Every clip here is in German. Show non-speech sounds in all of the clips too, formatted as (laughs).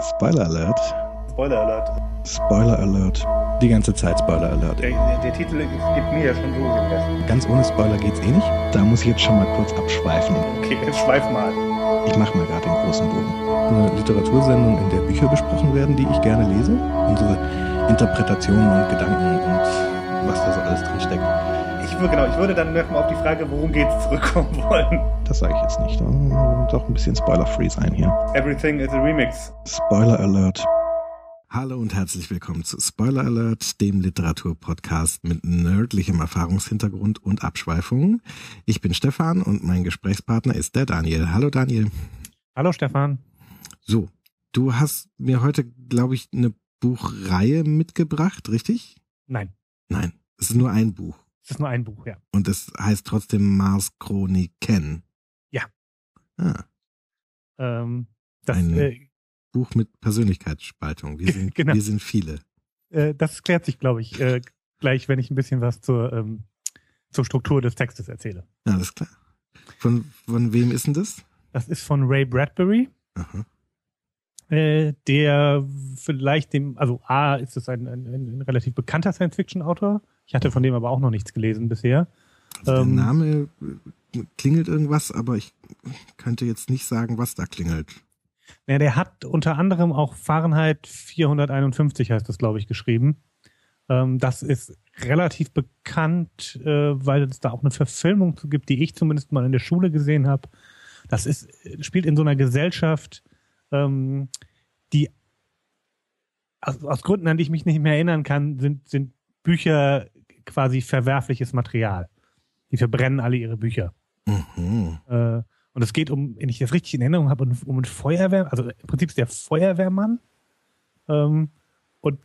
Spoiler Alert. Spoiler Alert. Spoiler Alert. Die ganze Zeit Spoiler Alert. Der, der, Titel gibt mir ja schon so den. Ganz ohne Spoiler geht's eh nicht. Da muss ich jetzt schon mal kurz abschweifen. Okay, jetzt schweif mal. Ich mache mal gerade den großen Bogen. Eine Literatursendung, in der Bücher besprochen werden, die ich gerne lese. Unsere Interpretationen und Gedanken und was da so alles drin steckt. Ich würde, genau, ich würde dann nochmal auf die Frage, worum geht's, zurückkommen wollen. Das sage ich jetzt nicht. Doch ein bisschen Spoiler-free sein hier. Everything is a Remix. Spoiler Alert. Hallo und herzlich willkommen zu Spoiler Alert, dem Literaturpodcast mit nerdlichem Erfahrungshintergrund und Abschweifungen. Ich bin Stefan und mein Gesprächspartner ist der Daniel. Hallo Daniel. Hallo Stefan. So, du hast mir heute, glaube ich, eine Buchreihe mitgebracht, richtig? Nein, Nein, es ist nur ein Buch. Es ist nur ein Buch, ja. Und es heißt trotzdem Mars Chroniken. Ja. Ah, Ähm, das, Ein- äh, Buch mit Persönlichkeitsspaltung. Wir (laughs) sind, Genau. wir sind viele. äh, das klärt sich, glaube ich, äh, gleich, wenn ich ein bisschen was zur, ähm, zur Struktur des Textes erzähle. Ja, alles klar. Von, von wem ist denn das? Das ist von Ray Bradbury, Aha. äh, der vielleicht dem, also A, ist es ein, ein, ein relativ bekannter Science-Fiction-Autor. Ich hatte von dem aber auch noch nichts gelesen bisher. Also der Ähm, Name äh, klingelt irgendwas, aber ich könnte jetzt nicht sagen, was da klingelt. Ja, der hat unter anderem auch Fahrenheit 451 heißt das, glaube ich, geschrieben. Ähm, das ist relativ bekannt, äh, weil es da auch eine Verfilmung gibt, die ich zumindest mal in der Schule gesehen habe. Das ist, spielt in so einer Gesellschaft, ähm, die aus, aus Gründen, an die ich mich nicht mehr erinnern kann, sind, sind Bücher quasi verwerfliches Material. Die verbrennen alle ihre Bücher. Mhm. Äh, und es geht um, wenn ich das richtig in Erinnerung habe, um, um einen Feuerwehr, also im Prinzip ist der Feuerwehrmann. Ähm, und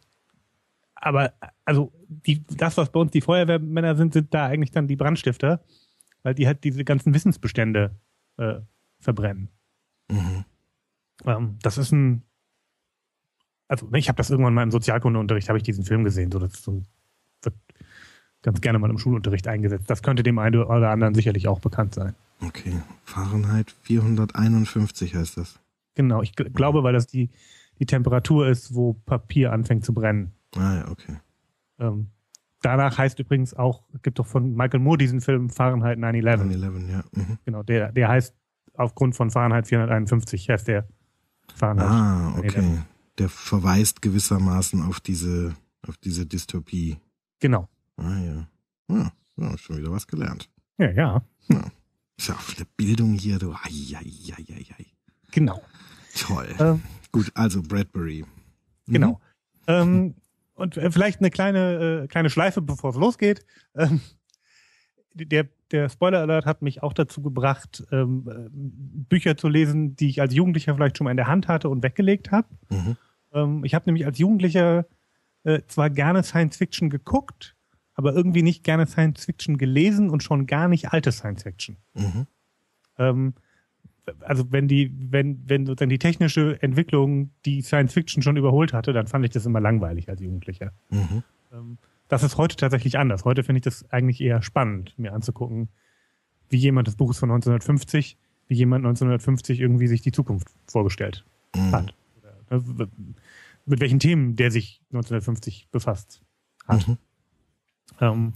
aber also die, das, was bei uns die Feuerwehrmänner sind, sind da eigentlich dann die Brandstifter, weil die halt diese ganzen Wissensbestände äh, verbrennen. Mhm. Ähm, das ist ein, also ne, ich habe das irgendwann mal im Sozialkundeunterricht, habe ich diesen Film gesehen, so das ist so, wird ganz gerne mal im Schulunterricht eingesetzt. Das könnte dem einen oder anderen sicherlich auch bekannt sein. Okay. Fahrenheit 451 heißt das. Genau, ich gl- glaube, weil das die, die Temperatur ist, wo Papier anfängt zu brennen. Ah ja, okay. Ähm, danach heißt übrigens auch, es gibt doch von Michael Moore diesen Film Fahrenheit 9-11. 9-11, ja. Mhm. Genau, der, der heißt aufgrund von Fahrenheit 451, heißt der Fahrenheit. Ah, 9/11. okay. Der verweist gewissermaßen auf diese, auf diese Dystopie. Genau. Ah ja. Ja, ja schon wieder was gelernt. Ja, ja, Ist ja auch wieder Bildung hier, du. Ai, ai, ai, ai, ai. genau. Toll. Ähm, Gut, also Bradbury. Mhm. Genau. Ähm, und äh, vielleicht eine kleine, äh, kleine Schleife, bevor es losgeht. Ähm, der, der Spoiler-Alert hat mich auch dazu gebracht, ähm, äh, Bücher zu lesen, die ich als Jugendlicher vielleicht schon mal in der Hand hatte und weggelegt habe. Mhm. Ähm, ich habe nämlich als Jugendlicher äh, zwar gerne Science Fiction geguckt, aber irgendwie nicht gerne Science Fiction gelesen und schon gar nicht alte Science Fiction. Mhm. Ähm, also wenn die, wenn, wenn sozusagen die technische Entwicklung die Science Fiction schon überholt hatte, dann fand ich das immer langweilig als Jugendlicher. Mhm. Ähm, das ist heute tatsächlich anders. Heute finde ich das eigentlich eher spannend, mir anzugucken, wie jemand das Buch ist von 1950, wie jemand 1950 irgendwie sich die Zukunft vorgestellt Mhm. hat. Oder, ne, mit welchen Themen der sich 1950 befasst hat. Mhm. Ähm,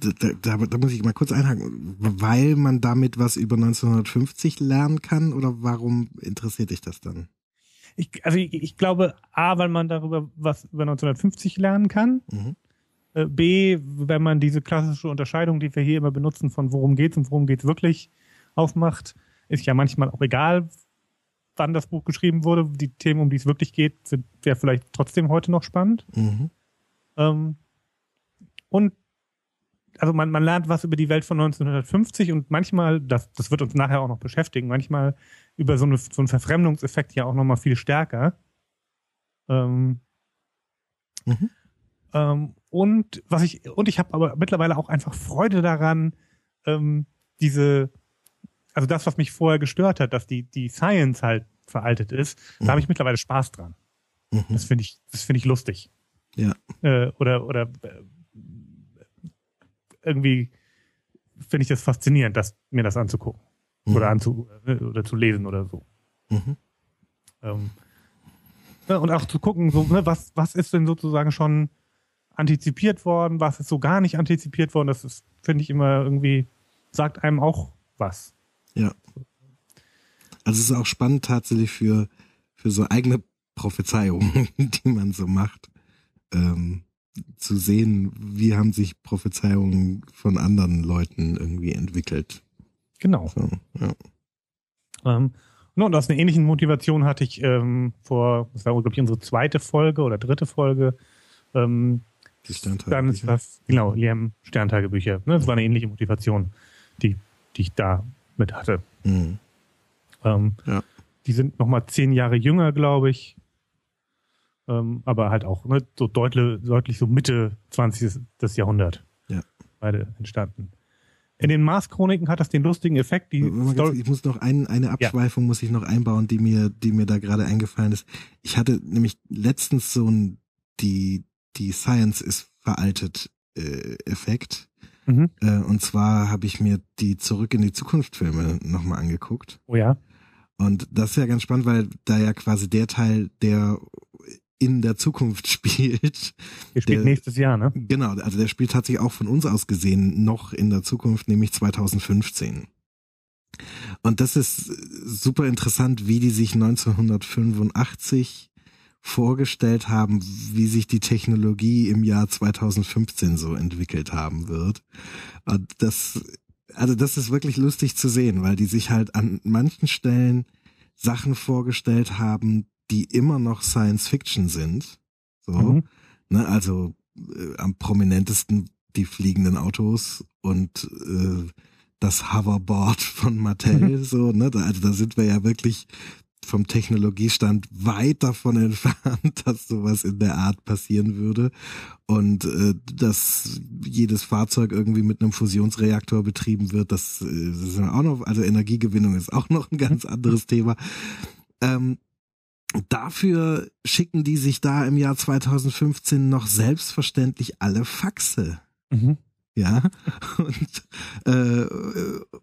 Da, da, da muss ich mal kurz einhaken, weil man damit was über 1950 lernen kann oder warum interessiert dich das dann? ich, also ich, ich glaube, A, weil man darüber was über 1950 lernen kann. Mhm. Äh, B, wenn man diese klassische Unterscheidung, die wir hier immer benutzen, von worum geht's und worum geht's wirklich aufmacht, ist ja manchmal auch egal, wann das Buch geschrieben wurde. Die Themen, um die es wirklich geht, sind ja vielleicht trotzdem heute noch spannend. Mhm. Ähm, und also man, man lernt was über die Welt von 1950 und manchmal, das, das wird uns nachher auch noch beschäftigen, manchmal über so, eine, so einen Verfremdungseffekt ja auch noch mal viel stärker. Ähm, Mhm. ähm, und was ich und ich habe aber mittlerweile auch einfach Freude daran, ähm, diese, also das, was mich vorher gestört hat, dass die die Science halt veraltet ist, Mhm. da habe ich mittlerweile Spaß dran. Mhm. Das finde ich, das finde ich lustig. Ja. Äh, oder oder äh, irgendwie finde ich das faszinierend, das, mir das anzugucken Mhm. oder anzu äh, oder zu lesen oder so. Mhm. Ähm, Ne, und auch zu gucken, so, ne, was, was ist denn sozusagen schon antizipiert worden, was ist so gar nicht antizipiert worden, das ist, finde ich immer irgendwie, sagt einem auch was. Ja. Also es ist auch spannend tatsächlich für, für so eigene Prophezeiungen, (laughs) die man so macht, ähm, zu sehen, wie haben sich Prophezeiungen von anderen Leuten irgendwie entwickelt. Genau. So, ja. Ähm, no, und aus einer ähnlichen Motivation hatte ich ähm, vor, das war, glaube ich, unsere zweite Folge oder dritte Folge, ähm, Die Sterntagebücher. dann genau, Liam Sterntagebücher. Ne? Das war eine ähnliche Motivation, die, die ich da mit hatte. Mhm. Ähm, Ja. Die sind nochmal zehn Jahre jünger, glaube ich. Ähm, aber halt auch ne, so deutlich, deutlich so Mitte 20. des Jahrhundert. Ja. Beide entstanden. In den Mars-Chroniken hat das den lustigen Effekt, die Story, Ich muss noch ein, eine Abschweifung muss ich noch einbauen, die mir, die mir da gerade eingefallen ist. Ich hatte nämlich letztens so ein, die, die Science ist veraltet äh, Effekt. Mhm. Äh, und zwar habe ich mir die Zurück in die Zukunft Filme nochmal angeguckt. oh ja, Und das ist ja ganz spannend, weil da ja quasi der Teil, der in der Zukunft (laughs) spielt, ihr spielt Der- nächstes Jahr, ne? Genau, also der spielt tatsächlich auch von uns aus gesehen noch in der Zukunft, nämlich 2015. Und das ist super interessant, wie die sich 1985 vorgestellt haben, wie sich die Technologie im Jahr 2015 so entwickelt haben wird. Und das, also das ist wirklich lustig zu sehen, weil die sich halt an manchen Stellen Sachen vorgestellt haben, die immer noch Science Fiction sind. So. Mhm. Ne, also äh, am prominentesten die fliegenden Autos und äh, das Hoverboard von Mattel, so, ne? Da, also da sind wir ja wirklich vom Technologiestand weit davon (laughs) entfernt, dass sowas in der Art passieren würde. Und äh, dass jedes Fahrzeug irgendwie mit einem Fusionsreaktor betrieben wird, das, äh, das ist auch noch, also Energiegewinnung ist auch noch ein ganz anderes Thema. Ähm, dafür schicken die sich da im Jahr 2015 noch selbstverständlich alle Faxe. Mhm. Ja, (laughs) und, äh,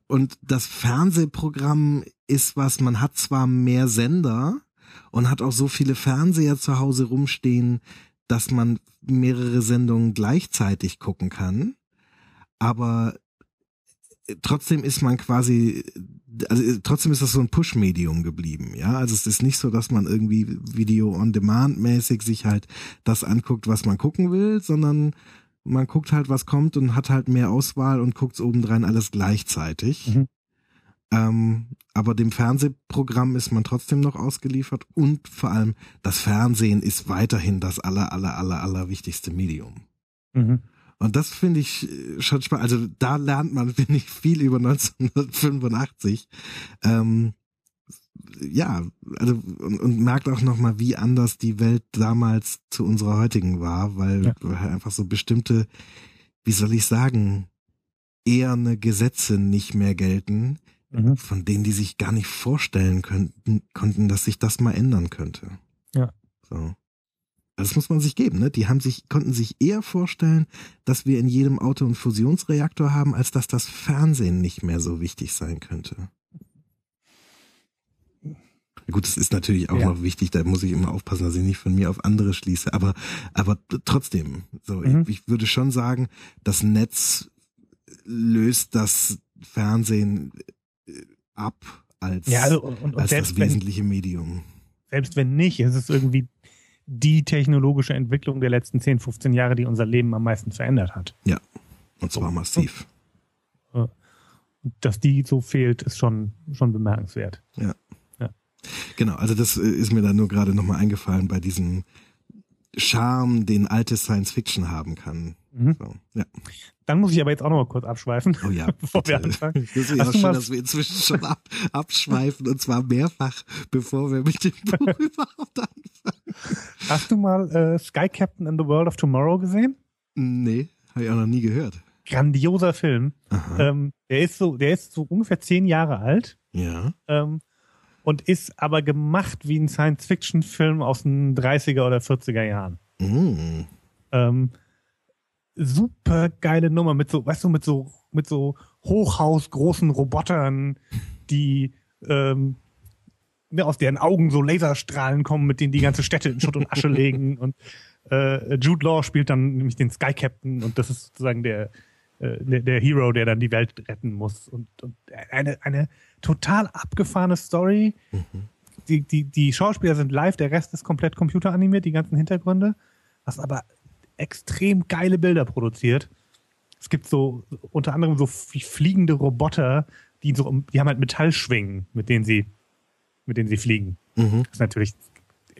und das Fernsehprogramm ist was, man hat zwar mehr Sender und hat auch so viele Fernseher zu Hause rumstehen, dass man mehrere Sendungen gleichzeitig gucken kann, aber trotzdem ist man quasi, also trotzdem ist das so ein Push-Medium geblieben, ja. Also es ist nicht so, dass man irgendwie Video-on-Demand-mäßig sich halt das anguckt, was man gucken will, sondern man guckt halt, was kommt und hat halt mehr Auswahl und guckt obendrein alles gleichzeitig. Mhm. Ähm, aber dem Fernsehprogramm ist man trotzdem noch ausgeliefert und vor allem das Fernsehen ist weiterhin das aller, aller, aller, aller wichtigste Medium. Mhm. Und das finde ich äh, schon spannend. Also da lernt man, (laughs) finde ich, viel über 1985. Ähm, ja, also und, und merkt auch nochmal, wie anders die Welt damals zu unserer heutigen war, weil, Ja. weil einfach so bestimmte, wie soll ich sagen, eherne Gesetze nicht mehr gelten, Mhm. von denen die sich gar nicht vorstellen könnten, konnten, dass sich das mal ändern könnte. Ja. So. Das muss man sich geben, ne? Die haben sich, konnten sich eher vorstellen, dass wir in jedem Auto einen Fusionsreaktor haben, als dass das Fernsehen nicht mehr so wichtig sein könnte. Gut, es ist natürlich auch Ja. noch wichtig, da muss ich immer aufpassen, dass ich nicht von mir auf andere schließe, aber, aber trotzdem, so, Mhm. ich, ich würde schon sagen, das Netz löst das Fernsehen äh, ab als, Ja, also, und, und als das selbst, wenn, wesentliche Medium. selbst wenn nicht, es ist irgendwie die technologische Entwicklung der letzten 10, 15 Jahre, die unser Leben am meisten verändert hat. Und zwar massiv. Und Dass die so fehlt, ist schon, schon bemerkenswert. Genau, also das äh, ist mir dann nur gerade nochmal eingefallen bei diesem Charme, den alte Science Fiction haben kann. Mhm. So, ja. Dann muss ich aber jetzt auch noch mal kurz abschweifen, Oh ja, (laughs) bevor wir anfangen. Das ist ja schön, mal- dass wir inzwischen schon ab, abschweifen und zwar mehrfach, bevor wir mit dem Buch (laughs) überhaupt anfangen. (laughs) Hast du mal äh, Sky Captain in the World of Tomorrow gesehen? Nee, habe ich auch noch nie gehört. Grandioser Film. Ähm, der ist so, der ist so ungefähr zehn Jahre alt Ja. ähm, und ist aber gemacht wie ein Science-Fiction-Film aus den 30er oder 40er Jahren. Mm. Ähm, super geile Nummer mit so, weißt du, mit so, mit so Hochhaus großen Robotern, die ähm, ne, aus deren Augen so Laserstrahlen kommen, mit denen die ganze Städte in Schutt und Asche (laughs) legen. Und äh, Jude Law spielt dann nämlich den Sky Captain und das ist sozusagen der, äh, der, der Hero, der dann die Welt retten muss. Und, und eine, eine total abgefahrene Story. Mhm. Die, die, die Schauspieler sind live, der Rest ist komplett computeranimiert, die ganzen Hintergründe. Was aber extrem geile Bilder produziert. Es gibt so unter anderem so fliegende Roboter, die so, die haben halt Metallschwingen, mit denen sie, mit denen sie fliegen. Mhm. Das ist natürlich,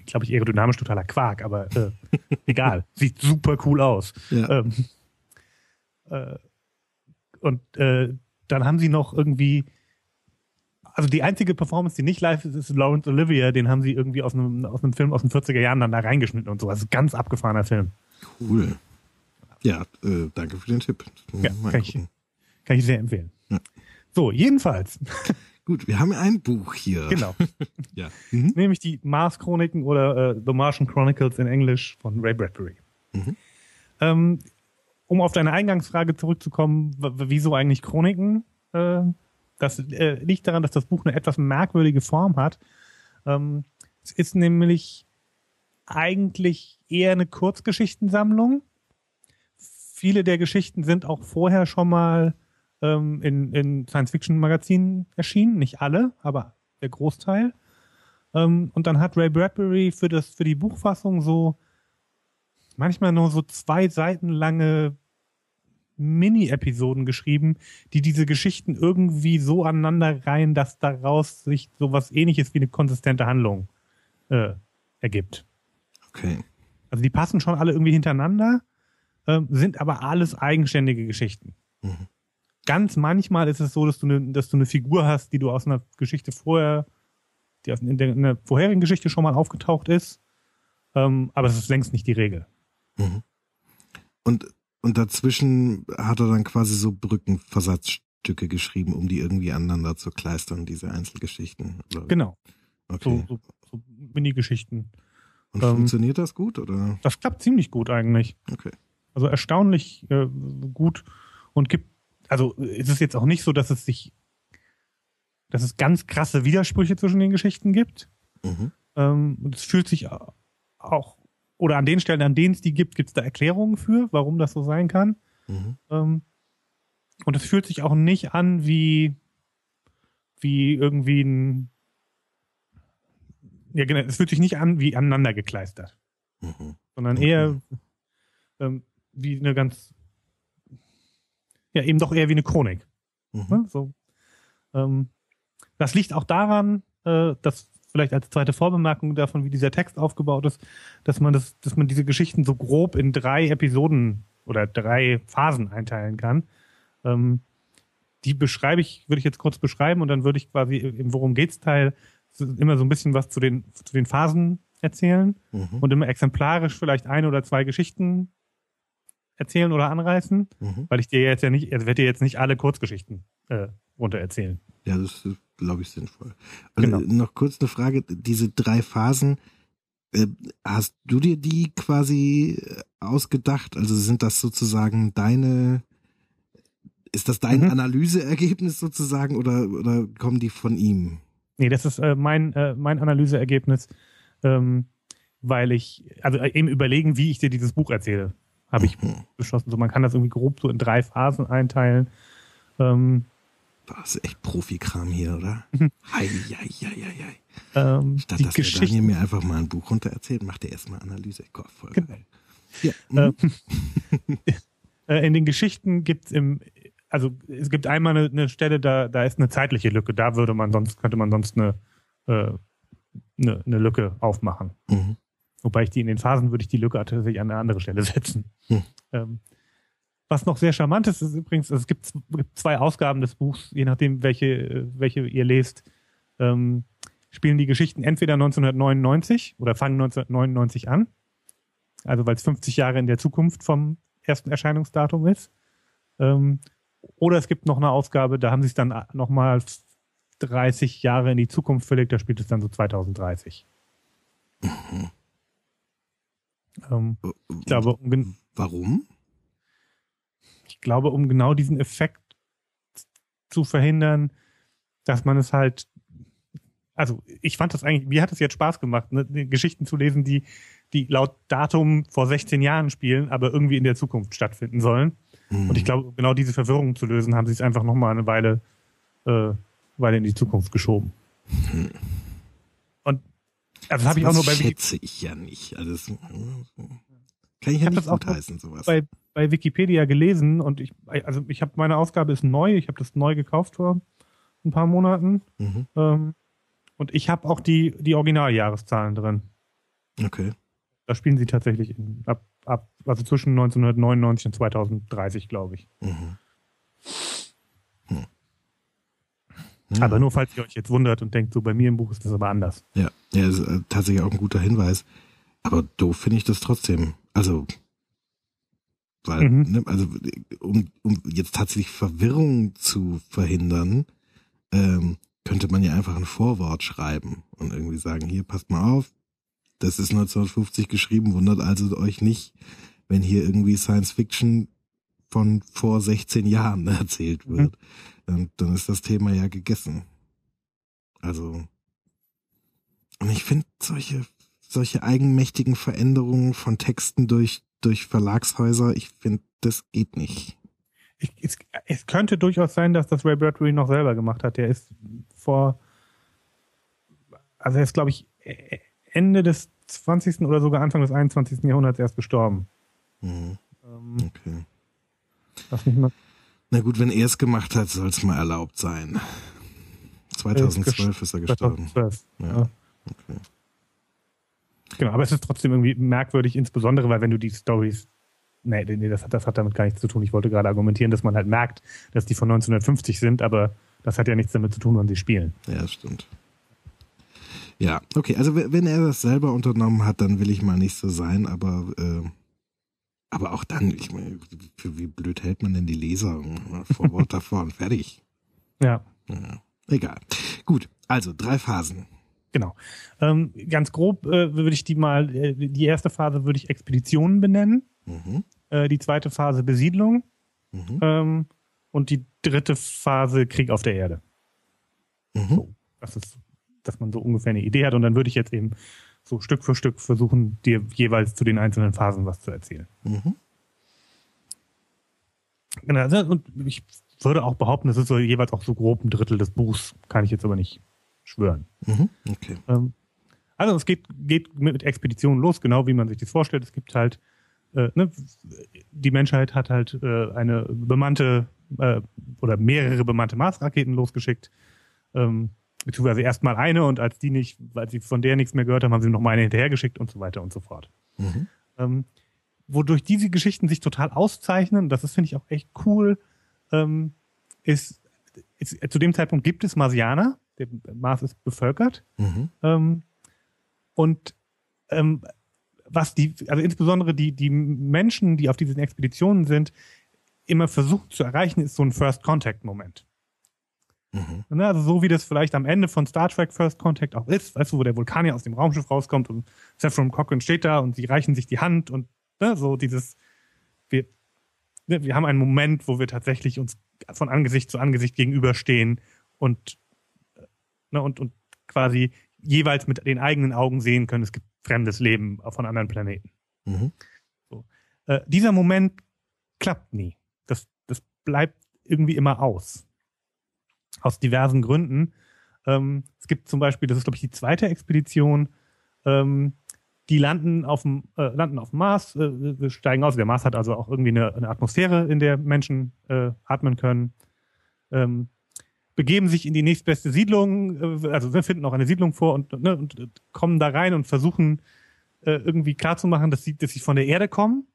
glaube ich, aerodynamisch totaler Quark, aber äh, (laughs) egal. Sieht super cool aus. Ja. Ähm, äh, und äh, dann haben sie noch irgendwie, also die einzige Performance, die nicht live ist, ist Lawrence Olivier, den haben sie irgendwie aus einem, aus einem Film aus den 40er Jahren dann da reingeschnitten und so. Also ganz abgefahrener Film. Cool. Ja, äh, danke für den Tipp. Ja, kann ich, kann ich sehr empfehlen. Ja. So, jedenfalls. (laughs) Gut, wir haben ein Buch hier. Genau. (laughs) ja. Mhm. Nämlich die Mars-Chroniken oder äh, The Martian Chronicles in Englisch von Ray Bradbury. Mhm. Ähm, um auf deine Eingangsfrage zurückzukommen, wieso eigentlich Chroniken? Äh, das äh, liegt daran, dass das Buch eine etwas merkwürdige Form hat. Ähm, es ist nämlich eigentlich eher eine Kurzgeschichtensammlung. Viele der Geschichten sind auch vorher schon mal ähm, in, in Science-Fiction-Magazinen erschienen. Nicht alle, aber der Großteil. Ähm, und dann hat Ray Bradbury für, das, für die Buchfassung so manchmal nur so zwei Seiten lange Mini-Episoden geschrieben, die diese Geschichten irgendwie so aneinander reihen, dass daraus sich sowas ähnliches wie eine konsistente Handlung äh, ergibt. Okay. Also die passen schon alle irgendwie hintereinander, äh, sind aber alles eigenständige Geschichten. Mhm. Ganz manchmal ist es so, dass du, ne, dass du eine Figur hast, die du aus einer Geschichte vorher, die aus, in, der, in der vorherigen Geschichte schon mal aufgetaucht ist, ähm, aber es ist längst nicht die Regel. Mhm. Und, und dazwischen hat er dann quasi so Brückenversatzstücke geschrieben, um die irgendwie aneinander zu kleistern, diese Einzelgeschichten. Genau. Okay. So, so, so Mini-Geschichten. Und ähm, funktioniert das gut oder? Das klappt ziemlich gut eigentlich. Okay. Also erstaunlich äh, gut und gibt, also ist es jetzt auch nicht so, dass es sich, dass es ganz krasse Widersprüche zwischen den Geschichten gibt. Mhm. Ähm, und es fühlt sich auch, oder an den Stellen, an denen es die gibt, gibt es da Erklärungen für, warum das so sein kann. Mhm. Ähm, und es fühlt sich auch nicht an wie, wie irgendwie ein ja, genau. Es fühlt sich nicht an wie aneinander gekleistert, mhm. sondern eher ähm, wie eine ganz, ja, eben doch eher wie eine Chronik. Mhm. Ne? So. Ähm, das liegt auch daran, äh, dass vielleicht als zweite Vorbemerkung davon, wie dieser Text aufgebaut ist, dass man das, dass man diese Geschichten so grob in drei Episoden oder drei Phasen einteilen kann. Ähm, die beschreibe ich, würde ich jetzt kurz beschreiben und dann würde ich quasi im Worum geht's Teil immer so ein bisschen was zu den, zu den Phasen erzählen mhm. und immer exemplarisch vielleicht eine oder zwei Geschichten erzählen oder anreißen, mhm. weil ich dir jetzt ja nicht, also werde dir jetzt nicht alle Kurzgeschichten äh, runter erzählen. Ja, das ist, glaube ich, sinnvoll. Also genau. noch kurz eine Frage, diese drei Phasen, äh, hast du dir die quasi äh, ausgedacht? Also sind das sozusagen deine, ist das dein mhm. Analyseergebnis sozusagen oder, oder kommen die von ihm? Nee, das ist äh, mein, äh, mein Analyseergebnis, ähm, weil ich, also äh, eben überlegen, wie ich dir dieses Buch erzähle, habe ich mhm. beschlossen. So, man kann das irgendwie grob so in drei Phasen einteilen. Ähm, das ist echt Profikram hier, oder? (laughs) Hei, hei, hei, hei. Ähm, Statt dass der Daniel mir einfach mal ein Buch runter erzählt, macht er erstmal Analyse. Gott, voll genau. geil. Ja. Mhm. (laughs) Äh, in den Geschichten gibt es im, also es gibt einmal eine, eine, Stelle, da, da ist eine zeitliche Lücke. Da würde man sonst, könnte man sonst eine, äh, eine, eine Lücke aufmachen. Mhm. Wobei ich die in den Phasen würde ich die Lücke tatsächlich an eine andere Stelle (laughs) setzen. Mhm. Ähm, was noch sehr charmant ist, ist übrigens, es gibt, zwei Ausgaben des Buchs, je nachdem, welche, welche ihr lest, ähm, spielen die Geschichten entweder 1999 oder fangen 1999 an. Also weil es 50 Jahre in der Zukunft vom ersten Erscheinungsdatum ist. Ähm, oder es gibt noch eine Ausgabe, da haben sie es dann nochmal 30 Jahre in die Zukunft verlegt, da spielt es dann so 2030. Mhm. Ähm, ich glaube, um Warum? Ich glaube, um genau diesen Effekt zu verhindern, dass man es halt also ich fand das eigentlich, mir hat es jetzt Spaß gemacht, ne, Geschichten zu lesen, die, die laut Datum vor 16 Jahren spielen, aber irgendwie in der Zukunft stattfinden sollen. Mhm. Und ich glaube, genau diese Verwirrung zu lösen, haben sie es einfach nochmal eine Weile, äh, Weile in die Zukunft geschoben. Mhm. Also das habe ich auch nur bei schätze ich ja nicht. Also das, kann ich ja ich nicht gut heißen, sowas. Bei, bei Wikipedia gelesen und ich, also ich habe meine Ausgabe ist neu, ich habe das neu gekauft vor ein paar Monaten. Mhm. Ähm, und ich habe auch die, die Originaljahreszahlen drin. Okay. Da spielen sie tatsächlich ab, ab, also zwischen 1999 und 2030, glaube ich. Mhm. Hm. Ja. Aber nur falls ihr euch jetzt wundert und denkt, so bei mir im Buch ist das aber anders. Ja, ja, ist äh, tatsächlich auch ein guter Hinweis. Aber doof finde ich das trotzdem. Also, weil, mhm. ne, also um, um jetzt tatsächlich Verwirrung zu verhindern, ähm, könnte man ja einfach ein Vorwort schreiben und irgendwie sagen, hier passt mal auf, das ist 1950 geschrieben, wundert also euch nicht, wenn hier irgendwie Science Fiction von vor 16 Jahren (laughs) erzählt mhm. wird. Mhm. Und dann ist das Thema ja gegessen. Also, und ich finde solche, solche eigenmächtigen Veränderungen von Texten durch, durch Verlagshäuser, ich finde, das geht nicht ich, es, es könnte durchaus sein, dass das Ray Bradbury noch selber gemacht hat. Der ist vor, also er ist, glaube ich, Ende des 20. oder sogar Anfang des 21. Jahrhunderts erst gestorben. Mhm. Ähm, okay. Lass mich mal. Na gut, wenn er es gemacht hat, soll es mal erlaubt sein. 2012 ist er gestorben. 2012. Ja. Okay. Genau, aber es ist trotzdem irgendwie merkwürdig, insbesondere, weil wenn du die Stories nee, nee das, hat, das hat damit gar nichts zu tun. Ich wollte gerade argumentieren, dass man halt merkt, dass die von 1950 sind, aber das hat ja nichts damit zu tun, wann sie spielen. Ja, stimmt. Ja, okay, also wenn er das selber unternommen hat, dann will ich mal nicht so sein, aber äh, aber auch dann, ich meine, wie blöd hält man denn die Leser? Vorwort davor und fertig. Ja. ja. Egal. Gut, also drei Phasen. Genau. Ähm, ganz grob äh, würde ich die mal, äh, die erste Phase würde ich Expeditionen benennen. Mhm. Äh, die zweite Phase Besiedlung. Mhm. Ähm, und die dritte Phase Krieg auf der Erde. Mhm. So, das ist, dass man so ungefähr eine Idee hat. Und dann würde ich jetzt eben so Stück für Stück versuchen, dir jeweils zu den einzelnen Phasen was zu erzählen. Mhm. Genau, also, und ich würde auch behaupten, das ist so jeweils auch so grob ein Drittel des Buchs, kann ich jetzt aber nicht schwören. Mhm. Okay. Ähm, also es geht, geht mit Expeditionen los, genau wie man sich das vorstellt. Es gibt halt äh, ne, die Menschheit hat halt äh, eine bemannte äh, oder mehrere bemannte Mars-Raketen losgeschickt. Ähm, beziehungsweise erstmal eine und als die nicht, weil sie von der nichts mehr gehört haben, haben sie noch mal eine hinterhergeschickt und so weiter und so fort. Mhm. Ähm, wodurch diese Geschichten sich total auszeichnen, das ist, finde ich, auch echt cool, ähm, ist, ist, zu dem Zeitpunkt gibt es Marsianer, der Mars ist bevölkert. Mhm. Ähm, und ähm, was die, also insbesondere die, die Menschen, die auf diesen Expeditionen sind, immer versuchen zu erreichen, ist so ein First Contact Moment. Mhm. Ne, also so wie das vielleicht am Ende von Star Trek First Contact auch ist, weißt du, wo der Vulkanier aus dem Raumschiff rauskommt und Saffron Cochran steht da und sie reichen sich die Hand und ne, so dieses, wir, ne, wir haben einen Moment, wo wir tatsächlich uns von Angesicht zu Angesicht gegenüberstehen und, ne, und, und quasi jeweils mit den eigenen Augen sehen können, es gibt fremdes Leben von anderen Planeten. Mhm. So. Äh, dieser Moment klappt nie. Das, das bleibt irgendwie immer aus. Aus diversen Gründen. Ähm, es gibt zum Beispiel, das ist glaube ich die zweite Expedition, ähm, die landen auf dem äh, landen auf dem Mars, äh, steigen aus. Der Mars hat also auch irgendwie eine, eine Atmosphäre, in der Menschen äh, atmen können. Ähm, begeben sich in die nächstbeste Siedlung, äh, also wir finden auch eine Siedlung vor und, ne, und kommen da rein und versuchen äh, irgendwie klarzumachen, dass sie, dass sie von der Erde kommen.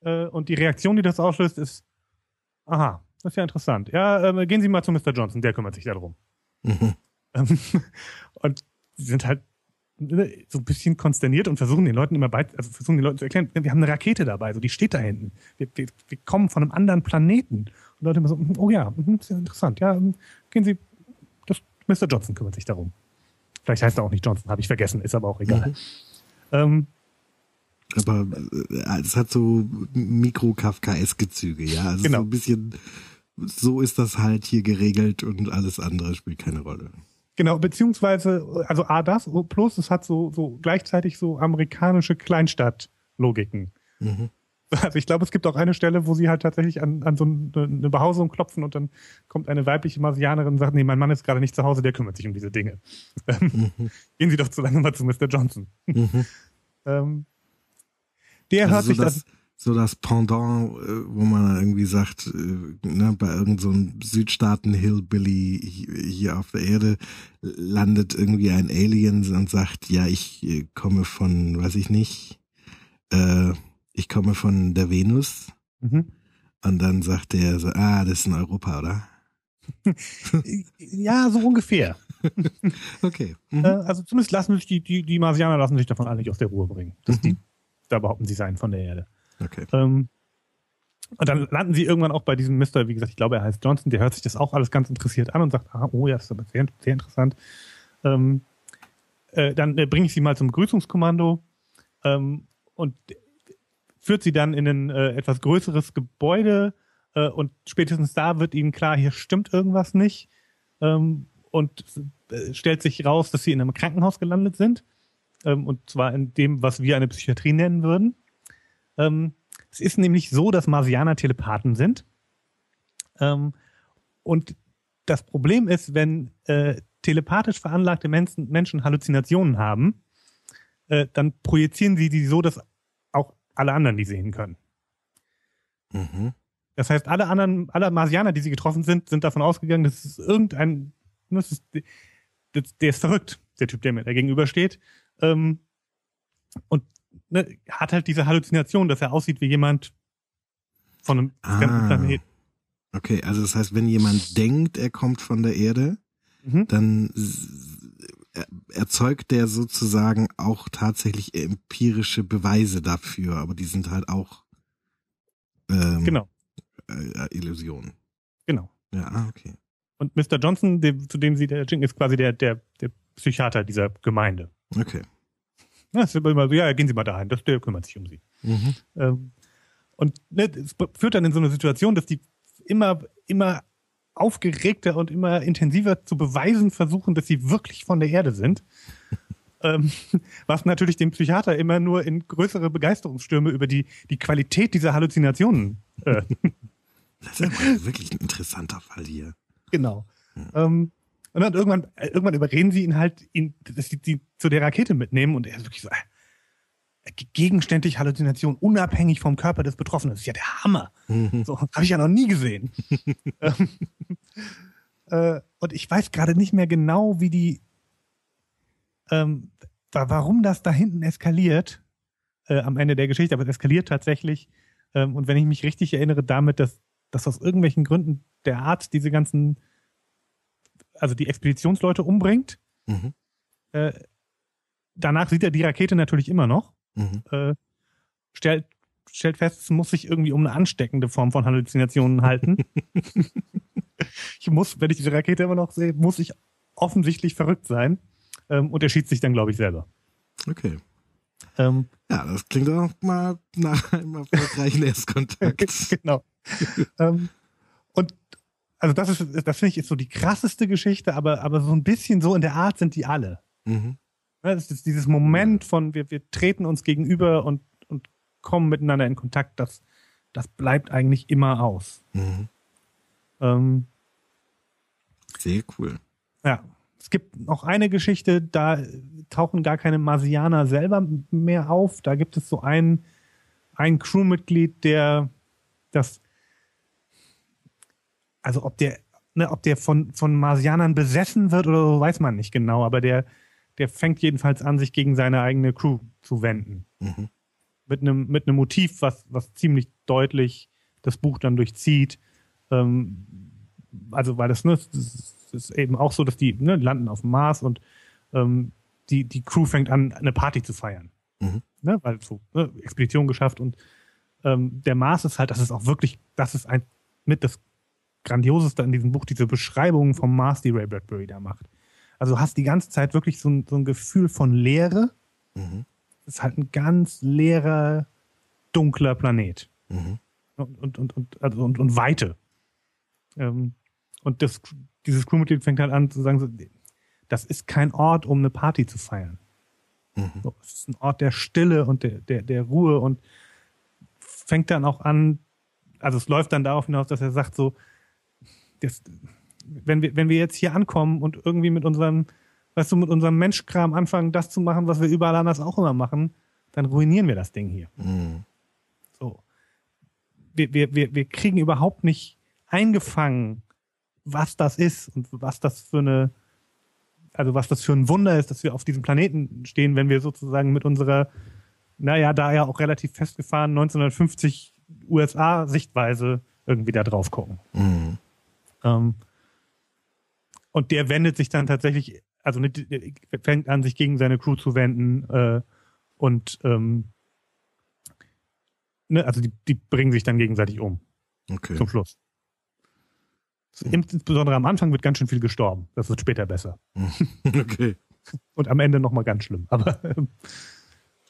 Äh, und die Reaktion, die das auslöst, ist, aha, das ist ja interessant. Ja, äh, gehen Sie mal zu Mr. Johnson, der kümmert sich darum. Mhm. (laughs) und sie sind halt ne, so ein bisschen konsterniert und versuchen den Leuten immer bei, also versuchen den Leuten zu erklären, wir haben eine Rakete dabei, so die steht da hinten. Wir, wir, wir kommen von einem anderen Planeten. Und Leute immer so, oh ja, mhm, ist ja interessant, ja, gehen Sie, das, Mr. Johnson kümmert sich darum. Vielleicht heißt er auch nicht Johnson, habe ich vergessen, ist aber auch egal. Mhm. Ähm, aber äh, es hat so Mikro-Kafkaeske Züge, ja. Also genau. so ein bisschen, so ist das halt hier geregelt und alles andere spielt keine Rolle. Genau, beziehungsweise, also A das, plus es hat so, so gleichzeitig so amerikanische Kleinstadt-Logiken. Mhm. Also ich glaube, es gibt auch eine Stelle, wo sie halt tatsächlich an, an so eine Behausung klopfen und dann kommt eine weibliche Marsianerin und sagt, nee, mein Mann ist gerade nicht zu Hause, der kümmert sich um diese Dinge. (laughs) Mhm. Gehen Sie doch zu lange mal zu Mr. Johnson. Mhm. (laughs) ähm, der also hört so sich das, das so das Pendant, äh, wo man irgendwie sagt, äh, ne, bei irgendeinem so Südstaaten-Hillbilly hier auf der Erde landet irgendwie ein Alien und sagt, ja, ich äh, komme von, weiß ich nicht, äh, ich komme von der Venus. Mhm. Und dann sagt der so, ah, das ist in Europa, oder? (laughs) ja, so ungefähr. (laughs) okay. Mhm. Also zumindest lassen sich die, die, die Marsianer lassen sich davon alle nicht aus der Ruhe bringen. Dass mhm. die, da behaupten sie seien von der Erde. Okay. Ähm, und dann landen sie irgendwann auch bei diesem Mister, wie gesagt, ich glaube, er heißt Johnson, der hört sich das auch alles ganz interessiert an und sagt, ah, oh ja, das ist aber sehr, sehr interessant. Ähm, äh, dann äh, bringe ich sie mal zum Begrüßungskommando ähm, und führt sie dann in ein äh, etwas größeres Gebäude äh, und spätestens da wird ihnen klar, hier stimmt irgendwas nicht ähm, und äh, stellt sich raus, dass sie in einem Krankenhaus gelandet sind ähm, und zwar in dem, was wir eine Psychiatrie nennen würden. Ähm, es ist nämlich so, dass Marsianer Telepathen sind ähm, und das Problem ist, wenn äh, telepathisch veranlagte Menschen, Menschen Halluzinationen haben, äh, dann projizieren sie die so, dass alle anderen die sehen können. Mhm. Das heißt, alle anderen, alle Marsianer, die sie getroffen sind, sind davon ausgegangen, dass es irgendein, das ist, das, der ist verrückt, der Typ, der mir da gegenübersteht. Ähm, und ne, hat halt diese Halluzination, dass er aussieht wie jemand von einem ah. fremden Planeten. Okay, also das heißt, wenn jemand denkt, er kommt von der Erde, mhm. dann erzeugt der sozusagen auch tatsächlich empirische Beweise dafür, aber die sind halt auch ähm, genau. Äh, Illusionen. Genau. Ja, ah, okay. Und Mr. Johnson, dem, zu dem sie der Jink ist quasi der, der, der Psychiater dieser Gemeinde. Okay. Ja, ist immer so, ja, gehen Sie mal dahin, das, der kümmert sich um Sie. Mhm. Ähm, und ne, es führt dann in so eine Situation, dass die immer, immer aufgeregter und immer intensiver zu beweisen versuchen, dass sie wirklich von der Erde sind. (laughs) ähm, was natürlich dem Psychiater immer nur in größere Begeisterungsstürme über die, die Qualität dieser Halluzinationen. Äh, das ist (laughs) wirklich ein interessanter Fall hier. Genau. Ja. Ähm, und dann irgendwann, äh, irgendwann überreden sie ihn halt, ihn, dass sie die zu der Rakete mitnehmen und er ist wirklich so, äh, gegenständig Halluzination unabhängig vom Körper des Betroffenen. Das ist ja der Hammer. Mhm. So, habe ich ja noch nie gesehen. (laughs) Ähm, äh, und ich weiß gerade nicht mehr genau, wie die, ähm, warum das da hinten eskaliert äh, am Ende der Geschichte, aber es eskaliert tatsächlich. Ähm, und wenn ich mich richtig erinnere, damit, dass, dass aus irgendwelchen Gründen der Arzt diese ganzen, also die Expeditionsleute umbringt. Mhm. Äh, danach sieht er die Rakete natürlich immer noch mhm. äh, stellt, stellt fest, es muss sich irgendwie um eine ansteckende Form von Halluzinationen halten. (laughs) ich muss, wenn ich diese Rakete immer noch sehe, muss ich offensichtlich verrückt sein. Ähm, und er schießt sich dann, glaube ich, selber. Okay. Ähm, ja, das klingt auch mal nach einem erfolgreichen (laughs) Erstkontakt. genau. ähm, und also das ist, das finde ich ist so die krasseste Geschichte, aber, aber so ein bisschen so in der Art sind die alle. Mhm. Das ist dieses Moment von, wir, wir treten uns gegenüber und, und kommen miteinander in Kontakt, das, das bleibt eigentlich immer aus. Mhm. Ähm, Sehr cool. Ja. Es gibt noch eine Geschichte, da tauchen gar keine Marsianer selber mehr auf. Da gibt es so ein, ein Crewmitglied, der das, also ob der, ne, ob der von, von Marsianern besessen wird oder so, weiß man nicht genau, aber der, der fängt jedenfalls an, sich gegen seine eigene Crew zu wenden. Mhm. Mit einem mit einem Motiv, was, was ziemlich deutlich das Buch dann durchzieht. Ähm, also, weil das, ne, das ist eben auch so, dass die ne, landen auf dem Mars und ähm, die, die Crew fängt an, eine Party zu feiern. Mhm. Ne, weil so, ne, Expedition geschafft und ähm, der Mars ist halt, das ist auch wirklich, das ist ein mit das Grandioseste an diesem Buch, diese Beschreibung vom Mars, die Ray Bradbury da macht. Also hast die ganze Zeit wirklich so ein, so ein Gefühl von Leere. Mhm. Es ist halt ein ganz leerer, dunkler Planet. Mhm. Und, und, und, und, also und, und Weite. Ähm, und das, dieses Crewmitglied fängt halt an zu sagen, so, das ist kein Ort, um eine Party zu feiern. Mhm. So, es ist ein Ort der Stille und der, der, der Ruhe und fängt dann auch an, also es läuft dann darauf hinaus, dass er sagt so, das, wenn wir, wenn wir jetzt hier ankommen und irgendwie mit unserem, weißt du, mit unserem Menschkram anfangen, das zu machen, was wir überall anders auch immer machen, dann ruinieren wir das Ding hier. Mhm. So. Wir, wir, wir, wir kriegen überhaupt nicht eingefangen, was das ist und was das für eine, also was das für ein Wunder ist, dass wir auf diesem Planeten stehen, wenn wir sozusagen mit unserer, naja, da ja auch relativ festgefahren 1950 USA-Sichtweise irgendwie da drauf gucken. Mhm. Ähm, und der wendet sich dann tatsächlich, also nicht, fängt an, sich gegen seine Crew zu wenden äh, und ähm, ne, also die, die bringen sich dann gegenseitig um. Okay. Zum Schluss. Insbesondere am Anfang wird ganz schön viel gestorben. Das wird später besser. (laughs) Okay. Und am Ende nochmal ganz schlimm. Aber ähm,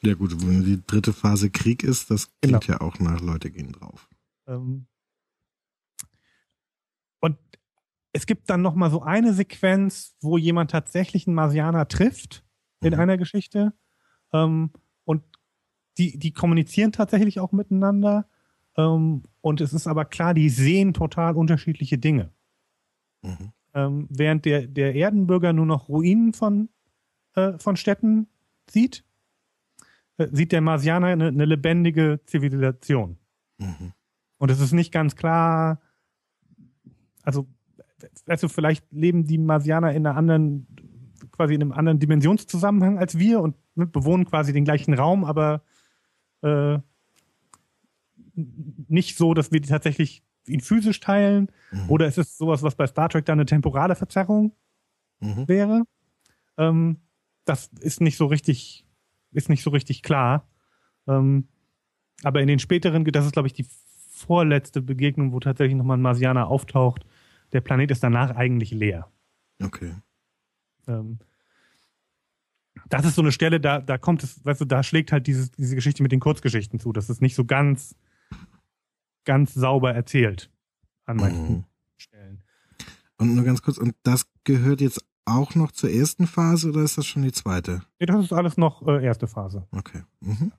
ja gut, wenn die dritte Phase Krieg ist, das klingt genau. ja auch nach Leute gehen drauf. Ähm, und es gibt dann nochmal so eine Sequenz, wo jemand tatsächlich einen Marsianer trifft in mhm. einer Geschichte. Ähm, und die, die kommunizieren tatsächlich auch miteinander. Ähm, und es ist aber klar, die sehen total unterschiedliche Dinge. Mhm. Ähm, während der, der Erdenbürger nur noch Ruinen von, äh, von Städten sieht, äh, sieht der Marsianer eine, eine lebendige Zivilisation. Mhm. Und es ist nicht ganz klar, also, du, vielleicht leben die Marsianer in einer anderen, quasi in einem anderen Dimensionszusammenhang als wir und ne, bewohnen quasi den gleichen Raum, aber äh, nicht so, dass wir die tatsächlich ihn physisch teilen. Mhm. Oder ist es sowas, was bei Star Trek dann eine temporale Verzerrung mhm. wäre? Ähm, das ist nicht so richtig, ist nicht so richtig klar. Ähm, aber in den späteren, das ist glaube ich die vorletzte Begegnung, wo tatsächlich nochmal ein Marsianer auftaucht. Der Planet ist danach eigentlich leer. Okay. Ähm, das ist so eine Stelle, da, da kommt es, weißt du, da schlägt halt dieses, diese Geschichte mit den Kurzgeschichten zu. Das ist nicht so ganz, ganz sauber erzählt an manchen mhm. Stellen. Und nur ganz kurz, und das gehört jetzt auch noch zur ersten Phase oder ist das schon die zweite? Nee, das ist alles noch äh, erste Phase. Okay. Mhm.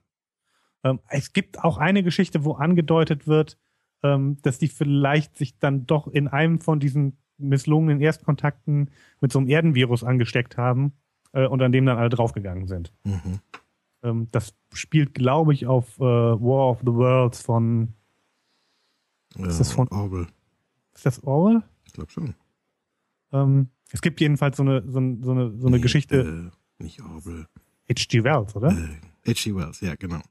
Ähm, es gibt auch eine Geschichte, wo angedeutet wird, ähm, dass die vielleicht sich dann doch in einem von diesen misslungenen Erstkontakten mit so einem Erdenvirus angesteckt haben äh, und an dem dann alle draufgegangen sind. Mhm. Ähm, das spielt, glaube ich, auf äh, War of the Worlds von ja, ist das von Orwell? Ist das Orwell? Ich glaube schon. Ähm, es gibt jedenfalls so eine, so, eine, so eine, so eine nee, Geschichte. Äh, nicht Orwell. H.G. Wells, oder? Äh, H.G. Wells, ja, genau.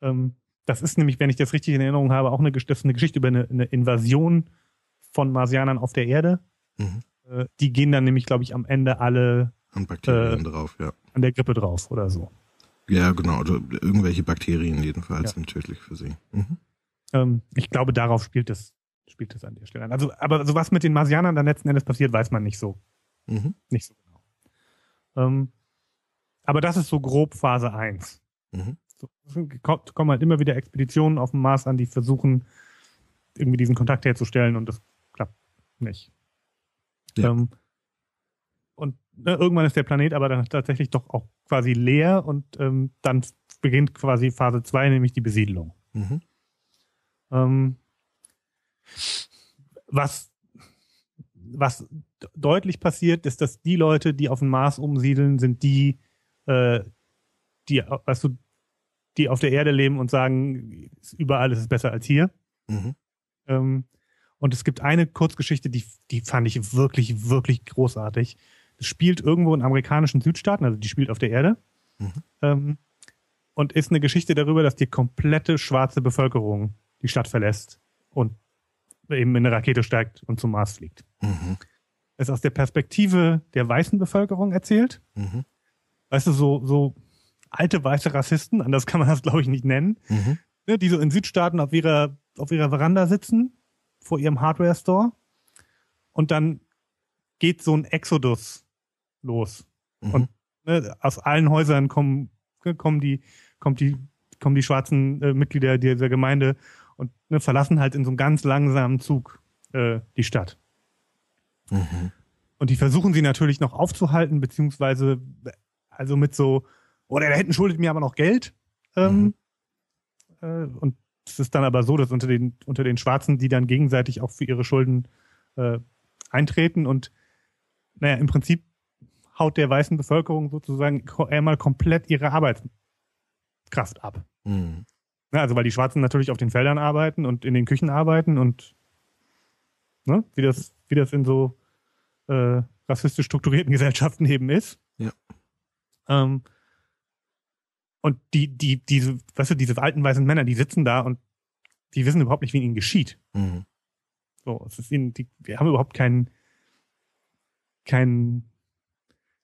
Ähm, das ist nämlich, wenn ich das richtig in Erinnerung habe, auch eine, das eine Geschichte über eine, eine Invasion von Marsianern auf der Erde. Mhm. Äh, die gehen dann nämlich, glaube ich, am Ende alle an Bakterien äh, drauf, ja. An der Grippe drauf oder so. Ja, genau. Oder irgendwelche Bakterien jedenfalls ja. sind tödlich für sie. Mhm. Ähm, ich glaube, darauf spielt es, spielt es an der Stelle an. Also, aber so was mit den Marsianern dann letzten Endes passiert, weiß man nicht so. Mhm. Nicht so genau. Ähm, aber das ist so grob Phase 1. Mhm. Kommen halt immer wieder Expeditionen auf dem Mars an, die versuchen, irgendwie diesen Kontakt herzustellen und das klappt nicht. Ja. Ähm, und äh, irgendwann ist der Planet aber dann tatsächlich doch auch quasi leer und ähm, dann beginnt quasi Phase 2, nämlich die Besiedlung. Mhm. Ähm, was, was deutlich passiert, ist, dass die Leute, die auf dem Mars umsiedeln, sind die, äh, die, weißt du, die auf der Erde leben und sagen, überall ist es besser als hier. Mhm. Ähm, und es gibt eine Kurzgeschichte, die, die fand ich wirklich, wirklich großartig. Das spielt irgendwo in amerikanischen Südstaaten, also die spielt auf der Erde. Mhm. Ähm, und ist eine Geschichte darüber, dass die komplette schwarze Bevölkerung die Stadt verlässt und eben in eine Rakete steigt und zum Mars fliegt. Mhm. Es ist aus der Perspektive der weißen Bevölkerung erzählt. Mhm. Weißt du, so, so alte weiße Rassisten, anders kann man das glaube ich nicht nennen, mhm. ne, die so in Südstaaten auf ihrer, auf ihrer Veranda sitzen, vor ihrem Hardware-Store und dann geht so ein Exodus los. Mhm. Und ne, aus allen Häusern kommen, kommen die, kommt die, kommen die schwarzen äh, Mitglieder dieser Gemeinde und ne, verlassen halt in so einem ganz langsamen Zug äh, die Stadt. Mhm. und die versuchen sie natürlich noch aufzuhalten, beziehungsweise also mit so, oder da hinten schuldet mir aber noch Geld. Ähm, mhm. äh, und es ist dann aber so, dass unter den, unter den Schwarzen, die dann gegenseitig auch für ihre Schulden äh, eintreten und naja, im Prinzip haut der weißen Bevölkerung sozusagen einmal komplett ihre Arbeitskraft ab. Mhm. Ja, also weil die Schwarzen natürlich auf den Feldern arbeiten und in den Küchen arbeiten und ne, wie das, wie das in so äh, rassistisch strukturierten (laughs) Gesellschaften eben ist. Ja. Ähm, und die, die, diese, weißt du, diese alten weißen Männer, die sitzen da und die wissen überhaupt nicht, wie ihnen geschieht. Mhm. So, es ist ihnen, die, wir haben überhaupt keinen, keinen,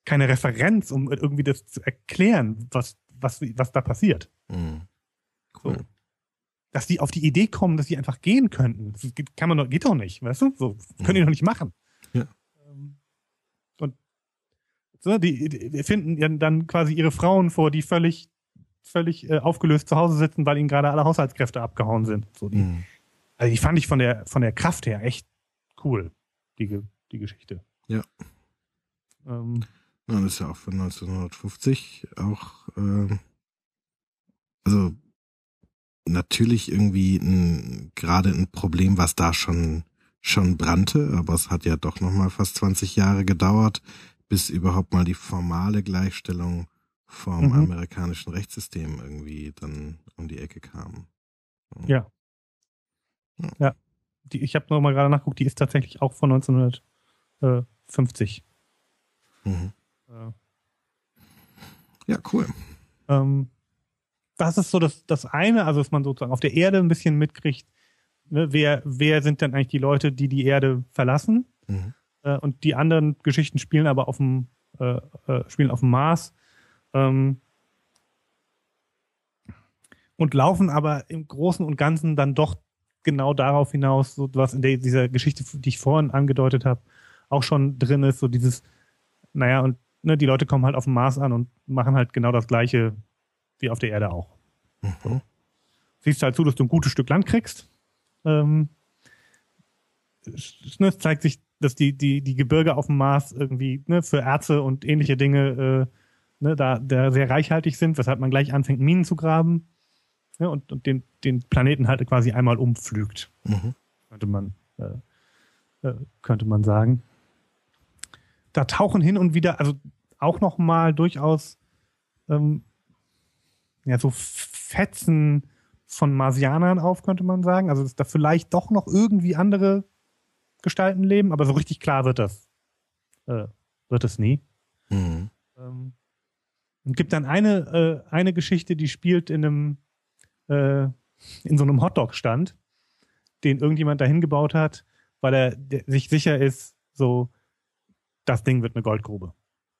keine Referenz, um irgendwie das zu erklären, was, was, was da passiert. Mhm. Cool. So. Dass die auf die Idee kommen, dass sie einfach gehen könnten. Das kann man doch, geht doch nicht, weißt du? So, können mhm. die doch nicht machen. Ja. Ähm, und so, die, die finden dann quasi ihre Frauen vor, die völlig, völlig äh, aufgelöst zu Hause sitzen, weil ihnen gerade alle Haushaltskräfte abgehauen sind. So die, mhm. Also die fand ich von der von der Kraft her echt cool, die, die Geschichte. Ja. Ähm, ja, das ist ja auch von 1950 auch, äh, also natürlich irgendwie ein, gerade ein Problem, was da schon schon brannte, aber es hat ja doch noch mal fast 20 Jahre gedauert, bis überhaupt mal die formale Gleichstellung vom mhm. amerikanischen Rechtssystem irgendwie dann um die Ecke kam. Ja. Ja. ja. Die, ich habe noch mal gerade nachguckt, die ist tatsächlich auch von 1950. Mhm. Ja, ja cool. Ähm, das ist so das, das eine, also dass man sozusagen auf der Erde ein bisschen mitkriegt, ne, wer, wer sind denn eigentlich die Leute, die die Erde verlassen? Mhm. Äh, und die anderen Geschichten spielen aber auf dem, äh, äh, spielen auf dem Mars. Ähm, und laufen aber im Großen und Ganzen dann doch genau darauf hinaus, so was in der, dieser Geschichte, die ich vorhin angedeutet habe, auch schon drin ist, so dieses, naja, und ne, die Leute kommen halt auf dem Mars an und machen halt genau das Gleiche wie auf der Erde auch. Mhm. Siehst halt zu, dass du ein gutes Stück Land kriegst. Ähm, es, ne, es zeigt sich, dass die, die, die Gebirge auf dem Mars irgendwie ne, für Erze und ähnliche Dinge äh, ne, da, da sehr reichhaltig sind, weshalb man gleich anfängt, Minen zu graben ne, und, und den, den Planeten halt quasi einmal umpflügt. Mhm. Könnte man, äh, äh, könnte man sagen. Da tauchen hin und wieder, also auch nochmal durchaus ähm, ja, so Fetzen von Marsianern auf, könnte man sagen. Also, dass da vielleicht doch noch irgendwie andere Gestalten leben, aber so richtig klar wird das, äh, wird es nie. Mhm. Ähm, und gibt dann eine, äh, eine Geschichte, die spielt in einem, äh, in so einem Hotdog-Stand, den irgendjemand dahin gebaut hat, weil er sich sicher ist, so, das Ding wird eine Goldgrube.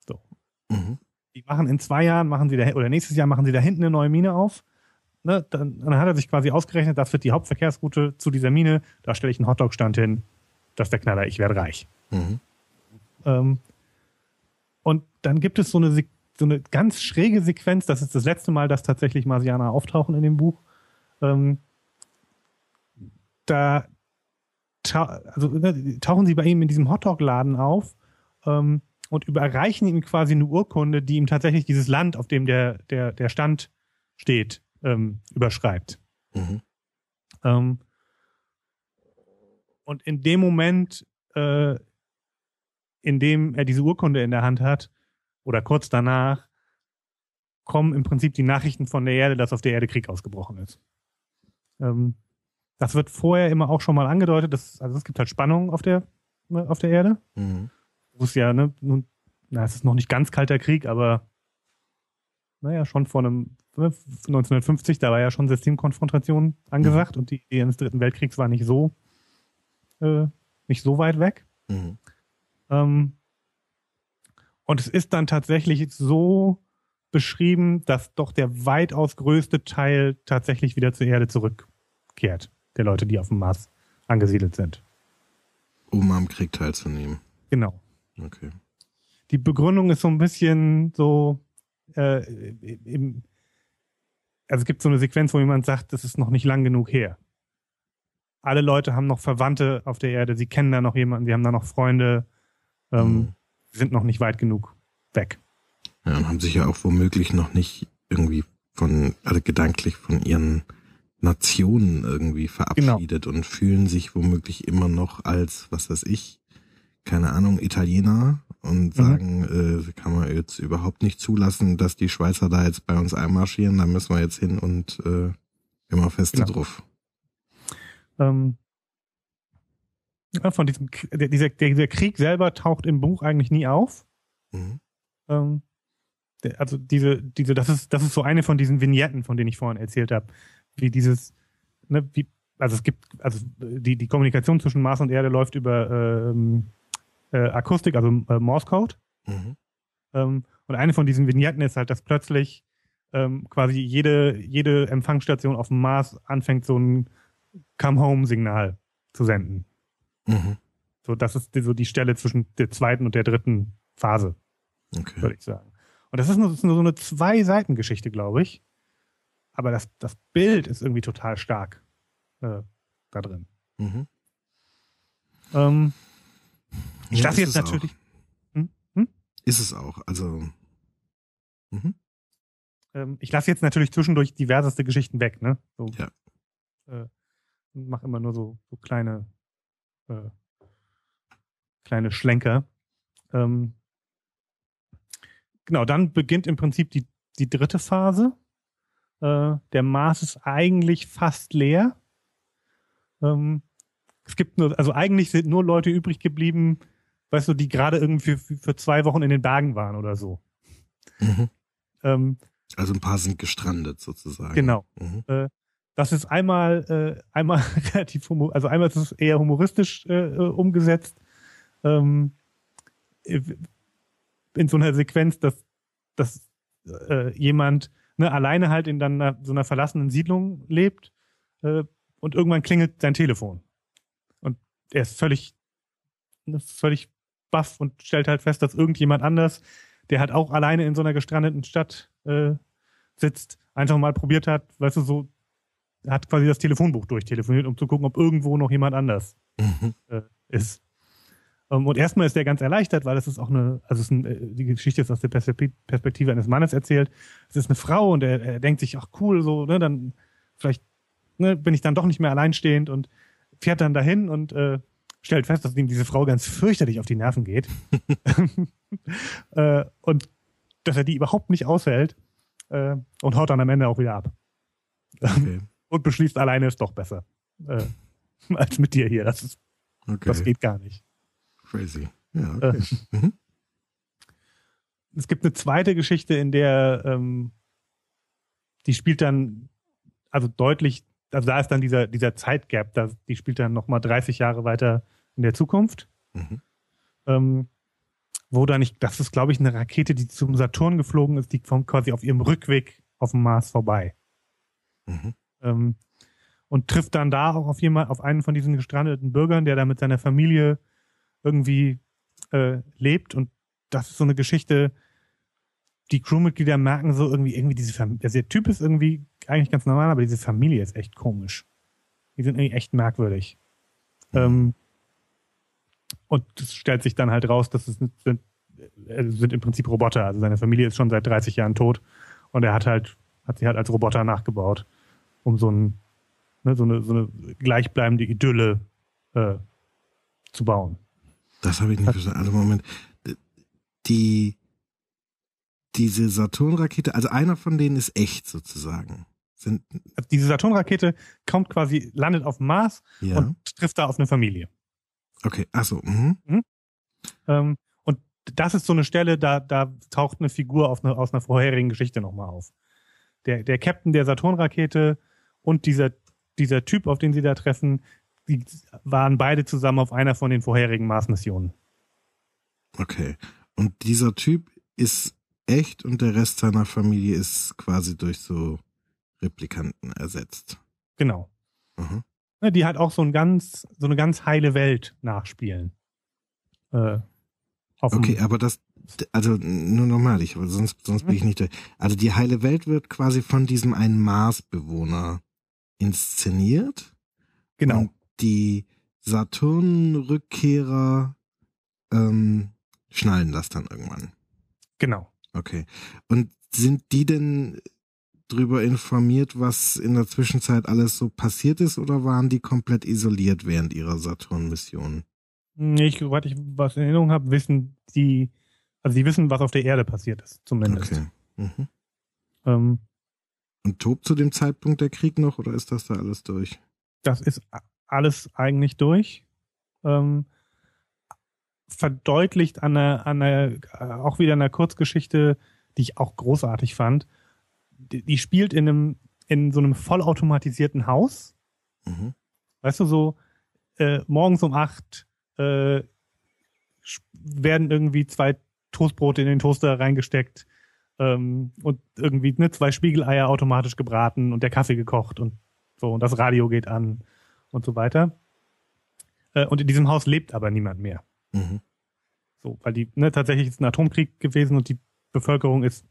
So. Mhm die machen in zwei Jahren, machen sie da, oder nächstes Jahr machen sie da hinten eine neue Mine auf. Ne, dann, dann hat er sich quasi ausgerechnet, das wird die Hauptverkehrsroute zu dieser Mine, da stelle ich einen Hotdog-Stand hin, das ist der Knaller, ich werde reich. Mhm. Ähm, und dann gibt es so eine, so eine ganz schräge Sequenz, das ist das letzte Mal, dass tatsächlich Marsianer auftauchen in dem Buch. Ähm, da also, ne, tauchen sie bei ihm in diesem Hotdog-Laden auf ähm, und überreichen ihm quasi eine Urkunde, die ihm tatsächlich dieses Land, auf dem der, der, der Stand steht, ähm, überschreibt. Mhm. Ähm, und in dem Moment, äh, in dem er diese Urkunde in der Hand hat, oder kurz danach, kommen im Prinzip die Nachrichten von der Erde, dass auf der Erde Krieg ausgebrochen ist. Ähm, das wird vorher immer auch schon mal angedeutet, dass, also es gibt halt Spannungen auf der, auf der Erde. Mhm wo es ja, ne, nun, na, es ist noch nicht ganz kalter Krieg, aber naja, schon vor einem 1950, da war ja schon Systemkonfrontation angesagt mhm. und die Idee eines Dritten Weltkriegs war nicht so, äh, nicht so weit weg. Mhm. Ähm, und es ist dann tatsächlich so beschrieben, dass doch der weitaus größte Teil tatsächlich wieder zur Erde zurückkehrt, der Leute, die auf dem Mars angesiedelt sind. Um am Krieg teilzunehmen. Genau. Okay. Die Begründung ist so ein bisschen so, äh, im, also es gibt so eine Sequenz, wo jemand sagt, das ist noch nicht lang genug her. Alle Leute haben noch Verwandte auf der Erde, sie kennen da noch jemanden, sie haben da noch Freunde. Ähm, Mhm. Sind noch nicht weit genug weg. Ja, und haben sich ja auch womöglich noch nicht irgendwie von, also gedanklich von ihren Nationen irgendwie verabschiedet und fühlen sich womöglich immer noch als, was weiß ich, keine Ahnung, Italiener und Mhm. sagen, äh, kann man jetzt überhaupt nicht zulassen, dass die Schweizer da jetzt bei uns einmarschieren, da müssen wir jetzt hin und äh, immer feste Genau. drauf. Ähm, ja, von diesem, dieser, dieser Krieg selber taucht im Buch eigentlich nie auf. Mhm. Ähm, also diese, diese, das ist, das ist so eine von diesen Vignetten, von denen ich vorhin erzählt habe. Wie dieses, ne, wie, also es gibt, also die, die Kommunikation zwischen Mars und Erde läuft über ähm, äh, Akustik, also äh, Morse Code. Mhm. Ähm, und eine von diesen Vignetten ist halt, dass plötzlich ähm, quasi jede, jede Empfangsstation auf dem Mars anfängt, so ein Come-Home-Signal zu senden. Mhm. So, das ist so die Stelle zwischen der zweiten und der dritten Phase, Okay. würde ich sagen. Und das ist nur, das ist nur so eine Zwei-Seiten-Geschichte, glaube ich. Aber das, das Bild ist irgendwie total stark äh, da drin. Mhm. Ähm, ich Ja, lasse jetzt natürlich. Hm? Hm? Ist es auch. Also. Mhm. Ähm, ich lasse jetzt natürlich zwischendurch diverseste Geschichten weg, ne? So, Ja. Äh, mach immer nur so, so kleine, äh, kleine Schlenker. Ähm, genau, dann beginnt im Prinzip die, die dritte Phase. Äh, der Mars ist eigentlich fast leer. Ähm, es gibt nur, also eigentlich sind nur Leute übrig geblieben, weißt du, die gerade irgendwie für, für zwei Wochen in den Bergen waren oder so. Mhm. Ähm, Also ein paar sind gestrandet sozusagen. Genau. Mhm. Das ist einmal, äh, einmal (laughs) relativ humor, also einmal ist es eher humoristisch äh, äh, umgesetzt. Ähm, in so einer Sequenz, dass, dass äh, jemand ne, alleine halt in dann so einer verlassenen Siedlung lebt äh, und irgendwann klingelt sein Telefon. Und er ist völlig, ne, völlig baff und stellt halt fest, dass irgendjemand anders, der halt auch alleine in so einer gestrandeten Stadt äh, sitzt, einfach mal probiert hat, weißt du, so hat quasi das Telefonbuch durchtelefoniert, um zu gucken, ob irgendwo noch jemand anders Mhm. äh, ist. Ähm, und erstmal ist er ganz erleichtert, weil das ist auch eine, also es ist ein, äh, die Geschichte ist aus der Perspektive Perspektive eines Mannes erzählt. Es ist eine Frau und er, er denkt sich, ach cool, so, ne, dann vielleicht ne, bin ich dann doch nicht mehr alleinstehend und fährt dann dahin und äh, stellt fest, dass ihm diese Frau ganz fürchterlich auf die Nerven geht. (laughs) (laughs) äh, und dass er die überhaupt nicht aushält äh, und haut dann am Ende auch wieder ab. Okay. Und beschließt, alleine ist doch besser. Äh, (laughs) als mit dir hier. Das, ist, okay. das geht gar nicht. Crazy. Ja, Äh, okay. Mhm. (laughs) es gibt eine zweite Geschichte, in der ähm, die spielt dann also deutlich, also da ist dann dieser dieser Zeitgap, da, die spielt dann noch mal 30 Jahre weiter in der Zukunft, Mhm. ähm, wo dann nicht, das ist glaube ich eine Rakete, die zum Saturn geflogen ist, die kommt quasi auf ihrem Rückweg auf dem Mars vorbei Mhm. Ähm, und trifft dann da auch auf jemand, auf einen von diesen gestrandeten Bürgern, der da mit seiner Familie irgendwie äh, lebt und das ist so eine Geschichte, die Crewmitglieder merken so irgendwie, irgendwie diese Familie, also der Typ ist irgendwie eigentlich ganz normal, aber diese Familie ist echt komisch. Die sind irgendwie echt merkwürdig. Ähm, und es stellt sich dann halt raus, dass es sind, sind, äh, im Prinzip Roboter. Also seine Familie ist schon seit 30 Jahren tot und er hat halt, hat sie halt als Roboter nachgebaut, um so, ein, ne, so, eine, so eine gleichbleibende Idylle äh, zu bauen. Das habe ich nicht verstanden. Also Moment. Die, diese Saturn-Rakete, also einer von denen ist echt sozusagen. Sind, Also diese Saturn-Rakete kommt quasi, landet auf dem Mars ja. und trifft da auf eine Familie. okay, ach so. Mhm. Ähm, und das ist so eine Stelle, da, da taucht eine Figur eine, aus einer vorherigen Geschichte nochmal auf. Der, der Captain der Saturn-Rakete und dieser, dieser Typ, auf den sie da treffen, die waren beide zusammen auf einer von den vorherigen Mars-Missionen. Okay. Und dieser Typ ist echt und der Rest seiner Familie ist quasi durch so Replikanten ersetzt. Genau. Ne, Die halt auch so ein ganz, so eine ganz heile Welt nachspielen. Äh, Okay, aber das, also nur nochmal, ich, sonst, sonst bin ich nicht durch. Also die heile Welt wird quasi von diesem einen Marsbewohner inszeniert. genau. Und die Saturn-Rückkehrer ähm, schnallen das dann irgendwann. Genau. Okay. Und sind die denn drüber informiert, was in der Zwischenzeit alles so passiert ist, oder waren die komplett isoliert während ihrer Saturn-Mission? Nee, ich, soweit ich was in Erinnerung habe, wissen die, also die wissen, was auf der Erde passiert ist, zumindest. Okay. Mhm. Ähm, Und tobt zu dem Zeitpunkt der Krieg noch, oder ist das da alles durch? das ist alles eigentlich durch. Ähm, verdeutlicht an einer, an einer, äh, auch wieder einer Kurzgeschichte, die ich auch großartig fand. Die, die spielt in einem, in so einem vollautomatisierten Haus. Mhm. Weißt du, so äh, morgens um acht äh, werden irgendwie zwei Toastbrote in den Toaster reingesteckt ähm, und irgendwie ne, zwei Spiegeleier automatisch gebraten und der Kaffee gekocht und so und das Radio geht an und so weiter. Äh, und in diesem Haus lebt aber niemand mehr. Mhm. So, weil die, ne, tatsächlich ist ein Atomkrieg gewesen und die Bevölkerung ist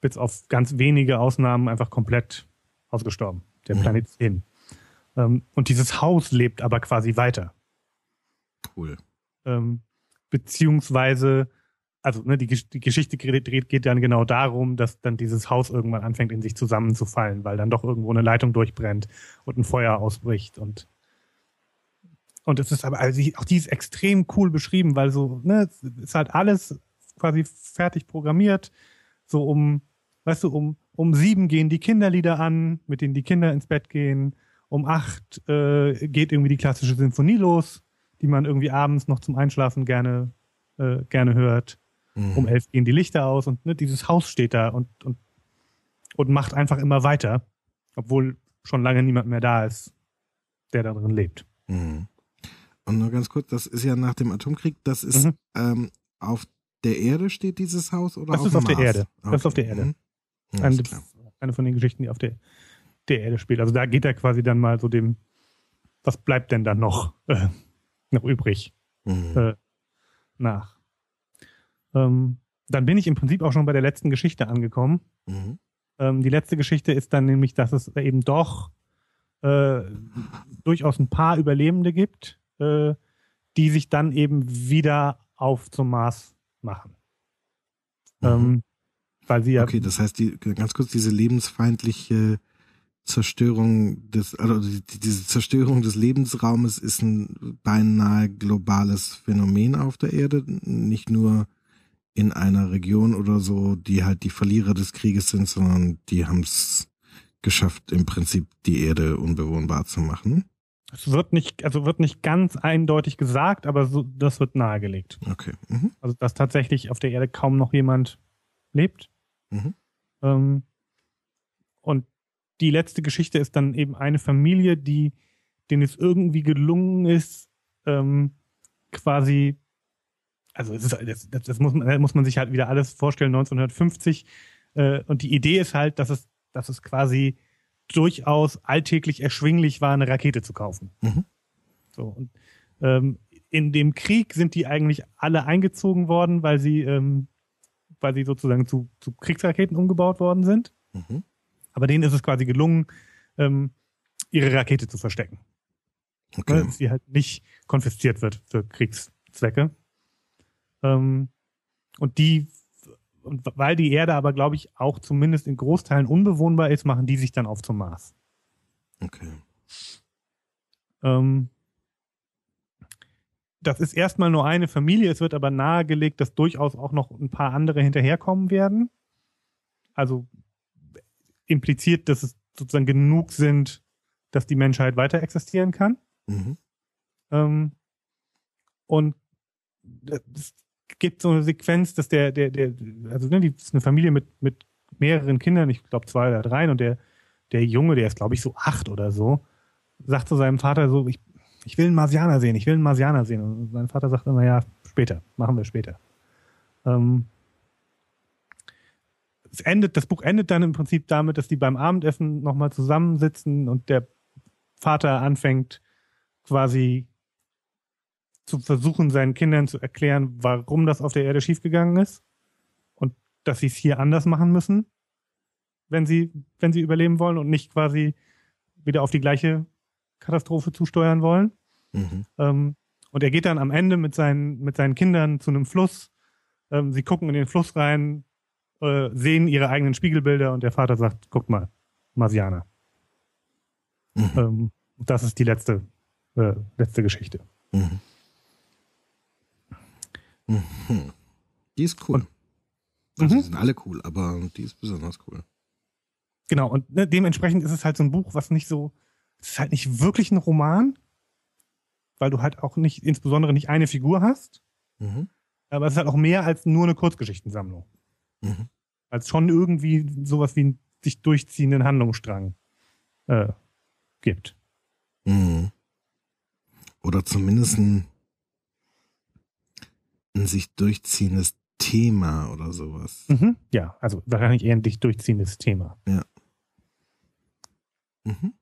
bis auf ganz wenige Ausnahmen einfach komplett ausgestorben. Der Mhm. Planet ist hin. Ähm, und dieses Haus lebt aber quasi weiter. Cool. Ähm, beziehungsweise, also ne, die, die Geschichte geht, geht dann genau darum, dass dann dieses Haus irgendwann anfängt in sich zusammenzufallen, weil dann doch irgendwo eine Leitung durchbrennt und ein Feuer ausbricht und und es ist aber, also auch die ist extrem cool beschrieben, weil so, ne, ist halt alles quasi fertig programmiert, so um, weißt du, um, um sieben gehen die Kinderlieder an, mit denen die Kinder ins Bett gehen, um acht äh, geht irgendwie die klassische Sinfonie los, die man irgendwie abends noch zum Einschlafen gerne, äh, gerne hört. Mhm. Um elf gehen die Lichter aus und ne, dieses Haus steht da und, und, und macht einfach immer weiter, obwohl schon lange niemand mehr da ist, der da drin lebt. Mhm. Und nur ganz kurz, das ist ja nach dem Atomkrieg, das ist Mhm. ähm, auf der Erde steht dieses Haus oder Das auf ist auf der Mars? Erde. Das ist auf der Erde. Mhm. Ja, eine, eine von den Geschichten, die auf der, der Erde spielt. Also da geht er quasi dann mal so dem, was bleibt denn dann noch, äh, noch übrig Mhm. äh, nach. Ähm, dann bin ich im Prinzip auch schon bei der letzten Geschichte angekommen. Mhm. Ähm, die letzte Geschichte ist dann nämlich, dass es eben doch äh, durchaus ein paar Überlebende gibt, äh, die sich dann eben wieder auf zum Mars machen. Mhm. Ähm, weil sie ja Okay, das heißt, die, ganz kurz, diese lebensfeindliche Zerstörung des, also die, diese Zerstörung des Lebensraumes ist ein beinahe globales Phänomen auf der Erde, nicht nur in einer Region oder so, die halt die Verlierer des Krieges sind, sondern die haben es geschafft, im Prinzip die Erde unbewohnbar zu machen. Es wird nicht, also wird nicht ganz eindeutig gesagt, aber so, das wird nahegelegt. Okay. Mhm. Also, dass tatsächlich auf der Erde kaum noch jemand lebt. Mhm. Ähm, und die letzte Geschichte ist dann eben eine Familie, die, denen es irgendwie gelungen ist, ähm, quasi, also es ist, das, das, das muss, man, muss man sich halt wieder alles vorstellen, 1950. Äh, und die Idee ist halt, dass es, dass es quasi durchaus alltäglich erschwinglich war, eine Rakete zu kaufen. Mhm. So, und ähm, in dem Krieg sind die eigentlich alle eingezogen worden, weil sie, ähm, weil sie sozusagen zu, zu Kriegsraketen umgebaut worden sind. Mhm. Aber denen ist es quasi gelungen, ähm, ihre Rakete zu verstecken. Okay. Dass sie halt nicht konfisziert wird für Kriegszwecke. Ähm, und die, und weil die Erde aber, glaube ich, auch zumindest in Großteilen unbewohnbar ist, machen die sich dann auf zum Mars. Okay. Ähm, das ist erstmal nur eine Familie, es wird aber nahegelegt, dass durchaus auch noch ein paar andere hinterherkommen werden. Also impliziert, dass es sozusagen genug sind, dass die Menschheit weiter existieren kann. Mhm. Ähm, und es gibt so eine Sequenz, dass der, der, der, also ne, die ist eine Familie mit, mit mehreren Kindern, ich glaube zwei oder drei, und der, der Junge, der ist, glaube ich, so acht oder so, sagt zu seinem Vater so, ich, ich will einen Marsianer sehen, ich will einen Marsianer sehen. Und sein Vater sagt immer, ja, später, machen wir später. Ähm, es endet, das Buch endet dann im Prinzip damit, dass die beim Abendessen nochmal zusammensitzen und der Vater anfängt, quasi zu versuchen, seinen Kindern zu erklären, warum das auf der Erde schiefgegangen ist und dass sie es hier anders machen müssen, wenn sie, wenn sie überleben wollen und nicht quasi wieder auf die gleiche Katastrophe zusteuern wollen. Mhm. Ähm, und er geht dann am Ende mit seinen, mit seinen Kindern zu einem Fluss Ähm, sie gucken in den Fluss rein, äh, sehen ihre eigenen Spiegelbilder und der Vater sagt, guck mal, Marsianer. Mhm. Ähm, das ist die letzte, äh, letzte Geschichte. Mhm. Mhm. Die ist cool. Also, Mhm. die sind alle cool, aber die ist besonders cool. Genau, und ne, dementsprechend ist es halt so ein Buch, was nicht so, es ist halt nicht wirklich ein Roman, weil du halt auch nicht, insbesondere nicht eine Figur hast, Mhm. aber es ist halt auch mehr als nur eine Kurzgeschichtensammlung. Mhm. Als schon irgendwie sowas wie einen sich durchziehenden Handlungsstrang äh, gibt. Mhm. Oder zumindest ein, ein sich durchziehendes Thema oder sowas. Mhm. Ja, also wahrscheinlich eher ein dich durchziehendes Thema. Mhm.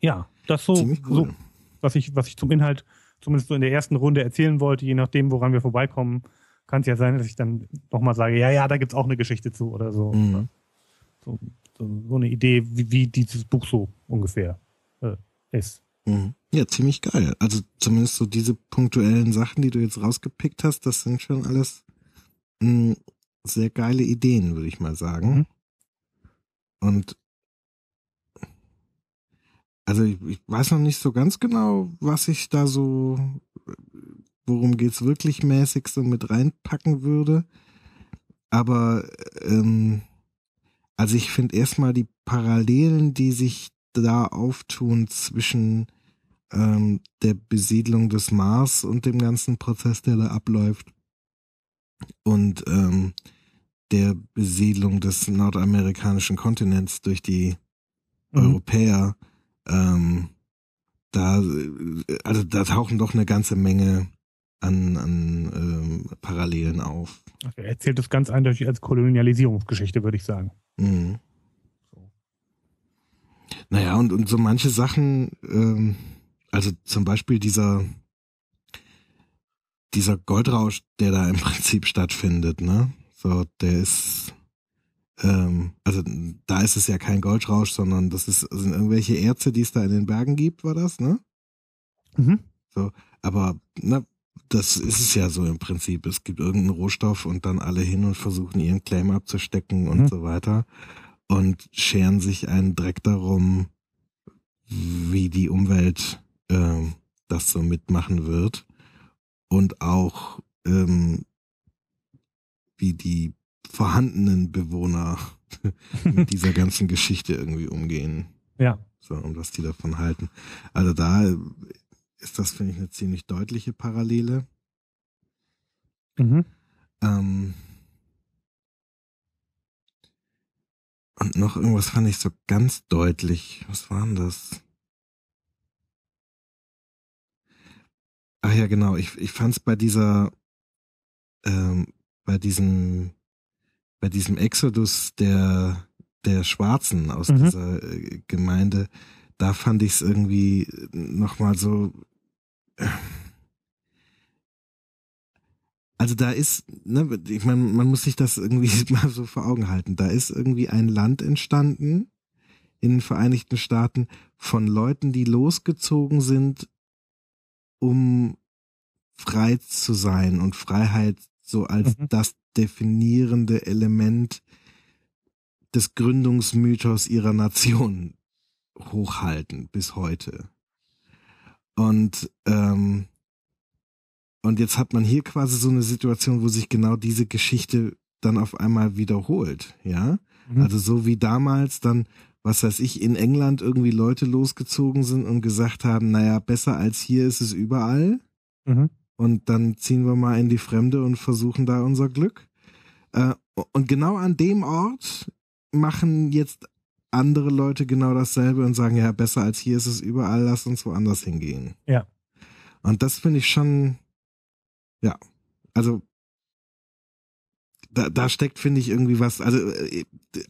Ja, das so, Ziemlich so cool. was ich, was ich zum Inhalt zumindest so in der ersten Runde erzählen wollte, je nachdem, woran wir vorbeikommen, kann es ja sein, dass ich dann nochmal sage, ja, ja, da gibt's auch eine Geschichte zu oder so. Mhm. So, so, so eine Idee, wie, wie dieses Buch so ungefähr äh, ist. Mhm. Ja, ziemlich geil. Also zumindest so diese punktuellen Sachen, die du jetzt rausgepickt hast, das sind schon alles mh, sehr geile Ideen, würde ich mal sagen. Mhm. Und also ich, ich weiß noch nicht so ganz genau, was ich da so, worum geht's wirklich mäßig so mit reinpacken würde. Aber ähm, also ich finde erstmal die Parallelen, die sich da auftun zwischen ähm, der Besiedlung des Mars und dem ganzen Prozess, der da abläuft und ähm, der Besiedlung des nordamerikanischen Kontinents durch die Mhm. Europäer, ähm, da, also da tauchen doch eine ganze Menge an, an ähm, Parallelen auf. Er erzählt das ganz eindeutig als Kolonialisierungsgeschichte, würde ich sagen. Mhm. Naja, und, und so manche Sachen, ähm, also zum Beispiel dieser, dieser Goldrausch, der da im (laughs) Prinzip stattfindet, ne? So, der ist, ähm, also da ist es ja kein Goldrausch, sondern das ist, sind irgendwelche Erze, die es da in den Bergen gibt, war das, ne? Mhm. Aber, ne, das ist es ja so im Prinzip. Es gibt irgendeinen Rohstoff und dann alle hin und versuchen ihren Claim abzustecken und Mhm. so weiter und scheren sich einen Dreck darum, wie die Umwelt ähm, das so mitmachen wird und auch ähm, wie die vorhandenen Bewohner (laughs) mit dieser ganzen Geschichte irgendwie umgehen. Ja. So, und was die davon halten. Also da ist das, finde ich, eine ziemlich deutliche Parallele. Mhm. Ähm und noch irgendwas fand ich so ganz deutlich. Was war denn das? Ach ja, genau. Ich, ich fand es bei dieser, ähm, bei diesem, bei diesem Exodus der, der Schwarzen aus Mhm. dieser äh, Gemeinde, da fand ich es irgendwie nochmal so, also da ist, ne, ich meine, man muss sich das irgendwie (laughs) mal so vor Augen halten. Da ist irgendwie ein Land entstanden in den Vereinigten Staaten von Leuten, die losgezogen sind, um frei zu sein und Freiheit so als Mhm. das definierende Element des Gründungsmythos ihrer Nation hochhalten bis heute. Und ähm, und jetzt hat man hier quasi so eine Situation, wo sich genau diese Geschichte dann auf einmal wiederholt, ja? Mhm. Also so wie damals dann, was weiß ich, in England irgendwie Leute losgezogen sind und gesagt haben, naja, besser als hier ist es überall. Mhm. Und dann ziehen wir mal in die Fremde und versuchen da unser Glück. Äh, und genau an dem Ort machen jetzt andere Leute genau dasselbe und sagen, ja, besser als hier ist es überall, lass uns woanders hingehen. Ja. Und das finde ich schon, ja, also da, da steckt, finde ich, irgendwie was, also äh,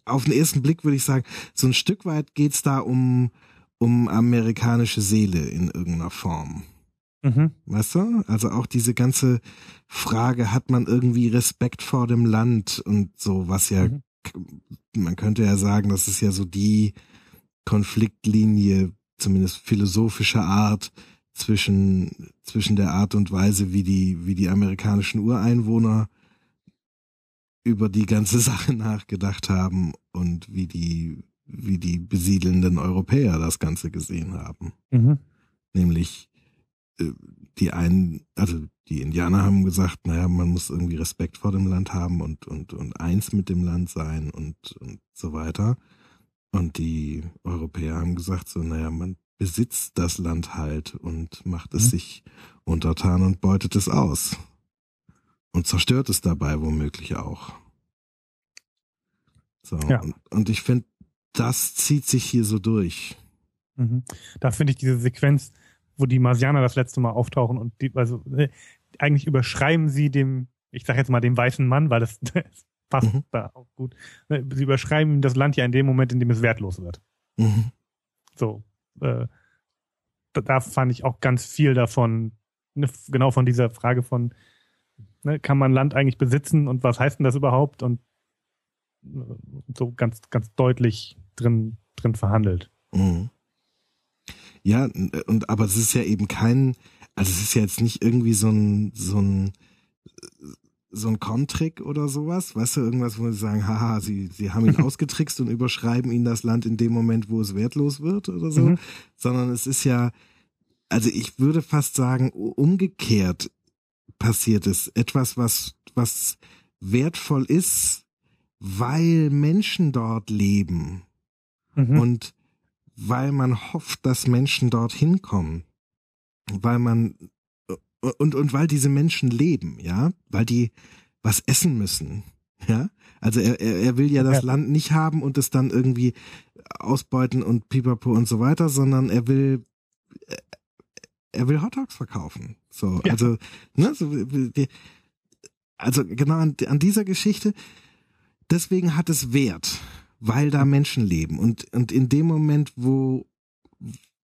auf den ersten Blick würde ich sagen, so ein Stück weit geht's da um, um amerikanische Seele in irgendeiner Form. Mhm. Weißt du? Also auch diese ganze Frage, hat man irgendwie Respekt vor dem Land und so, was ja, Mhm. man könnte ja sagen, das ist ja so die Konfliktlinie, zumindest philosophischer Art, zwischen, zwischen der Art und Weise, wie die, wie die amerikanischen Ureinwohner über die ganze (laughs) Sache nachgedacht haben und wie die, wie die besiedelnden Europäer das Ganze gesehen haben. Mhm. Nämlich äh, die einen, also die Indianer haben gesagt, naja, man muss irgendwie Respekt vor dem Land haben und, und, und eins mit dem Land sein und, und so weiter. Und die Europäer haben gesagt, so, naja, man besitzt das Land halt und macht es mhm. sich untertan und beutet es aus. Und zerstört es dabei womöglich auch. So, ja. und, und ich finde, das zieht sich hier so durch. Mhm. Da finde ich diese Sequenz, wo die Marsianer das letzte Mal auftauchen und die, also äh, eigentlich überschreiben sie dem, ich sag jetzt mal dem weißen Mann, weil das, (laughs) das passt mhm. da auch gut. Ne, sie überschreiben das Land ja in dem Moment, in dem es wertlos wird. Mhm. So, äh, da, fand ich auch ganz viel davon, ne, genau von dieser Frage von, ne, kann man Land eigentlich besitzen und was heißt denn das überhaupt? Und äh, so ganz, ganz deutlich drin, drin verhandelt. Mhm. Ja, und aber es ist ja eben kein, also es ist ja jetzt nicht irgendwie so ein, so ein, so ein Kontrick oder sowas, weißt du, irgendwas, wo sie sagen, haha, sie, sie haben ihn (laughs) ausgetrickst und überschreiben ihn das Land in dem Moment, wo es wertlos wird oder so, mhm. sondern es ist ja, also ich würde fast sagen, umgekehrt passiert es. Etwas, was, was wertvoll ist, weil Menschen dort leben. Mhm. Und weil man hofft, dass Menschen dorthin kommen, weil man und und weil diese Menschen leben, ja, weil die was essen müssen, ja. Also er, er, er will ja das ja. Land nicht haben und es dann irgendwie ausbeuten und pipapo und so weiter, sondern er will er will Hotdogs verkaufen. So, ja. also ne, so, also genau an, an dieser Geschichte. Deswegen hat es Wert weil da Menschen leben. Und, und in dem Moment, wo,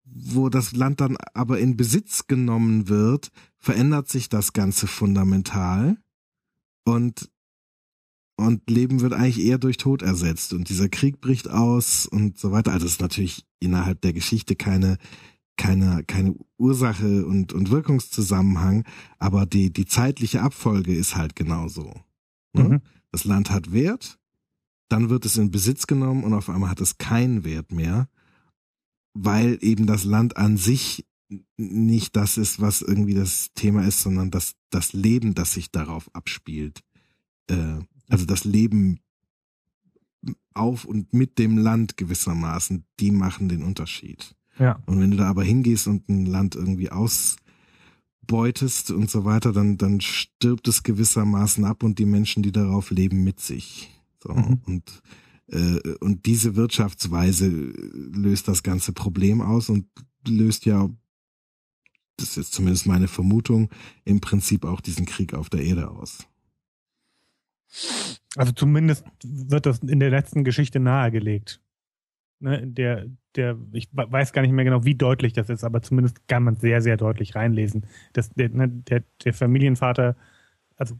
wo das Land dann aber in Besitz genommen wird, verändert sich das Ganze fundamental und, und Leben wird eigentlich eher durch Tod ersetzt und dieser Krieg bricht aus und so weiter. Also es ist natürlich innerhalb der Geschichte keine, keine, keine Ursache und, und Wirkungszusammenhang, aber die, die zeitliche Abfolge ist halt genauso. Ne? Mhm. Das Land hat Wert, dann wird es in Besitz genommen und auf einmal hat es keinen Wert mehr, weil eben das Land an sich nicht das ist, was irgendwie das Thema ist, sondern das, das Leben, das sich darauf abspielt. Äh, also das Leben auf und mit dem Land gewissermaßen, die machen den Unterschied. Ja. Und wenn du da aber hingehst und ein Land irgendwie ausbeutest und so weiter, dann, dann stirbt es gewissermaßen ab und die Menschen, die darauf leben, mit sich. So, mhm. Und äh, und diese Wirtschaftsweise löst das ganze Problem aus und löst ja, das ist jetzt zumindest meine Vermutung, im Prinzip auch diesen Krieg auf der Erde aus. Also zumindest wird das in der letzten Geschichte nahegelegt. Ne, der, der, ich weiß gar nicht mehr genau, wie deutlich das ist, aber zumindest kann man sehr, sehr deutlich reinlesen. dass der, ne, der, der Familienvater also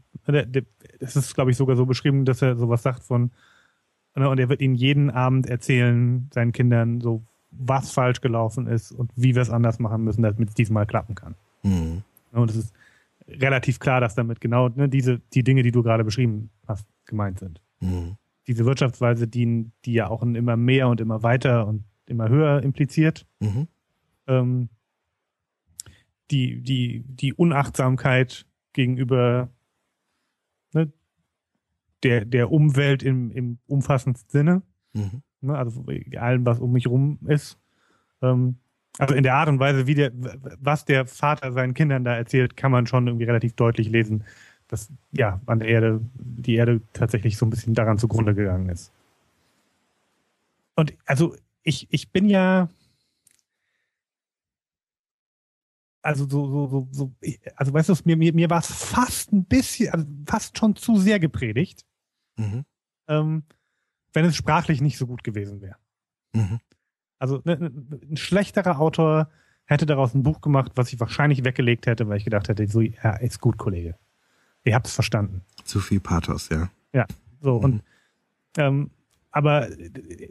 es ist, glaube ich, sogar so beschrieben, dass er sowas sagt von, ne, und er wird ihnen jeden Abend erzählen, seinen Kindern, so was falsch gelaufen ist und wie wir es anders machen müssen, damit es diesmal klappen kann. Mhm. Und es ist relativ klar, dass damit genau ne, diese, die Dinge, die du gerade beschrieben hast, gemeint sind. Mhm. Diese Wirtschaftsweise, die, die ja auch ein immer mehr und immer weiter und immer höher impliziert. Mhm. Ähm, die, die, die Unachtsamkeit gegenüber ne, der, der Umwelt im, im umfassendsten Sinne. Mhm. Ne, also allem, was um mich rum ist. Ähm, also in der Art und Weise, wie der, was der Vater seinen Kindern da erzählt, kann man schon irgendwie relativ deutlich lesen, dass ja an der Erde, die Erde tatsächlich so ein bisschen daran zugrunde gegangen ist. Und also ich, ich bin ja, also so, so, so, so also weißt du, mir, mir, mir war es fast ein bisschen, also fast schon zu sehr gepredigt, mhm. ähm, wenn es sprachlich nicht so gut gewesen wäre. Mhm. Also ne, ne, ein schlechterer Autor hätte daraus ein Buch gemacht, was ich wahrscheinlich weggelegt hätte, weil ich gedacht hätte, so, ja, ist gut, Kollege. Ihr habt es verstanden. Zu viel Pathos, ja. Ja, so mhm. und ähm, aber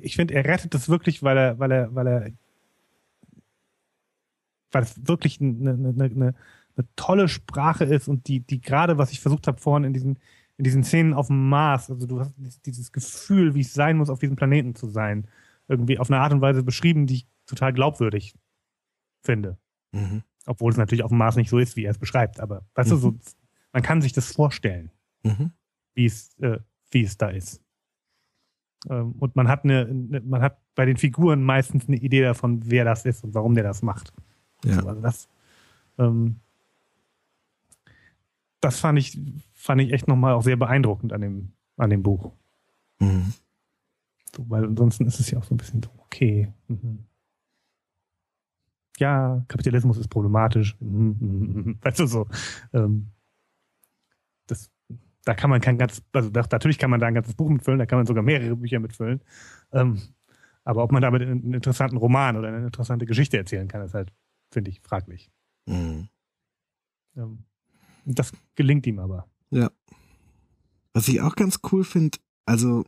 ich finde, er rettet es wirklich, weil er, weil er, weil er weil es wirklich eine, eine, eine, eine tolle Sprache ist und die, die gerade, was ich versucht habe vorhin in diesen, in diesen Szenen auf dem Mars, also du hast dieses Gefühl, wie es sein muss, auf diesem Planeten zu sein, irgendwie auf eine Art und Weise beschrieben, die ich total glaubwürdig finde. Mhm. Obwohl es natürlich auf dem Mars nicht so ist, wie er es beschreibt, aber weißt mhm. du, so, man kann sich das vorstellen, mhm. wie es, äh, wie es da ist. Ähm, und man hat eine, man hat bei den Figuren meistens eine Idee davon, wer das ist und warum der das macht. Ja. Also das, ähm, das fand ich, fand ich echt nochmal auch sehr beeindruckend an dem, an dem Buch. Mhm. So, weil ansonsten ist es ja auch so ein bisschen so, okay. Mhm. Ja, Kapitalismus ist problematisch. Mhm, mhm, mhm, (laughs) weißt du so. Ähm, das, da kann man kein ganz, also da, natürlich kann man da ein ganzes Buch mitfüllen, da kann man sogar mehrere Bücher mitfüllen. Ähm, aber ob man damit einen interessanten Roman oder eine interessante Geschichte erzählen kann, ist halt, finde ich, fraglich. Mhm. Ähm, das gelingt ihm aber. Ja. Was ich auch ganz cool finde, also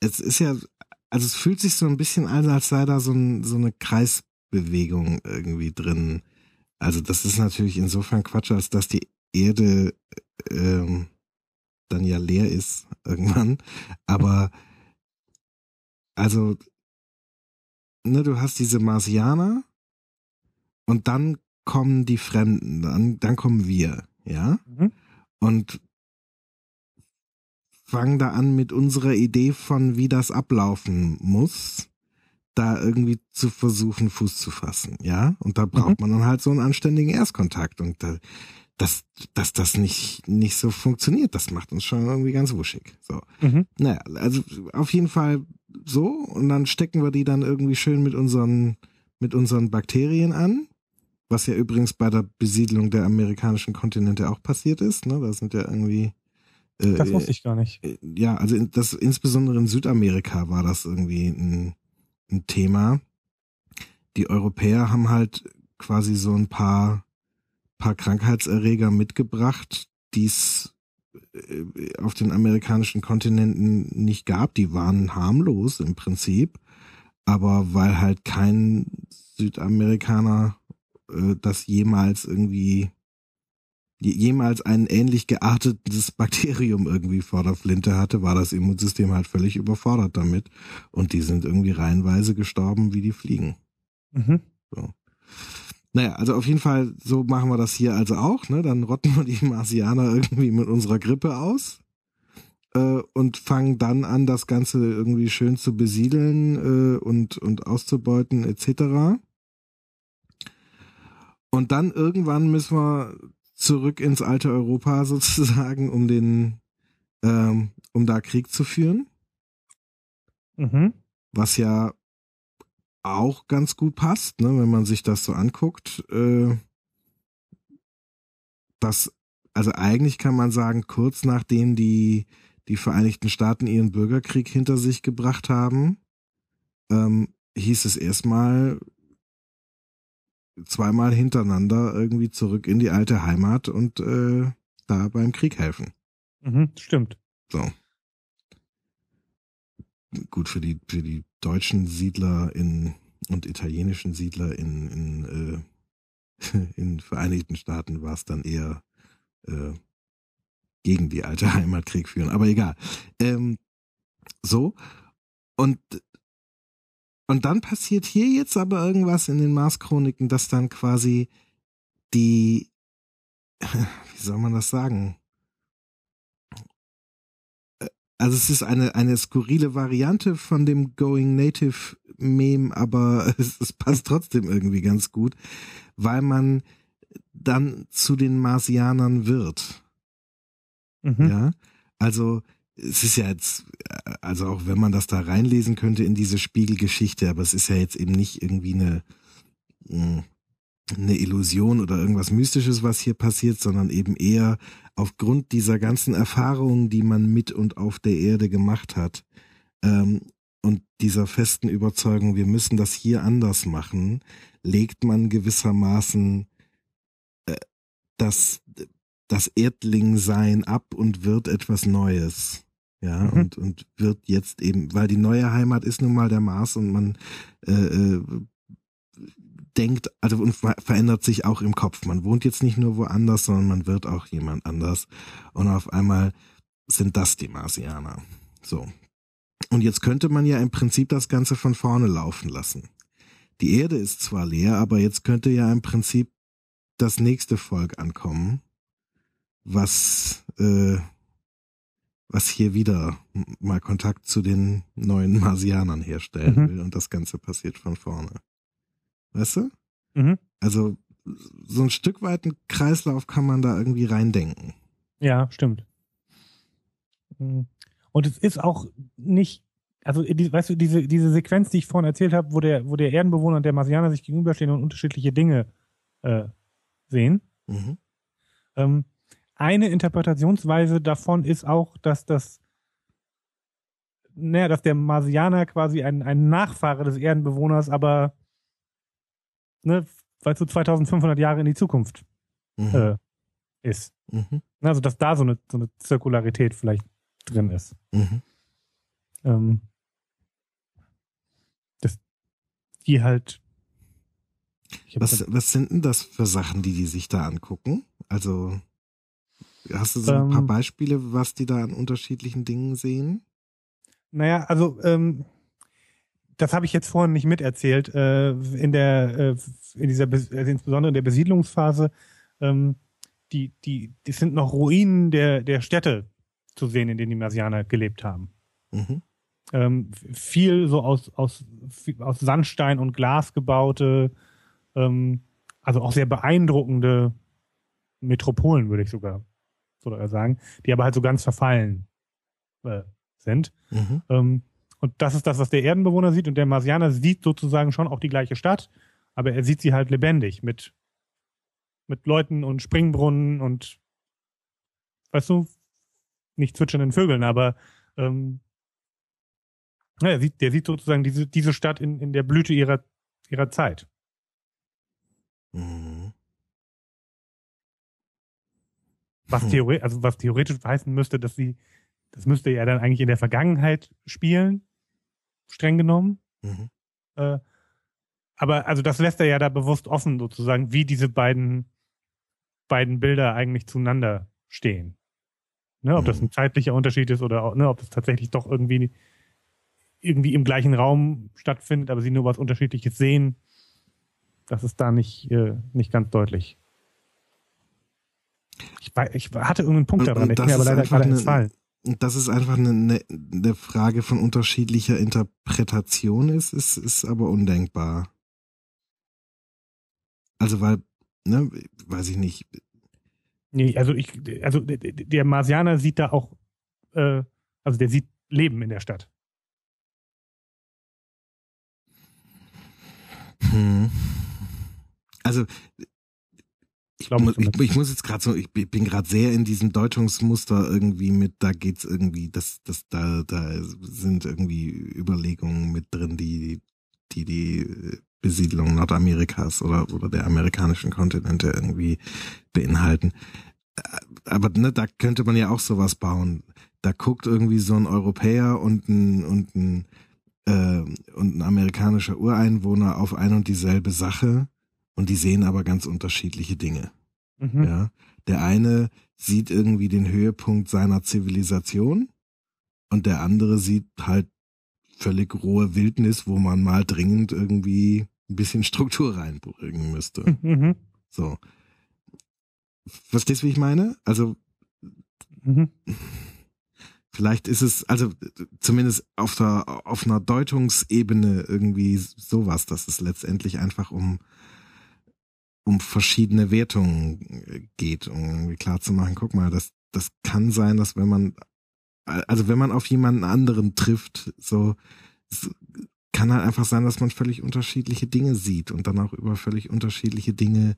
es ist ja, also es fühlt sich so ein bisschen an, als sei da so, ein, so eine Kreisbewegung irgendwie drin. Also das ist natürlich insofern Quatsch, als dass die Erde ähm, dann ja leer ist irgendwann. Aber also, ne, du hast diese Marsianer und dann kommen die Fremden, dann, dann kommen wir, ja? Mhm. Und fangen da an mit unserer Idee von, wie das ablaufen muss, da irgendwie zu versuchen, Fuß zu fassen, ja? Und da braucht mhm. man dann halt so einen anständigen Erstkontakt und da, dass, dass das nicht, nicht so funktioniert, das macht uns schon irgendwie ganz wuschig. So. Mhm. Naja, also auf jeden Fall so und dann stecken wir die dann irgendwie schön mit unseren, mit unseren Bakterien an was ja übrigens bei der Besiedlung der amerikanischen Kontinente auch passiert ist. Ne? Da sind ja irgendwie. Äh, das wusste ich gar nicht. Äh, ja, also in, das insbesondere in Südamerika war das irgendwie ein, ein Thema. Die Europäer haben halt quasi so ein paar, paar Krankheitserreger mitgebracht, die es äh, auf den amerikanischen Kontinenten nicht gab. Die waren harmlos im Prinzip. Aber weil halt kein Südamerikaner äh, das jemals irgendwie jemals ein ähnlich geartetes (laughs) Bakterium irgendwie vor der Flinte hatte, war das Immunsystem halt völlig überfordert damit. Und die sind irgendwie reihenweise gestorben wie die Fliegen. Mhm. So. Naja, also auf jeden Fall, so machen wir das hier also auch. Ne? Dann rotten wir die Marsianer irgendwie mit unserer Grippe aus äh, und fangen dann an, das Ganze irgendwie schön zu besiedeln äh, und, und auszubeuten etc. Und dann irgendwann müssen wir zurück ins alte Europa (laughs) sozusagen, um den, ähm, um da Krieg zu führen. Mhm. Was ja auch ganz gut passt, ne, wenn man sich das so anguckt. Äh, das, also eigentlich kann man sagen, kurz nachdem die, die Vereinigten Staaten ihren Bürgerkrieg hinter sich gebracht haben, ähm, hieß es erstmal, zweimal hintereinander irgendwie zurück in die alte Heimat und äh, da beim Krieg helfen. Mhm, stimmt. So. Gut, für die, für die deutschen Siedler in und italienischen Siedler in, in, äh, (laughs) in Vereinigten Staaten war es dann eher äh, gegen die alte Heimat Krieg führen. Aber egal. Ähm, so. Und und dann passiert hier jetzt aber irgendwas in den Mars-Chroniken, dass dann quasi die, (laughs) wie soll man das sagen? Also es ist eine, eine skurrile Variante von dem Going Native Meme, aber (laughs) es, es passt trotzdem irgendwie ganz gut, weil man dann zu den Marsianern wird. Mhm. Ja, also es ist ja jetzt, also auch wenn man das da reinlesen könnte in diese Spiegelgeschichte, aber es ist ja jetzt eben nicht irgendwie eine, hm, eine Illusion oder irgendwas Mystisches, was hier passiert, sondern eben eher aufgrund dieser ganzen Erfahrungen, die man mit und auf der Erde gemacht hat, ähm, und dieser festen Überzeugung, wir müssen das hier anders machen, legt man gewissermaßen äh, das, das Erdlingsein ab und wird etwas Neues. Ja, mhm. und, und wird jetzt eben, weil die neue Heimat ist nun mal der Mars und man äh, äh denkt, also und verändert sich auch im Kopf. Man wohnt jetzt nicht nur woanders, sondern man wird auch jemand anders. Und auf einmal sind das die Marsianer. So. Und jetzt könnte man ja im Prinzip das Ganze von vorne laufen lassen. Die Erde ist zwar leer, aber jetzt könnte ja im Prinzip das nächste Volk ankommen, was, äh, was hier wieder mal Kontakt zu den neuen Marsianern herstellen mhm. will und das Ganze passiert von vorne. Weißt du? Mhm. Also so ein Stück weit einen Kreislauf kann man da irgendwie reindenken. Ja, stimmt. Mhm. Und es ist auch nicht, also die, weißt du, diese, diese Sequenz, die ich vorhin erzählt habe, wo der, wo der Erdenbewohner und der Marsianer sich gegenüberstehen und unterschiedliche Dinge äh, sehen. Mhm. Ähm, eine Interpretationsweise davon ist auch, dass das, naja, dass der Marsianer quasi ein, ein Nachfahre des Erdenbewohners, aber ne, weil so 2500 Jahre in die Zukunft mhm. äh, ist. Mhm. Also dass da so eine, so eine Zirkularität vielleicht drin ist. Mhm. Ähm, dass die halt. Was, was sind denn das für Sachen, die die sich da angucken? Also hast du so ein ähm, paar Beispiele, was die da an unterschiedlichen Dingen sehen? Naja, also ähm, das habe ich jetzt vorhin nicht miterzählt. Äh, in der, äh, in dieser, also insbesondere in der Besiedlungsphase, ähm, die, die, die sind noch Ruinen der, der Städte zu sehen, in denen die Marsianer gelebt haben. Mhm. Ähm, viel so aus, aus, aus Sandstein und Glas gebaute, ähm, also auch sehr beeindruckende Metropolen, würde ich sogar, sogar sagen, die aber halt so ganz verfallen äh, sind. Mhm. Ähm, und das ist das, was der Erdenbewohner sieht. Und der Marsianer sieht sozusagen schon auch die gleiche Stadt, aber er sieht sie halt lebendig mit, mit Leuten und Springbrunnen und, weißt du, nicht zwitschernden Vögeln, aber ähm, ja, er sieht, der sieht sozusagen diese, diese Stadt in, in der Blüte ihrer, ihrer Zeit. Mhm. Was, theoretisch, also was theoretisch heißen müsste, dass sie, das müsste ja dann eigentlich in der Vergangenheit spielen, streng genommen. Mhm. Äh, aber also das lässt er ja da bewusst offen, sozusagen, wie diese beiden, beiden Bilder eigentlich zueinander stehen. Ne, ob mhm. das ein zeitlicher Unterschied ist oder ne, ob das tatsächlich doch irgendwie, irgendwie im gleichen Raum stattfindet, aber sie nur was Unterschiedliches sehen, das ist da nicht, äh, nicht ganz deutlich. Ich, ich hatte irgendeinen Punkt daran, der ist mir aber leider gerade entfallen dass es einfach eine, eine, eine Frage von unterschiedlicher Interpretation ist, ist, ist aber undenkbar. Also weil, ne, weiß ich nicht. Nee, also ich, also der Marsianer sieht da auch, äh, also der sieht Leben in der Stadt. Hm. Also ich, glaube, ich, ich, muss jetzt gerade so, ich bin gerade sehr in diesem Deutungsmuster irgendwie mit, da geht's irgendwie, das, das, da, da sind irgendwie Überlegungen mit drin, die, die die Besiedlung Nordamerikas oder, oder der amerikanischen Kontinente irgendwie beinhalten. Aber ne, da könnte man ja auch sowas bauen. Da guckt irgendwie so ein Europäer und ein, und ein, äh, und ein amerikanischer Ureinwohner auf ein und dieselbe Sache und die sehen aber ganz unterschiedliche Dinge. Mhm. Ja, der eine sieht irgendwie den Höhepunkt seiner Zivilisation und der andere sieht halt völlig rohe Wildnis, wo man mal dringend irgendwie ein bisschen (laughs) Struktur reinbringen müsste. Mhm. So. Verstehst du, wie ich meine? Also, mhm. vielleicht ist es, also zumindest auf der, auf einer Deutungsebene irgendwie sowas, dass es letztendlich einfach um um verschiedene Wertungen äh, geht, um irgendwie klar zu machen, guck mal, das, das kann sein, dass wenn man, also wenn man auf jemanden anderen trifft, so, kann halt einfach sein, dass man völlig unterschiedliche Dinge sieht und dann auch über völlig unterschiedliche Dinge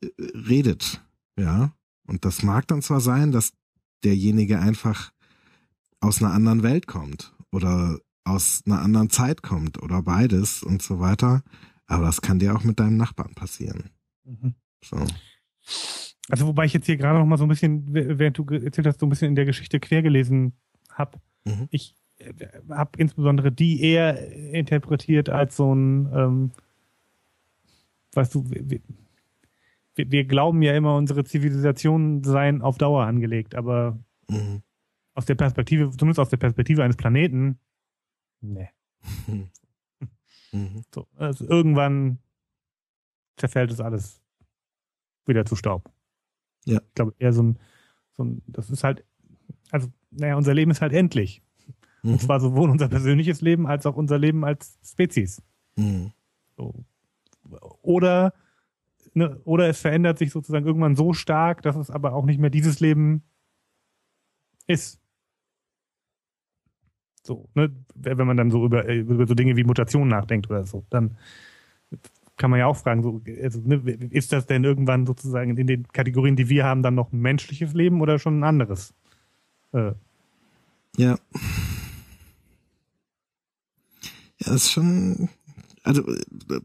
äh, redet, ja. Und das mag dann zwar sein, dass derjenige einfach aus einer anderen Welt kommt oder aus einer anderen Zeit kommt oder beides und so weiter. Aber das kann dir auch mit deinem Nachbarn passieren. Mhm. So. Also wobei ich jetzt hier gerade noch mal so ein bisschen, während du erzählt hast, so ein bisschen in der Geschichte quer gelesen habe. Mhm. Ich äh, habe insbesondere die eher interpretiert als so ein ähm, weißt du, wir, wir, wir glauben ja immer, unsere Zivilisationen seien auf Dauer angelegt, aber mhm. aus der Perspektive, zumindest aus der Perspektive eines Planeten, (laughs) ne. (laughs) Mhm. So, also irgendwann zerfällt es alles wieder zu Staub. Ja. Ich glaube, eher so ein, so ein, das ist halt, also, naja, unser Leben ist halt endlich. Mhm. Und zwar sowohl unser persönliches Leben als auch unser Leben als Spezies. Mhm. So. Oder, ne, oder es verändert sich sozusagen irgendwann so stark, dass es aber auch nicht mehr dieses Leben ist. So, ne, wenn man dann so über, über so Dinge wie Mutationen nachdenkt oder so, dann kann man ja auch fragen, so, also, ne, ist das denn irgendwann sozusagen in den Kategorien, die wir haben, dann noch ein menschliches Leben oder schon ein anderes? Äh. Ja. Ja, ist schon, also,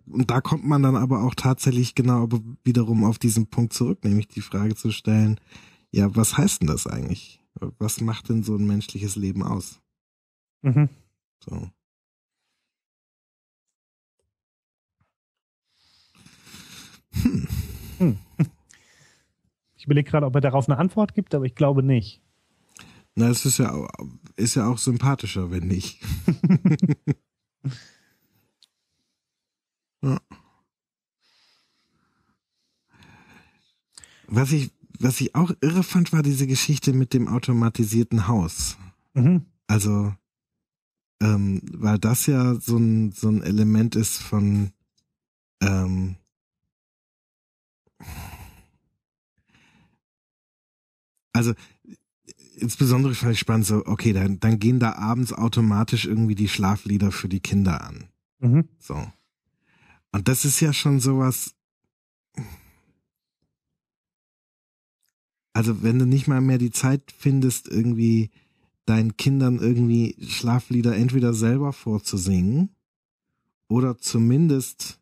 und da kommt man dann aber auch tatsächlich genau wiederum auf diesen Punkt zurück, nämlich die Frage zu stellen, ja, was heißt denn das eigentlich? Was macht denn so ein menschliches Leben aus? Mhm. So. Hm. Hm. Ich überlege gerade, ob er darauf eine Antwort gibt, aber ich glaube nicht. Na, es ist ja, ist ja auch sympathischer, wenn nicht. (laughs) ja. Was ich, was ich auch irre fand, war diese Geschichte mit dem automatisierten Haus. Mhm. Also, ähm, weil das ja so ein, so ein Element ist von, ähm, also insbesondere fand ich spannend so, okay, dann, dann gehen da abends automatisch irgendwie die Schlaflieder für die Kinder an. Mhm. So. Und das ist ja schon sowas. Also, wenn du nicht mal mehr die Zeit findest, irgendwie deinen Kindern irgendwie Schlaflieder entweder selber vorzusingen oder zumindest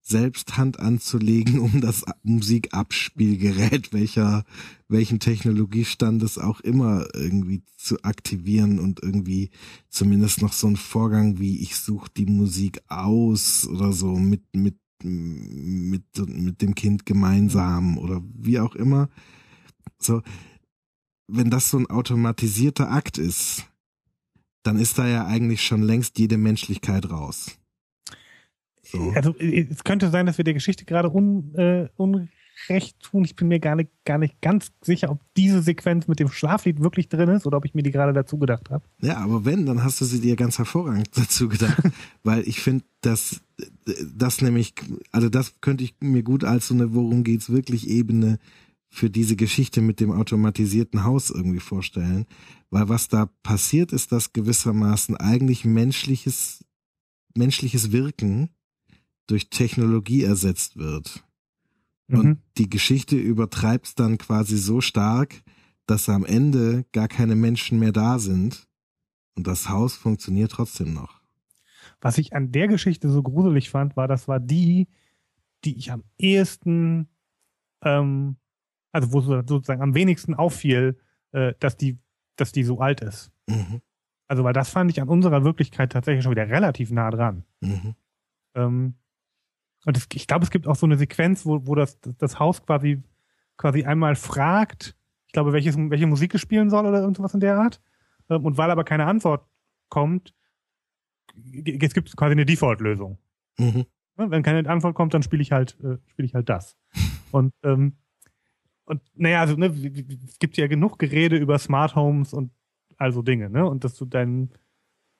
selbst Hand anzulegen, um das Musikabspielgerät, welcher, welchen Technologiestand es auch immer irgendwie zu aktivieren und irgendwie zumindest noch so ein Vorgang wie ich suche die Musik aus oder so mit, mit, mit, mit dem Kind gemeinsam oder wie auch immer. So, wenn das so ein automatisierter Akt ist, dann ist da ja eigentlich schon längst jede Menschlichkeit raus. So. Also es könnte sein, dass wir der Geschichte gerade un, äh, unrecht tun. Ich bin mir gar nicht, gar nicht ganz sicher, ob diese Sequenz mit dem Schlaflied wirklich drin ist oder ob ich mir die gerade dazu gedacht habe. Ja, aber wenn, dann hast du sie dir ganz hervorragend (laughs) dazu gedacht. weil ich finde, dass das nämlich, also das könnte ich mir gut als so eine Worum geht's wirklich Ebene für diese Geschichte mit dem automatisierten Haus irgendwie vorstellen. Weil was da passiert, ist, dass gewissermaßen eigentlich menschliches, menschliches Wirken durch Technologie ersetzt wird. Und mhm. die Geschichte übertreibt dann quasi so stark, dass am Ende gar keine Menschen mehr da sind und das Haus funktioniert trotzdem noch. Was ich an der Geschichte so gruselig fand, war, das war die, die ich am ehesten, ähm, also wo sozusagen am wenigsten auffiel, äh, dass die, dass die so alt ist. Mhm. Also, weil das fand ich an unserer Wirklichkeit tatsächlich schon wieder relativ nah dran. Mhm. Ähm, und es, ich glaube, es gibt auch so eine Sequenz, wo, wo das, das Haus quasi, quasi einmal fragt, ich glaube, welches, welche Musik es spielen soll oder irgendwas in der Art. Ähm, und weil aber keine Antwort kommt, es gibt quasi eine Default-Lösung. Mhm. Wenn keine Antwort kommt, dann spiele ich halt, äh, spiele ich halt das. (laughs) Und, ähm, und naja, also, ne, es gibt ja genug Gerede über Smart Homes und also Dinge, ne? Und dass du dein,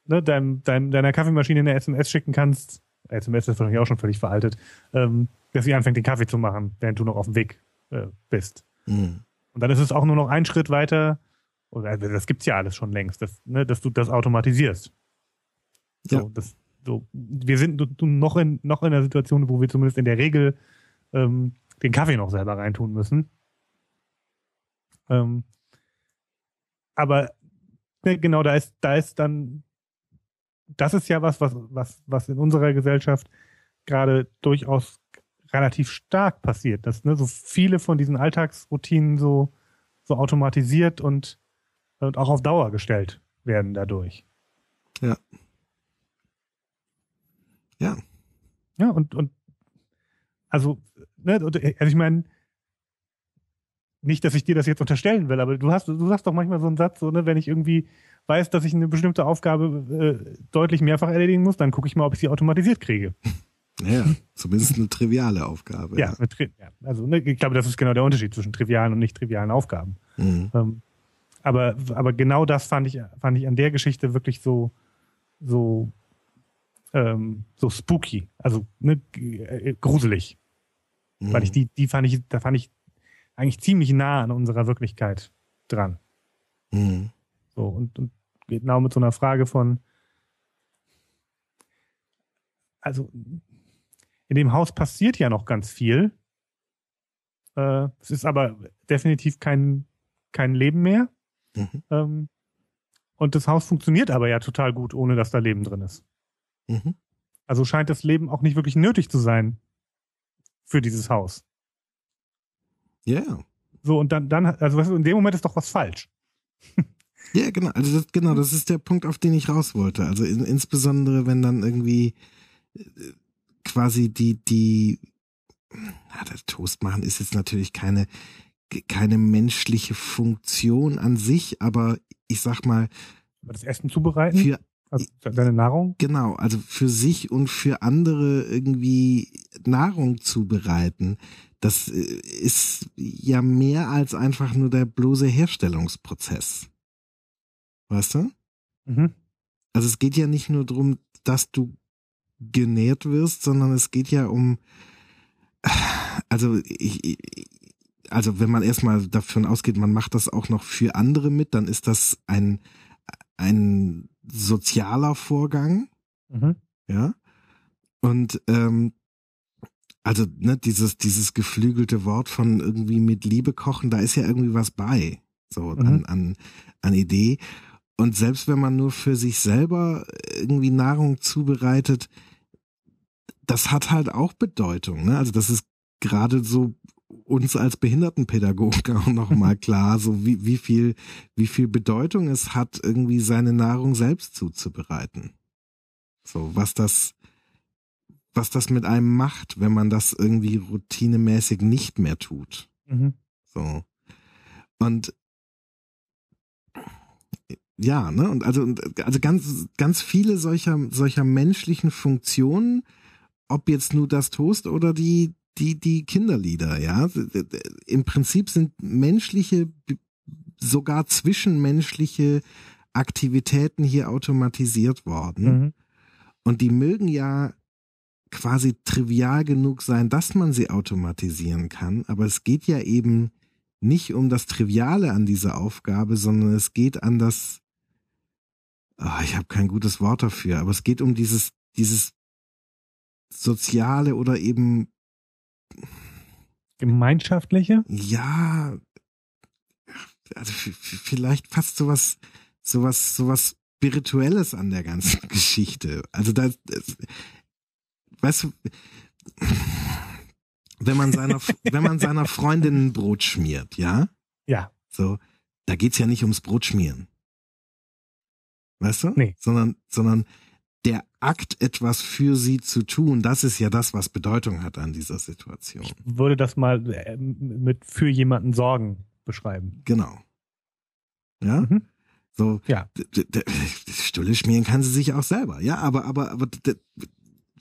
ne, dein, dein, deiner Kaffeemaschine eine SMS schicken kannst, SMS ist wahrscheinlich auch schon völlig veraltet, ähm, dass sie anfängt, den Kaffee zu machen, während du noch auf dem Weg äh, bist. Mhm. Und dann ist es auch nur noch ein Schritt weiter, oder also das gibt's ja alles schon längst, dass, ne, dass du das automatisierst. So, ja. das, so, wir sind noch in, noch in einer Situation, wo wir zumindest in der Regel ähm, den Kaffee noch selber reintun müssen. Ähm, aber ne, genau, da ist, da ist dann das ist ja was, was, was, was in unserer Gesellschaft gerade durchaus relativ stark passiert, dass ne, so viele von diesen Alltagsroutinen so, so automatisiert und, und auch auf Dauer gestellt werden dadurch. Ja. Ja. Ja, und, und also, ne, also ich meine, nicht, dass ich dir das jetzt unterstellen will, aber du hast, du sagst doch manchmal so einen Satz, so, ne, wenn ich irgendwie weiß, dass ich eine bestimmte Aufgabe äh, deutlich mehrfach erledigen muss, dann gucke ich mal, ob ich sie automatisiert kriege. Ja, zumindest eine triviale Aufgabe. Ja, ja. ja also ne, ich glaube, das ist genau der Unterschied zwischen trivialen und nicht trivialen Aufgaben. Mhm. Ähm, aber, aber genau das fand ich, fand ich an der Geschichte wirklich so, so, ähm, so spooky, also ne, äh, gruselig. Mhm. Weil ich die, die fand ich, da fand ich eigentlich ziemlich nah an unserer Wirklichkeit dran. Mhm. So, und, und genau mit so einer Frage von, also in dem Haus passiert ja noch ganz viel. Äh, es ist aber definitiv kein, kein Leben mehr. Mhm. Ähm, und das Haus funktioniert aber ja total gut, ohne dass da Leben drin ist. Mhm. Also scheint das Leben auch nicht wirklich nötig zu sein für dieses Haus. Ja. Yeah. So, und dann, dann, also in dem Moment ist doch was falsch. ja, genau. Also das, genau, das ist der Punkt, auf den ich raus wollte. Also in, insbesondere, wenn dann irgendwie äh, quasi die, die, na, das Toast machen ist jetzt natürlich keine, keine menschliche Funktion an sich, aber ich sag mal. Das Essen zubereiten? Für, also deine Nahrung? Genau, also für sich und für andere irgendwie Nahrung zubereiten. Das äh, ist ja mehr als einfach nur der bloße Herstellungsprozess. Weißt du? Mhm. Also es geht ja nicht nur darum, dass du genährt wirst, sondern es geht ja um, also ich, also wenn man erstmal davon ausgeht, man macht das auch noch für andere mit, dann ist das ein, ein sozialer Vorgang. Mhm. Ja. Und ähm, also ne, dieses, dieses geflügelte Wort von irgendwie mit Liebe kochen, da ist ja irgendwie was bei. So mhm. an, an, an Idee. Und selbst wenn man nur für sich selber irgendwie Nahrung zubereitet, das hat halt auch Bedeutung. Ne? Also das ist gerade so uns als Behindertenpädagogen (laughs) auch nochmal klar, so wie, wie viel, wie viel Bedeutung es hat, irgendwie seine Nahrung selbst zuzubereiten. So, was das, was das mit einem macht, wenn man das irgendwie routinemäßig nicht mehr tut. Mhm. So. Und ja, ne, und also, also ganz, ganz viele solcher, solcher menschlichen Funktionen, ob jetzt nur das Toast oder die, die, die Kinderlieder, ja. Im Prinzip sind menschliche, sogar zwischenmenschliche Aktivitäten hier automatisiert worden. Mhm. Und die mögen ja quasi trivial genug sein, dass man sie automatisieren kann, aber es geht ja eben nicht um das Triviale an dieser Aufgabe, sondern es geht an das, oh, ich habe kein gutes Wort dafür, aber es geht um dieses, dieses soziale oder eben gemeinschaftliche? Ja, also vielleicht fast sowas, sowas, sowas spirituelles an der ganzen (laughs) Geschichte. Also da, weißt du, wenn man seiner, wenn man seiner Freundin ein Brot schmiert, ja? Ja. So, da geht's ja nicht ums Brot schmieren. Weißt du? Nee. Sondern, sondern der Akt, etwas für sie zu tun, das ist ja das, was Bedeutung hat an dieser Situation. Ich würde das mal äh, mit für jemanden sorgen beschreiben. Genau. Ja? Mhm. So, ja. Stulle schmieren kann sie sich auch selber. Ja, aber, aber, aber,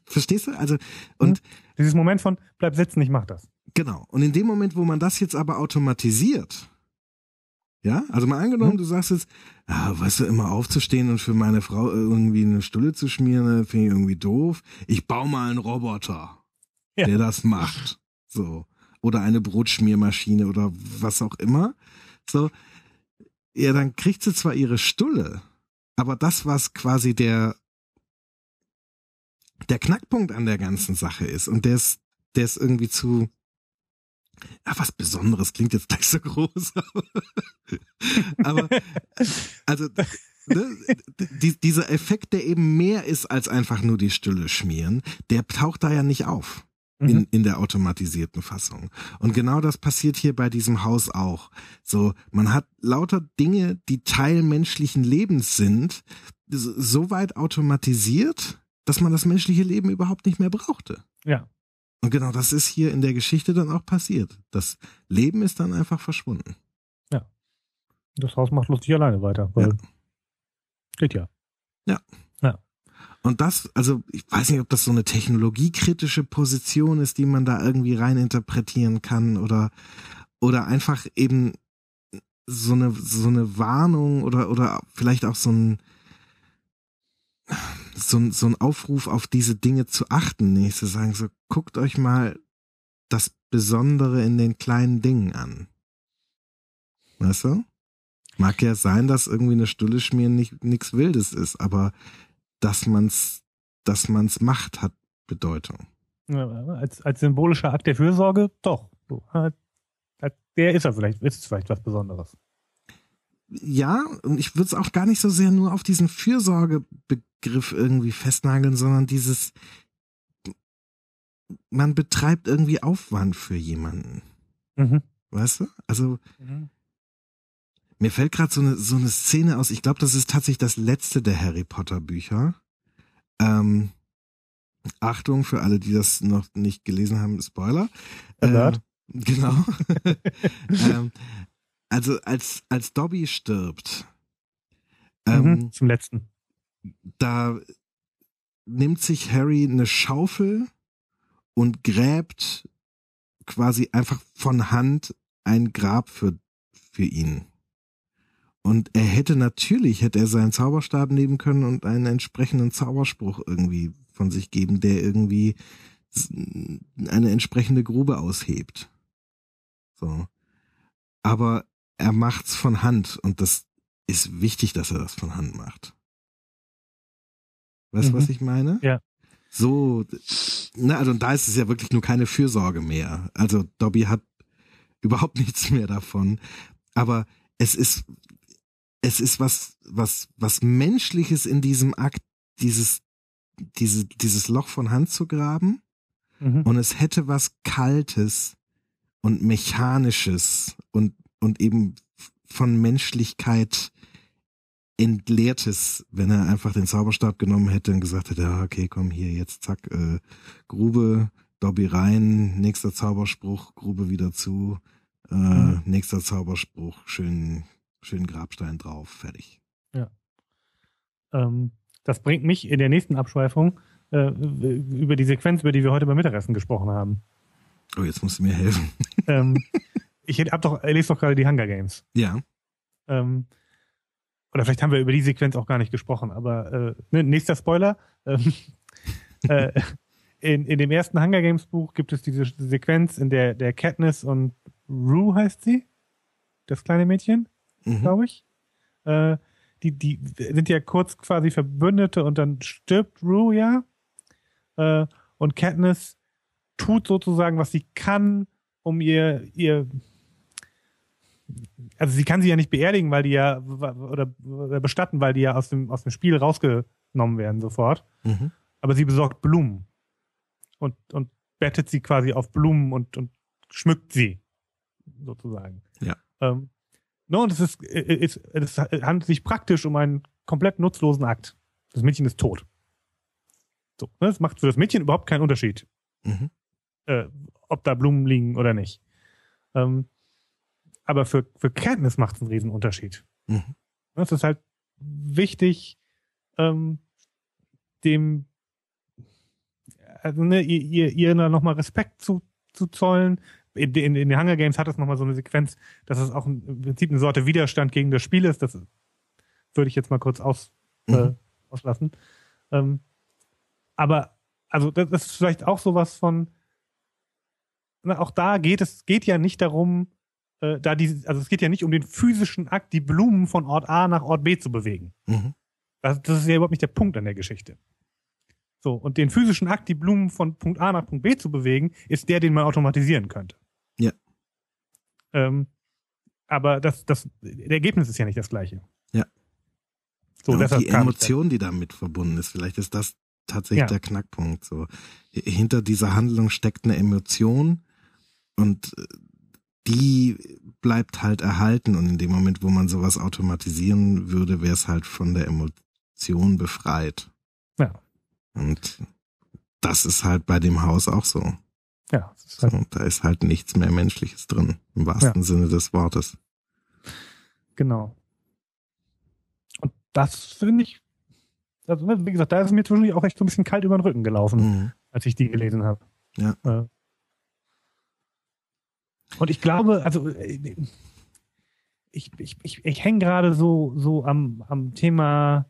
verstehst du? Also, und. Mhm. Dieses Moment von, bleib sitzen, ich mach das. Genau. Und in dem Moment, wo man das jetzt aber automatisiert, ja, also mal angenommen, hm? du sagst jetzt, ja, weißt du, immer aufzustehen und für meine Frau irgendwie eine Stulle zu schmieren, finde ich irgendwie doof. Ich baue mal einen Roboter, ja. der das macht. So. Oder eine Brotschmiermaschine oder was auch immer. So. Ja, dann kriegt sie zwar ihre Stulle, aber das, was quasi der, der Knackpunkt an der ganzen Sache ist und der ist, der ist irgendwie zu, ja, was Besonderes klingt jetzt gleich so groß. Aber also ne, die, dieser Effekt, der eben mehr ist als einfach nur die Stülle schmieren, der taucht da ja nicht auf. In, mhm. in der automatisierten Fassung. Und genau das passiert hier bei diesem Haus auch. So, man hat lauter Dinge, die Teil menschlichen Lebens sind, so weit automatisiert, dass man das menschliche Leben überhaupt nicht mehr brauchte. Ja. Und genau das ist hier in der Geschichte dann auch passiert. Das Leben ist dann einfach verschwunden. Das Haus macht lustig alleine weiter, weil Ja. geht ja. Und das, also ich weiß nicht, ob das so eine technologiekritische Position ist, die man da irgendwie rein interpretieren kann oder oder einfach eben so eine so eine Warnung oder oder vielleicht auch so ein so ein, so ein Aufruf auf diese Dinge zu achten, nicht zu sagen so guckt euch mal das Besondere in den kleinen Dingen an. Weißt du? Mag ja sein, dass irgendwie eine Stulle schmieren nicht nichts Wildes ist, aber dass man's, dass man's macht, hat Bedeutung. Ja, Als, als symbolischer Akt der Fürsorge, doch. Der ist ja vielleicht, ist vielleicht was Besonderes. Ja, und ich würde es auch gar nicht so sehr nur auf diesen Fürsorgebegriff irgendwie festnageln, sondern dieses, man betreibt irgendwie Aufwand für jemanden. Mhm. Weißt du? Also mir fällt gerade so eine, so eine Szene aus, ich glaube, das ist tatsächlich das letzte der Harry Potter Bücher. Ähm, Achtung für alle, die das noch nicht gelesen haben, Spoiler. Ähm, genau. (laughs) ähm, also als, als Dobby stirbt, ähm, Mhm. Zum letzten. da nimmt sich Harry eine Schaufel und gräbt quasi einfach von Hand ein Grab für, für ihn. Und er hätte natürlich, hätte er seinen Zauberstab nehmen können und einen entsprechenden Zauberspruch irgendwie von sich geben, der irgendwie eine entsprechende Grube aushebt. So. Aber er macht's von Hand und das ist wichtig, dass er das von Hand macht. Weißt du, Mhm. was ich meine? Ja. So, na, also da ist es ja wirklich nur keine Fürsorge mehr. Also Dobby hat (laughs) überhaupt nichts mehr davon. Aber es ist, es ist was, was, was Menschliches in diesem Akt, dieses, diese, dieses Loch von Hand zu graben. Mhm. Und es hätte was Kaltes und Mechanisches und, und eben von Menschlichkeit entleertes, wenn er einfach den Zauberstab genommen hätte und gesagt hätte, ja, okay, komm hier, jetzt zack, äh, Grube, Dobby rein, nächster Zauberspruch, Grube wieder zu, äh, Mhm. nächster Zauberspruch, schön, schön Grabstein drauf, fertig. Ähm, das bringt mich in der nächsten Abschweifung äh, über die Sequenz, über die wir heute beim Mittagessen gesprochen haben. Oh, jetzt musst du mir helfen. ähm, (laughs) ich hab doch, lese doch gerade die Hunger Games. Ja. Ähm, oder vielleicht haben wir über die Sequenz auch gar nicht gesprochen, aber äh, ne, nächster Spoiler. Ähm, (laughs) äh, in, in dem ersten Hunger Games Buch gibt es diese Sequenz, in der der Katniss und Rue heißt sie, das kleine Mädchen, Mhm. glaube ich. Äh, die, die sind ja kurz quasi Verbündete und dann stirbt Rue ja. Äh, und Katniss tut sozusagen, was sie kann, um ihr, ihr also sie kann sie ja nicht beerdigen, weil die ja oder, oder bestatten, weil die ja aus dem aus dem Spiel rausgenommen werden sofort. Mhm. Aber sie besorgt Blumen und und bettet sie quasi auf Blumen und und schmückt sie sozusagen. Ja. Ähm, no, und es ist, es, es handelt sich praktisch um einen komplett nutzlosen Akt. Das Mädchen ist tot. So, ne, das macht für das Mädchen überhaupt keinen Unterschied Mhm. äh, ob da Blumen liegen oder nicht. Ähm, aber für, für Katniss macht es einen riesen Unterschied. Mhm. Es ist halt wichtig, ähm, dem, also ne, ihr, ihr, ihr nochmal Respekt zu, zu zollen. In, in, in den Hunger Games hat es nochmal so eine Sequenz, dass es auch ein, im Prinzip eine Sorte Widerstand gegen das Spiel ist. Das würde ich jetzt mal kurz aus, äh, Mhm. auslassen. Ähm, aber also das ist vielleicht auch sowas von, na, auch da geht es, geht ja nicht darum, äh, da die, also es geht ja nicht um den physischen Akt, die Blumen von Ort A nach Ort B zu bewegen. Mhm. Das, das ist ja überhaupt nicht der Punkt an der Geschichte. So, und den physischen Akt, die Blumen von Punkt A nach Punkt B zu bewegen, ist der, den man automatisieren könnte. Ja. Ähm, aber das, das, das Ergebnis ist ja nicht das gleiche. Ja. So, Ja, deshalb die Emotion, die damit verbunden ist, vielleicht ist das tatsächlich Ja. der Knackpunkt. So hinter dieser Handlung steckt eine Emotion und äh, die bleibt halt erhalten und in dem Moment, wo man sowas automatisieren würde, wäre es halt von der Emotion befreit. Ja. Und das ist halt bei dem Haus auch so. Ja, ist So, halt, und da ist halt nichts mehr Menschliches drin, im wahrsten Sinne des Wortes. genau. Und das finde ich, also wie gesagt, da ist mir zwischendurch auch echt so ein bisschen kalt über den Rücken gelaufen, Mhm. als ich die gelesen habe. Ja. Äh. Und ich glaube, also äh, ich, ich, ich, ich hänge gerade so, so am, am Thema,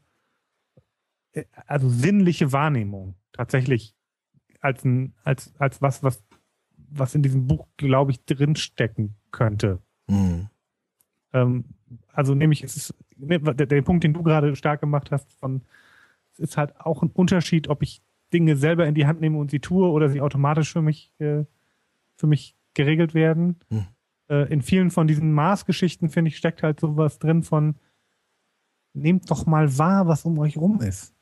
äh, also sinnliche Wahrnehmung tatsächlich als ein, als, als was, was, was in diesem Buch, glaube ich, drinstecken könnte. Mhm. Ähm, also nämlich, es ist ne, der, der Punkt, den du gerade stark gemacht hast, von es ist halt auch ein Unterschied, ob ich Dinge selber in die Hand nehme und sie tue oder sie automatisch für mich äh, für mich geregelt werden. Hm. Äh, in vielen von diesen Maßgeschichten, finde ich, steckt halt sowas drin von nehmt doch mal wahr, was um euch rum ist.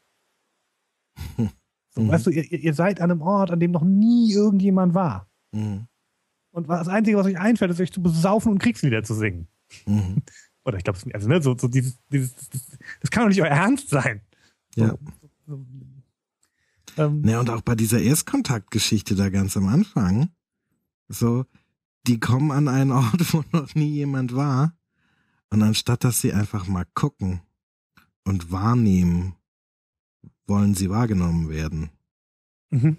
(laughs) So, Mhm. Weißt du, ihr, ihr seid an einem Ort, an dem noch nie irgendjemand war. Mhm. Und das Einzige, was euch einfällt, ist euch zu besaufen und Kriegslieder zu singen. Mhm. (laughs) Oder ich glaube, also ne, so, so dieses, dieses, das, das kann doch nicht euer Ernst sein. Ja. So, ähm, Ne, und auch bei dieser Erstkontaktgeschichte da ganz am Anfang, so, die kommen an einen Ort, (laughs) wo noch nie jemand war, und anstatt dass sie einfach mal gucken und wahrnehmen, wollen sie wahrgenommen werden. mhm.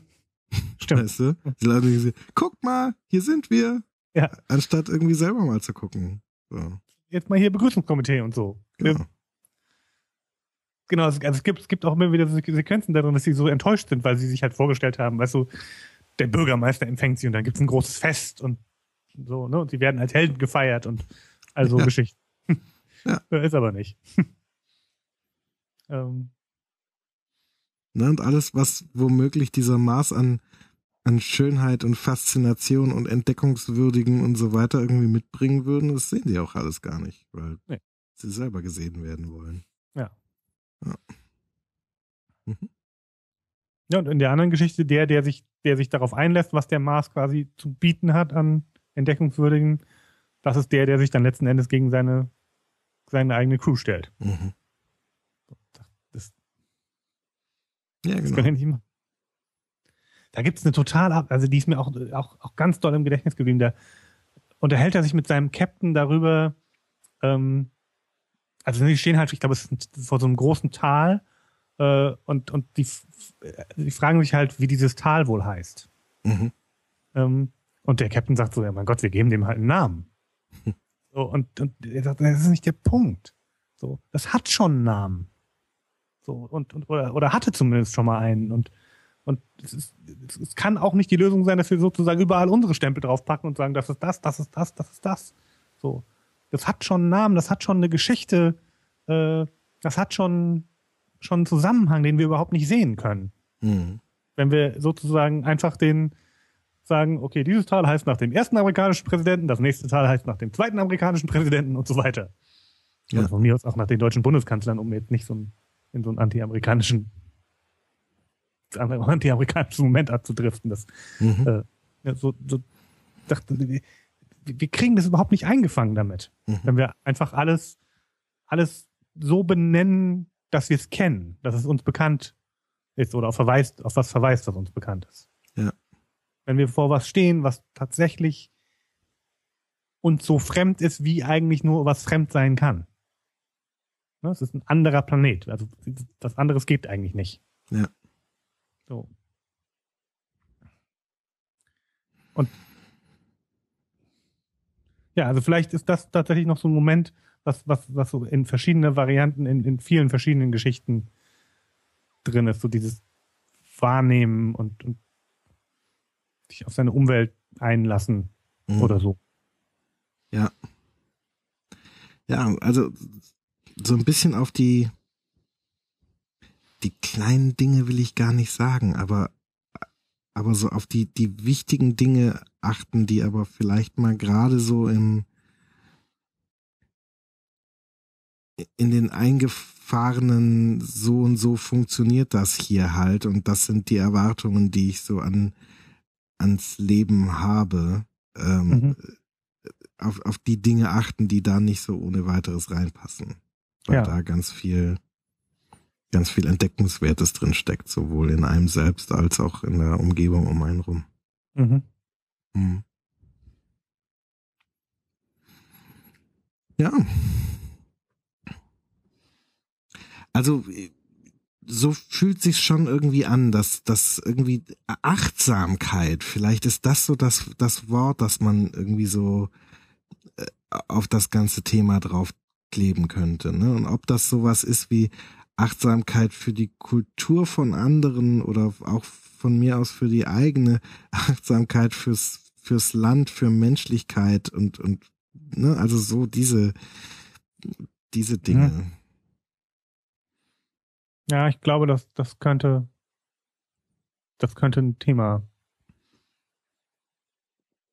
Stimmt. Weißt du? Die Leute sagen, guck mal, hier sind wir. Ja. Anstatt irgendwie selber mal zu gucken. So, Jetzt mal hier Begrüßungskomitee und so. genau. Genau, also es gibt, es gibt auch immer wieder so Sequenzen darin, dass sie so enttäuscht sind, weil sie sich halt vorgestellt haben, weißt du, der Bürgermeister empfängt sie und dann gibt's ein großes Fest und so, ne? Und sie werden als Helden gefeiert und also Ja. Geschichten. (laughs) Ja. (laughs) Ist aber nicht. (laughs) ähm, Ne, und alles, was womöglich dieser Maß an, an Schönheit und Faszination und Entdeckungswürdigen und so weiter irgendwie mitbringen würden, das sehen die auch alles gar nicht, weil Nee. sie selber gesehen werden wollen. Ja. Ja. Mhm. Ja, und in der anderen Geschichte, der, der sich, der sich darauf einlässt, was der Mars quasi zu bieten hat an Entdeckungswürdigen, das ist der, der sich dann letzten Endes gegen seine, seine eigene Crew stellt. Mhm. Das, Ja, das genau. kann ich nicht machen. Da gibt's eine total, ab- also die ist mir auch, auch, auch ganz doll im Gedächtnis geblieben. Da unterhält er sich mit seinem Captain darüber, ähm, also die stehen halt, ich glaube, es ist vor so einem großen Tal, äh, und, und die, die fragen sich halt, wie dieses Tal wohl heißt. Mhm. Ähm, und der Captain sagt so, ja mein Gott, wir geben dem halt einen Namen. (laughs) So, und, und er sagt, das ist nicht der Punkt. So, das hat schon einen Namen. So, und, und oder, oder hatte zumindest schon mal einen. Und, und es, ist, es kann auch nicht die Lösung sein, dass wir sozusagen überall unsere Stempel draufpacken und sagen, das ist das, das ist das, das ist das. So. Das hat schon einen Namen, das hat schon eine Geschichte, äh, das hat schon, schon einen Zusammenhang, den wir überhaupt nicht sehen können Mhm. wenn wir sozusagen einfach den sagen, okay, dieses Tal heißt nach dem ersten amerikanischen Präsidenten, das nächste Tal heißt nach dem zweiten amerikanischen Präsidenten und so weiter. Ja. Und von mir aus auch nach den deutschen Bundeskanzlern, um jetzt nicht so ein, in so einen anti-amerikanischen anti-amerikanischen Moment abzudriften. Das, Mhm. äh, so, so dachte, wir, wir kriegen das überhaupt nicht eingefangen damit, Mhm. wenn wir einfach alles, alles so benennen, dass wir es kennen, dass es uns bekannt ist oder auf, verweist, auf was verweist, was uns bekannt ist. Ja. Wenn wir vor was stehen, was tatsächlich uns so fremd ist, wie eigentlich nur was fremd sein kann. Ne, Es ist ein anderer Planet. Also was anderes geht eigentlich nicht. Ja. So. Und ja, also vielleicht ist das tatsächlich noch so ein Moment, was, was, was so in verschiedenen Varianten, in, in vielen verschiedenen Geschichten drin ist, so dieses Wahrnehmen und, und sich auf seine Umwelt einlassen Mhm. oder so. Ja. Ja, also so ein bisschen auf die die kleinen Dinge will ich gar nicht sagen, aber aber so auf die die wichtigen Dinge achten, die aber vielleicht mal gerade so im in den eingefahrenen so und so funktioniert das hier halt und das sind die Erwartungen, die ich so an ans Leben habe. Ähm, Mhm. auf, auf die Dinge achten, die da nicht so ohne weiteres reinpassen. Weil Ja. da ganz viel, ganz viel Entdeckungswertes drin steckt, sowohl in einem selbst als auch in der Umgebung um einen rum. Mhm. Hm. Ja. Also so fühlt sich schon irgendwie an, dass dass irgendwie Achtsamkeit, vielleicht ist das so das das Wort, das man irgendwie so äh, auf das ganze Thema drauf kleben könnte, ne? Und ob das sowas ist wie Achtsamkeit für die Kultur von anderen oder auch von mir aus für die eigene Achtsamkeit fürs fürs Land, für Menschlichkeit und und ne, also so diese diese Dinge. Mhm. Ja, ich glaube, dass das könnte, das könnte ein Thema.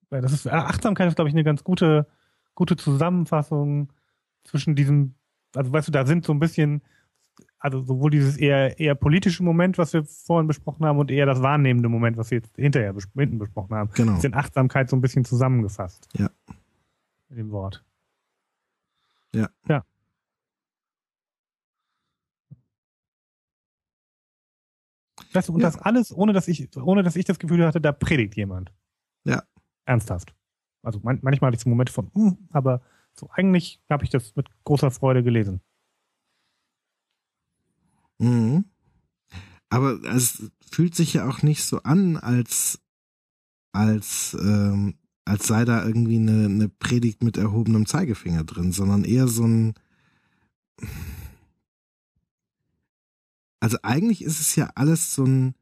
Das ist Achtsamkeit ist, glaube ich, eine ganz gute, gute Zusammenfassung zwischen diesem, also weißt du, da sind so ein bisschen, also sowohl dieses eher eher politische Moment, was wir vorhin besprochen haben, und eher das wahrnehmende Moment, was wir jetzt hinterher bes hinten besprochen haben. Genau. Ist in Achtsamkeit so ein bisschen zusammengefasst. Ja. Mit dem Wort. Ja. Ja. Weißt du, und ja. das alles, ohne dass ich, ohne dass ich das Gefühl hatte, da predigt jemand. Ja. Ernsthaft. Also man, manchmal hatte ich so Momente von, mm, aber so eigentlich habe ich das mit großer Freude gelesen. Mhm. Aber es fühlt sich ja auch nicht so an, als als ähm, als sei da irgendwie eine, eine Predigt mit erhobenem Zeigefinger drin, sondern eher so ein also eigentlich ist es ja alles so ein,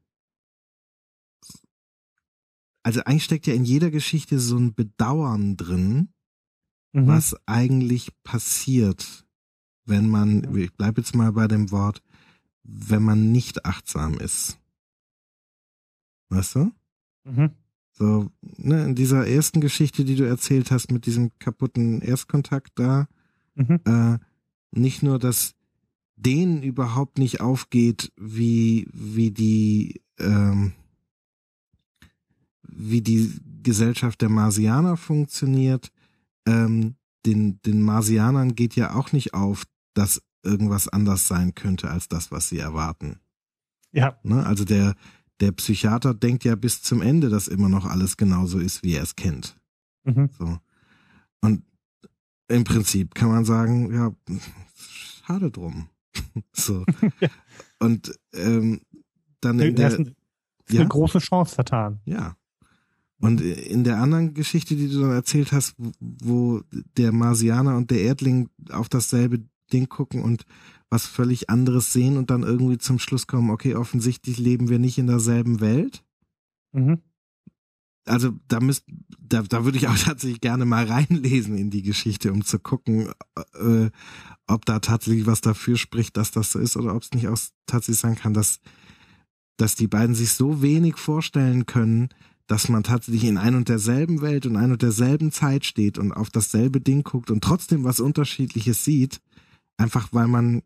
also eigentlich steckt ja in jeder Geschichte so ein Bedauern drin, mhm. was eigentlich passiert, wenn man, ich bleibe jetzt mal bei dem Wort, wenn man nicht achtsam ist. Weißt du? Mhm. So, ne, in dieser ersten Geschichte, die du erzählt hast mit diesem kaputten Erstkontakt da, mhm. äh, nicht nur, dass denen überhaupt nicht aufgeht, wie, wie die, ähm, wie die Gesellschaft der Marsianer funktioniert. Ähm, den, den Marsianern geht ja auch nicht auf, dass irgendwas anders sein könnte als das, was sie erwarten. Ja. Ne? Also der, der Psychiater denkt ja bis zum Ende, dass immer noch alles genauso ist, wie er es kennt. Mhm. So. Und im Prinzip kann man sagen, ja, schade drum. (laughs) so. Und ähm, dann in der, ist, ein, ist ja? eine große Chance vertan. Ja. Und in der anderen Geschichte, die du dann erzählt hast, wo der Marsianer und der Erdling auf dasselbe Ding gucken und was völlig anderes sehen und dann irgendwie zum Schluss kommen, okay, offensichtlich leben wir nicht in derselben Welt. Mhm. Also da müsst, da, da würde ich auch (laughs) tatsächlich gerne mal reinlesen in die Geschichte, um zu gucken, äh, ob da tatsächlich was dafür spricht, dass das so ist oder ob es nicht auch tatsächlich sein kann, dass, dass die beiden sich so wenig vorstellen können, dass man tatsächlich in ein und derselben Welt und ein und derselben Zeit steht und auf dasselbe Ding guckt und trotzdem was Unterschiedliches sieht, einfach weil man,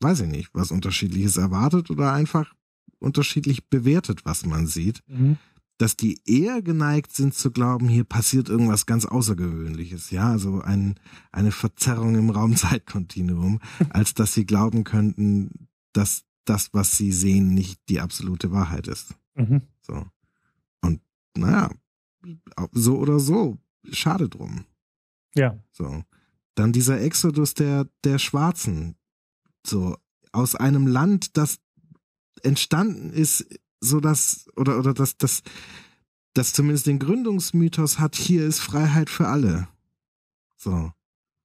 weiß ich nicht, was Unterschiedliches erwartet oder einfach unterschiedlich bewertet, was man sieht. Mhm dass die eher geneigt sind zu glauben, hier passiert irgendwas ganz Außergewöhnliches, ja, also ein, eine Verzerrung im Raumzeitkontinuum, (laughs) als dass sie glauben könnten, dass das, was sie sehen, nicht die absolute Wahrheit ist. Mhm. So. Und naja, so oder so, schade drum. Ja. So. Dann dieser Exodus der, der Schwarzen. So, aus einem Land, das entstanden ist so dass, oder, oder dass, dass, dass zumindest den Gründungsmythos hat, hier ist Freiheit für alle. So.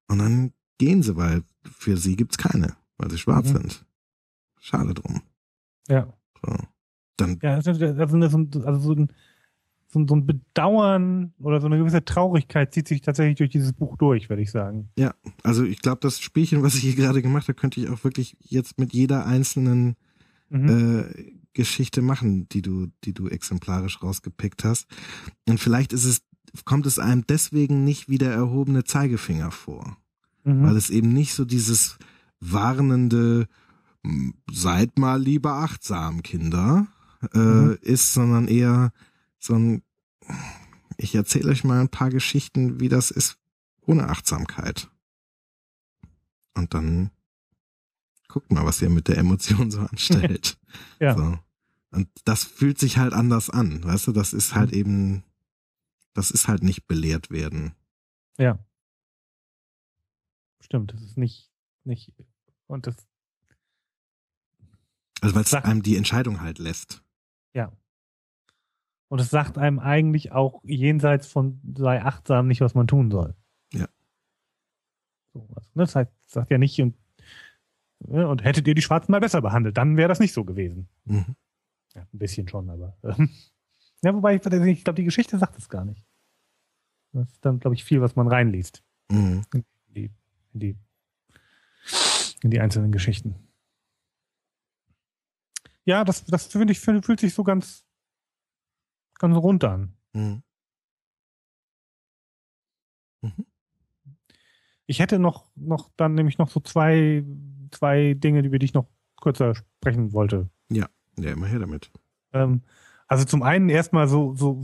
Und dann gehen sie, weil für sie gibt's keine, weil sie schwarz mhm. sind. Schade drum. Ja. So. Dann. Ja, also, also so ein, so, so ein Bedauern oder so eine gewisse Traurigkeit zieht sich tatsächlich durch dieses Buch durch, würde ich sagen. Ja, also ich glaube, das Spielchen, was ich hier gerade gemacht habe, könnte ich auch wirklich jetzt mit jeder einzelnen mhm. äh, Geschichte machen, die du, die du exemplarisch rausgepickt hast. Und vielleicht ist es, kommt es einem deswegen nicht wie der erhobene Zeigefinger vor. Mhm. Weil es eben nicht so dieses warnende, seid mal lieber achtsam, Kinder, äh, mhm. ist, sondern eher so ein, ich erzähle euch mal ein paar Geschichten, wie das ist ohne Achtsamkeit. Und dann guckt mal, was ihr mit der Emotion so anstellt. (laughs) ja. So. Und das fühlt sich halt anders an, weißt du, das ist halt mhm. eben, Das ist halt nicht belehrt werden. Ja. Stimmt, das ist nicht, nicht, und das. Also weil es einem die Entscheidung halt lässt. Ja. Und es sagt einem eigentlich auch jenseits von sei achtsam nicht, was man tun soll. Ja. So, also, ne, das heißt, sagt ja nicht, und, und hättet ihr die Schwarzen mal besser behandelt, dann wäre das nicht so gewesen. Mhm. Ja, ein bisschen schon, aber. Ähm, ja, wobei ich, ich glaube, die Geschichte sagt es gar nicht. Das ist dann, glaube ich, viel, was man reinliest. Mhm. In die, in die, in die einzelnen Geschichten. Ja, das, das finde ich, fühlt sich so ganz, ganz rund an. Mhm. Mhm. Ich hätte noch, noch dann nämlich noch so zwei, zwei Dinge, über die ich noch kürzer sprechen wollte. Ja, ja, immer her damit. Ähm, also zum einen erstmal so, so,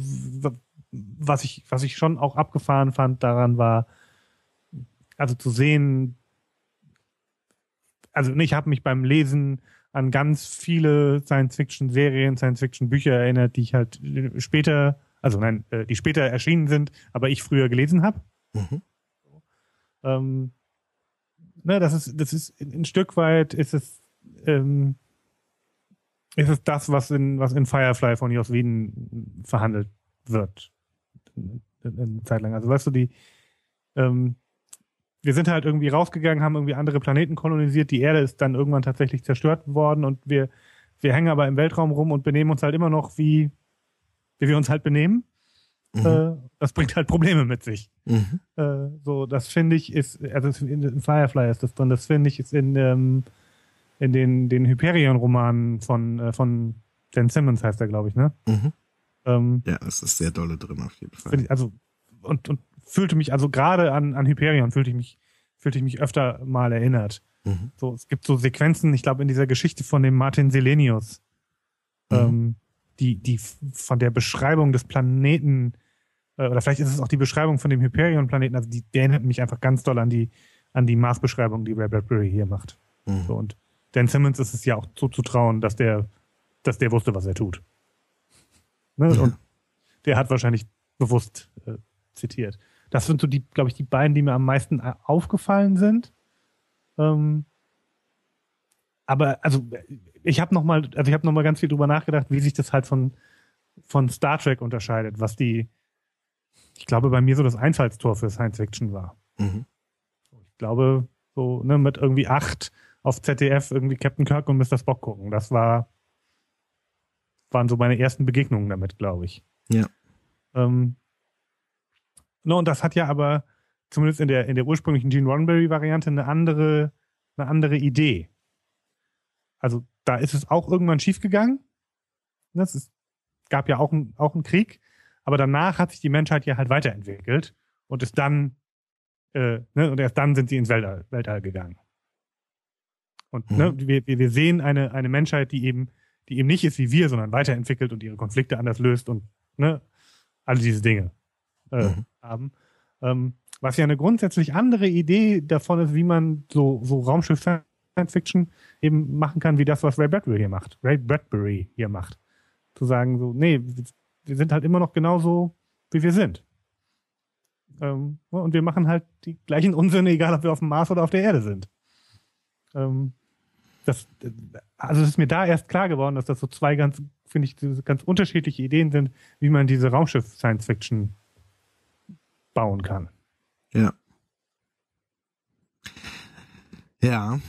was ich, was ich schon auch abgefahren fand daran war, also zu sehen, also ich habe mich beim Lesen an ganz viele Science-Fiction-Serien, Science-Fiction-Bücher erinnert, die ich halt später, also nein, äh, die später erschienen sind, aber ich früher gelesen habe. Mhm. Ähm, ne, das ist, das ist ein Stück weit ist es, ähm, ist es das, was in, was in Firefly von Joss Whedon verhandelt wird. Eine Zeit lang. Also weißt du, die, ähm, wir sind halt irgendwie rausgegangen, haben irgendwie andere Planeten kolonisiert, die Erde ist dann irgendwann tatsächlich zerstört worden und wir, wir hängen aber im Weltraum rum und benehmen uns halt immer noch wie, wie wir uns halt benehmen. Mhm. Äh, das bringt halt Probleme mit sich. Mhm. Äh, so, das finde ich ist, also in, Firefly ist das drin, das finde ich ist in, ähm, in den, den Hyperion-Romanen von, äh, von Dan Simmons heißt er, glaube ich, ne? Mhm. Ähm, Ja, es ist sehr dolle drin auf jeden Fall. ich, also, und, und fühlte mich, also gerade an, an Hyperion fühlte ich mich, fühlte ich mich öfter mal erinnert. Mhm. So, es gibt so Sequenzen, ich glaube, in dieser Geschichte von dem Martin Selenius, Mhm. ähm, die, die von der Beschreibung des Planeten, äh, oder vielleicht ist es auch die Beschreibung von dem Hyperion-Planeten, also die, die erinnert mich einfach ganz doll an die, an die Mars-Beschreibung, die Ray Bradbury hier macht. Mhm. So, und Dan Simmons ist es ja auch zuzutrauen, dass der, dass der wusste, was er tut. Ne? Ja. Und der hat wahrscheinlich bewusst äh, zitiert. Das sind so die, glaube ich, die beiden, die mir am meisten äh, aufgefallen sind. Ähm, aber also ich habe noch mal, also ich habe noch mal ganz viel drüber nachgedacht, wie sich das halt von von Star Trek unterscheidet, was die, ich glaube, bei mir so das Einfallstor für Science Fiction war. Mhm. Ich glaube, so ne, mit irgendwie acht auf ZDF irgendwie Captain Kirk und Mr. Spock gucken. Das war waren so meine ersten Begegnungen damit, glaube ich. Ja. Ähm, no, und das hat ja aber zumindest in der in der ursprünglichen Gene Roddenberry Variante eine andere eine andere Idee. Also da ist es auch irgendwann schiefgegangen. Das ist, gab ja auch, ein, auch einen Krieg, aber danach hat sich die Menschheit ja halt weiterentwickelt und ist dann äh, ne, und erst dann sind sie ins Weltall, Weltall gegangen. Und Mhm. ne, wir, wir wir sehen eine, eine Menschheit, die eben, die eben nicht ist wie wir, sondern weiterentwickelt und ihre Konflikte anders löst und ne, all diese Dinge äh, Mhm. haben. Ähm, was ja eine grundsätzlich andere Idee davon ist, wie man so, so Raumschiff Science Fiction eben machen kann, wie das, was Ray Bradbury hier macht. Ray Bradbury hier macht. Zu sagen so, nee, wir sind halt immer noch genauso, wie wir sind. Ähm, und wir machen halt die gleichen Unsinne, egal ob wir auf dem Mars oder auf der Erde sind. Ähm, das, also es ist mir da erst klar geworden, dass das so zwei ganz, finde ich, ganz unterschiedliche Ideen sind, wie man diese Raumschiff-Science-Fiction bauen kann. Ja. Ja.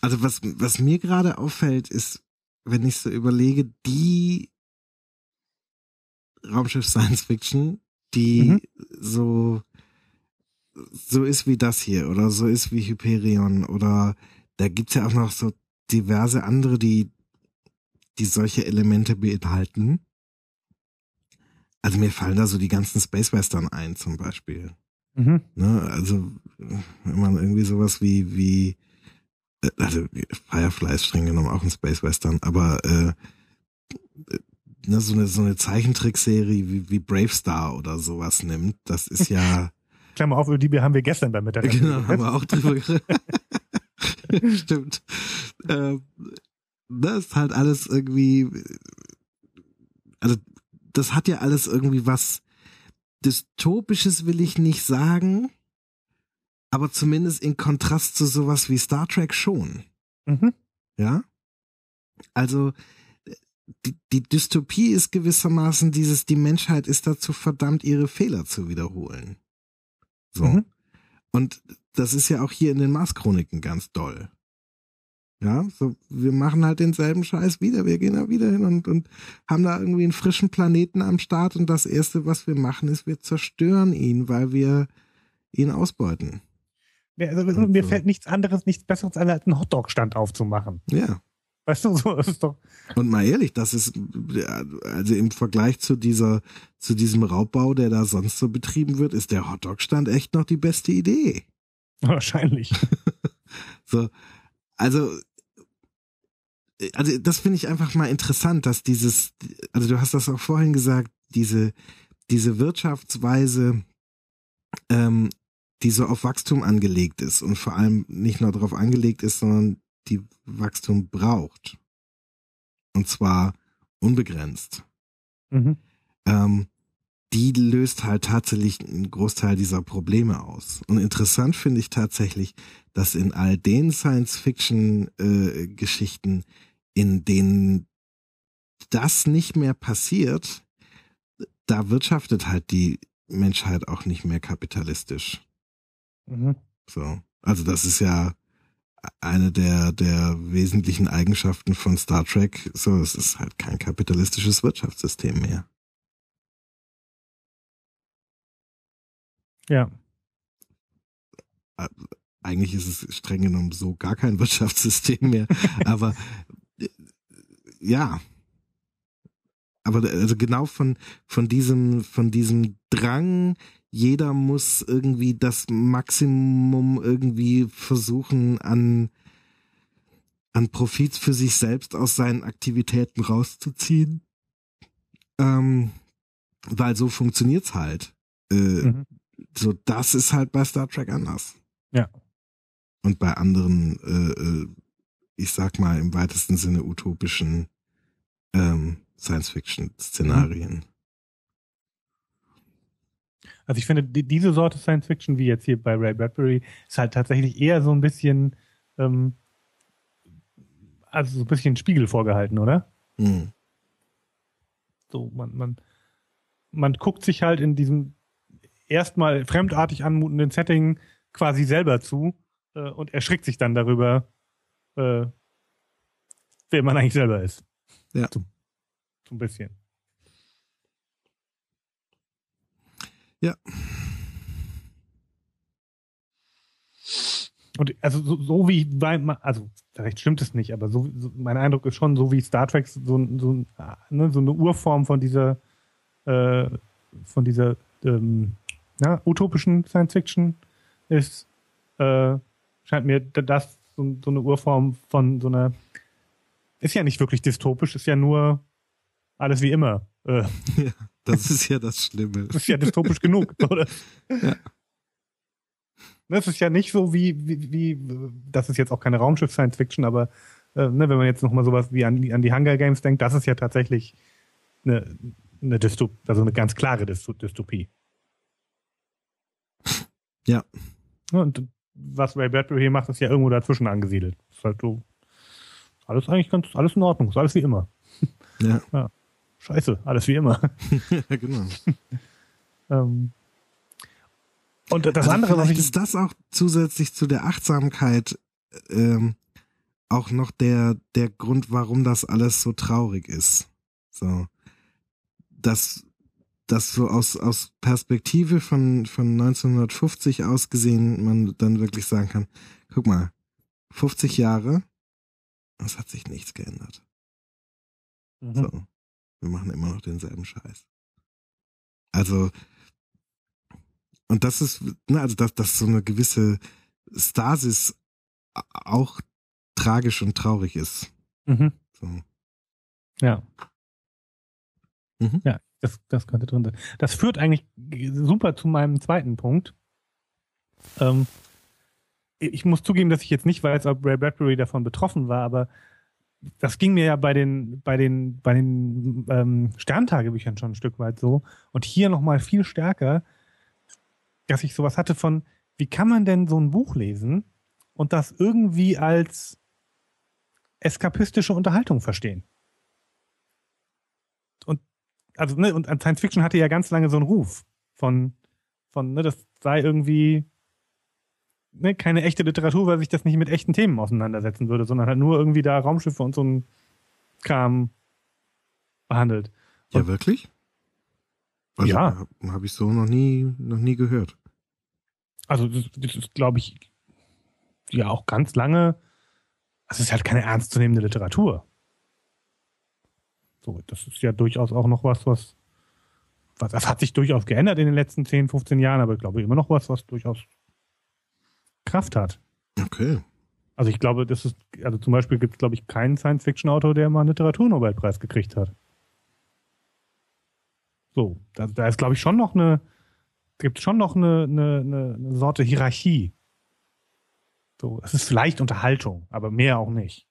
Also was, was mir gerade auffällt, ist, wenn ich so überlege, die Raumschiff Science Fiction, die Mhm. so, so ist wie das hier oder so ist wie Hyperion oder da gibt's ja auch noch so diverse andere, die, die solche Elemente beinhalten. Also mir fallen da so die ganzen Space Western ein zum Beispiel. Mhm. Ne, also wenn man irgendwie sowas wie wie äh, also Firefly ist streng genommen auch ein Space Western, aber äh, ne, so eine so eine Zeichentrickserie wie, wie Brave Star oder sowas nimmt, das ist ja (laughs) Klammer auf, über die haben wir gestern beim Mittagessen genau haben wir auch drüber. (laughs) (laughs) Stimmt. Ähm, das ist halt alles irgendwie also das hat ja alles irgendwie was dystopisches will ich nicht sagen, aber zumindest in Kontrast zu sowas wie Star Trek schon. Mhm. Ja? Also die, die Dystopie ist gewissermaßen dieses, die Menschheit ist dazu verdammt, ihre Fehler zu wiederholen. So. Mhm. Und das ist ja auch hier in den Mars-Chroniken ganz doll. Ja, so, wir machen halt denselben Scheiß wieder. Wir gehen da wieder hin und, und haben da irgendwie einen frischen Planeten am Start und das erste, was wir machen, ist, wir zerstören ihn, weil wir ihn ausbeuten. Also, mir fällt nichts anderes, nichts Besseres als einen Hotdog-Stand aufzumachen. Ja. Weißt du, so ist doch. Und mal ehrlich, das ist, also im Vergleich zu dieser, zu diesem Raubbau, der da sonst so betrieben wird, ist der Hotdog-Stand echt noch die beste Idee. (laughs) Wahrscheinlich. (laughs) so, also, also das finde ich einfach mal interessant, dass dieses, also du hast das auch vorhin gesagt, diese, diese Wirtschaftsweise, ähm, die so auf Wachstum angelegt ist und vor allem nicht nur darauf angelegt ist, sondern die Wachstum braucht. Und zwar unbegrenzt. Mhm. Ähm, die löst halt tatsächlich einen Großteil dieser Probleme aus. Und interessant finde ich tatsächlich, dass in all den Science-Fiction-Geschichten, äh, in denen das nicht mehr passiert, da wirtschaftet halt die Menschheit auch nicht mehr kapitalistisch. Mhm. So. Also das ist ja eine der, der wesentlichen Eigenschaften von Star Trek. So, es ist halt kein kapitalistisches Wirtschaftssystem mehr. Ja. Eigentlich ist es streng genommen so gar kein (laughs) Wirtschaftssystem mehr. aber ja. Aber also genau von, von diesem, von diesem Drang, jeder muss irgendwie das Maximum irgendwie versuchen an, an Profit für sich selbst aus seinen Aktivitäten rauszuziehen. Ähm, weil so funktioniert's halt. Äh, mhm. So, das ist halt bei Star Trek anders. Ja. Und bei anderen, äh, äh ich sag mal im weitesten Sinne utopischen ähm, Science-Fiction-Szenarien. Also ich finde, die, diese Sorte Science Fiction, wie jetzt hier bei Ray Bradbury, ist halt tatsächlich eher so ein bisschen, ähm, also so ein bisschen Spiegel vorgehalten, oder? Mhm. So, man, man, man guckt sich halt in diesem erstmal fremdartig anmutenden Setting quasi selber zu äh, und erschrickt sich dann darüber, äh, wer man eigentlich selber ist. Ja. So, so ein bisschen. Ja. Und also so, so wie bei, also vielleicht stimmt es nicht, aber so, so, mein Eindruck ist schon, so wie Star Trek so, so, ne, so eine Urform von dieser äh, von dieser ähm, ja, utopischen Science Fiction ist, äh, scheint mir das so, so eine Urform von so einer ist ja nicht wirklich dystopisch, ist ja nur alles wie immer. Äh, ja. Das ist ja das Schlimme. Das ist ja dystopisch genug, (laughs) oder? Ja. Das ist ja nicht so wie, wie, wie das ist jetzt auch keine Raumschiff-Science-Fiction, aber äh, ne, wenn man jetzt nochmal sowas wie an die, an die Hunger Games denkt, das ist ja tatsächlich eine, eine Dystopie, also eine ganz klare Dystopie. Ja. Und was Ray Bradbury hier macht, ist ja irgendwo dazwischen angesiedelt. Ist halt so, alles eigentlich ganz, alles in Ordnung, ist alles wie immer. Ja. ja. Scheiße, alles wie immer. (laughs) genau. ähm, und das also andere, was ich ist das auch zusätzlich zu der Achtsamkeit ähm, auch noch der der Grund, warum das alles so traurig ist. So, dass das so aus aus Perspektive von von 1950 aus gesehen man dann wirklich sagen kann, guck mal, 50 Jahre, es hat sich nichts geändert. Mhm. So. Wir machen immer noch denselben Scheiß. Also, und das ist, ne, also dass, dass so eine gewisse Stasis auch tragisch und traurig ist. Mhm. So. Ja. Mhm. Ja, das, das könnte drin sein. Das führt eigentlich super zu meinem zweiten Punkt. Ähm, ich muss zugeben, dass ich jetzt nicht weiß, ob Ray Bradbury davon betroffen war, aber das ging mir ja bei den, bei den, bei den ähm, Sterntagebüchern schon ein Stück weit so. Und hier nochmal viel stärker, dass ich sowas hatte von, wie kann man denn so ein Buch lesen und das irgendwie als eskapistische Unterhaltung verstehen? Und also, ne, und Science Fiction hatte ja ganz lange so einen Ruf von, von, ne, das sei irgendwie ne, keine echte Literatur, weil sich das nicht mit echten Themen auseinandersetzen würde, sondern halt nur irgendwie da Raumschiffe und so ein Kram behandelt. Und ja, wirklich? Also, ja. Habe ich so noch nie, noch nie gehört. Also, das, das ist, glaube ich, ja auch ganz lange, es ist halt keine ernstzunehmende Literatur. So, das ist ja durchaus auch noch was, was, was, das hat sich durchaus geändert in den letzten 10, 15 Jahren, aber ich glaube immer noch was, was durchaus Kraft hat. Okay. Also ich glaube, das ist, also zum Beispiel gibt es, glaube ich, keinen Science-Fiction-Autor, der mal einen Literaturnobelpreis gekriegt hat. So, da, da ist, glaube ich, schon noch eine, gibt schon noch eine, eine, eine Sorte Hierarchie. So, es ist vielleicht Unterhaltung, aber mehr auch nicht.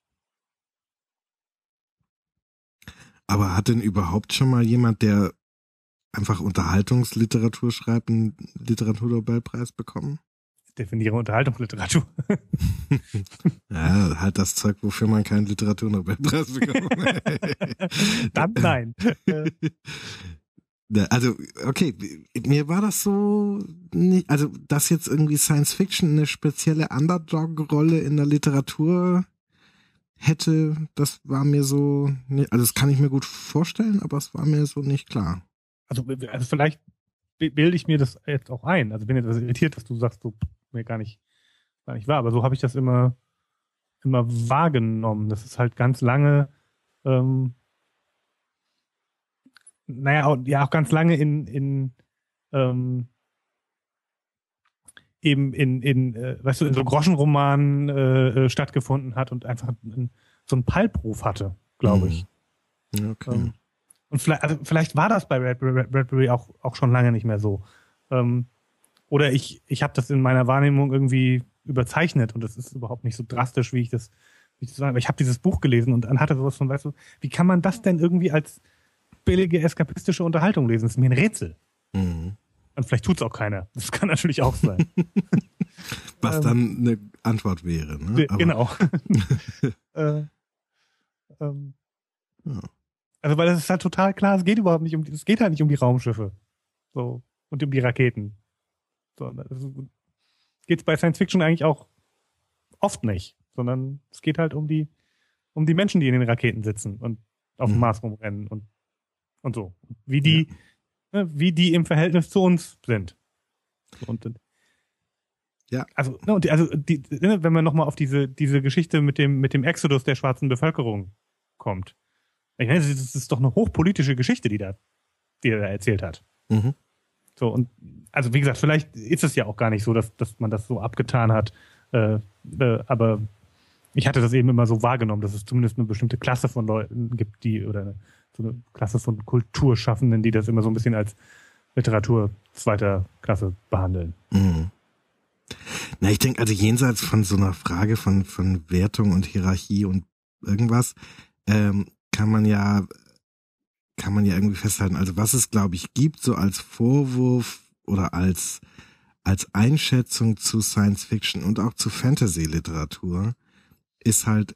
Aber hat denn überhaupt schon mal jemand, der einfach Unterhaltungsliteratur schreibt, einen Literaturnobelpreis bekommen? Definiere Unterhaltungsliteratur. (laughs) ja, halt das Zeug, wofür man keinen Literaturnobelpreis bekommt. (laughs) Dann nein. (laughs) Also, okay, mir war das so, nicht, also, dass jetzt irgendwie Science Fiction eine spezielle Underdog-Rolle in der Literatur hätte, das war mir so, also das kann ich mir gut vorstellen, aber es war mir so nicht klar. Also, also vielleicht bilde ich mir das jetzt auch ein. Also bin jetzt irritiert, dass du sagst, du mir gar nicht, gar nicht war. Aber so habe ich das immer, immer wahrgenommen. Das ist halt ganz lange, ähm, naja, auch, ja, auch ganz lange in, in ähm, eben in, in äh, weißt du, in so Groschenromanen äh, äh stattgefunden hat und einfach ein, so einen Palpruf hatte, glaube ich. Mhm. Okay. Ähm, und vielleicht, also vielleicht war das bei Bradbury auch, auch schon lange nicht mehr so. Ähm, oder ich, ich habe das in meiner Wahrnehmung irgendwie überzeichnet und das ist überhaupt nicht so drastisch, wie ich das, wie ich das sage. Aber ich habe dieses Buch gelesen und dann hatte sowas von, weißt du, wie kann man das denn irgendwie als billige eskapistische Unterhaltung lesen? Das ist mir ein Rätsel. Mhm. Und vielleicht tut's auch keiner. Das kann natürlich auch sein. (laughs) Was ähm, dann eine Antwort wäre. Ne? Aber genau. (laughs) (laughs) äh, ähm, ja. Also weil das ist halt total klar, es geht überhaupt nicht um, es geht halt nicht um die Raumschiffe. So. Und um die Raketen. So, geht es bei Science Fiction eigentlich auch oft nicht, sondern es geht halt um die, um die Menschen, die in den Raketen sitzen und auf dem mhm. Mars rumrennen und, und so. Wie die, ja. ne, wie die im Verhältnis zu uns sind. Und, ja. Also, ne, und die, also die, ne, wenn man nochmal auf diese, diese Geschichte mit dem, mit dem Exodus der schwarzen Bevölkerung kommt. Ich meine, das ist doch eine hochpolitische Geschichte, die da, die er da erzählt hat. Mhm. So, und also wie gesagt, vielleicht ist es ja auch gar nicht so, dass, dass man das so abgetan hat. Äh, äh, aber ich hatte das eben immer so wahrgenommen, dass es zumindest eine bestimmte Klasse von Leuten gibt, die, oder eine, so eine Klasse von Kulturschaffenden, die das immer so ein bisschen als Literatur zweiter Klasse behandeln. Mhm. Na, ich denke, also jenseits von so einer Frage von, von Wertung und Hierarchie und irgendwas, ähm, kann man ja kann man ja irgendwie festhalten. Also was es, glaube ich, gibt, so als Vorwurf oder als, als Einschätzung zu Science Fiction und auch zu Fantasy-Literatur, ist halt,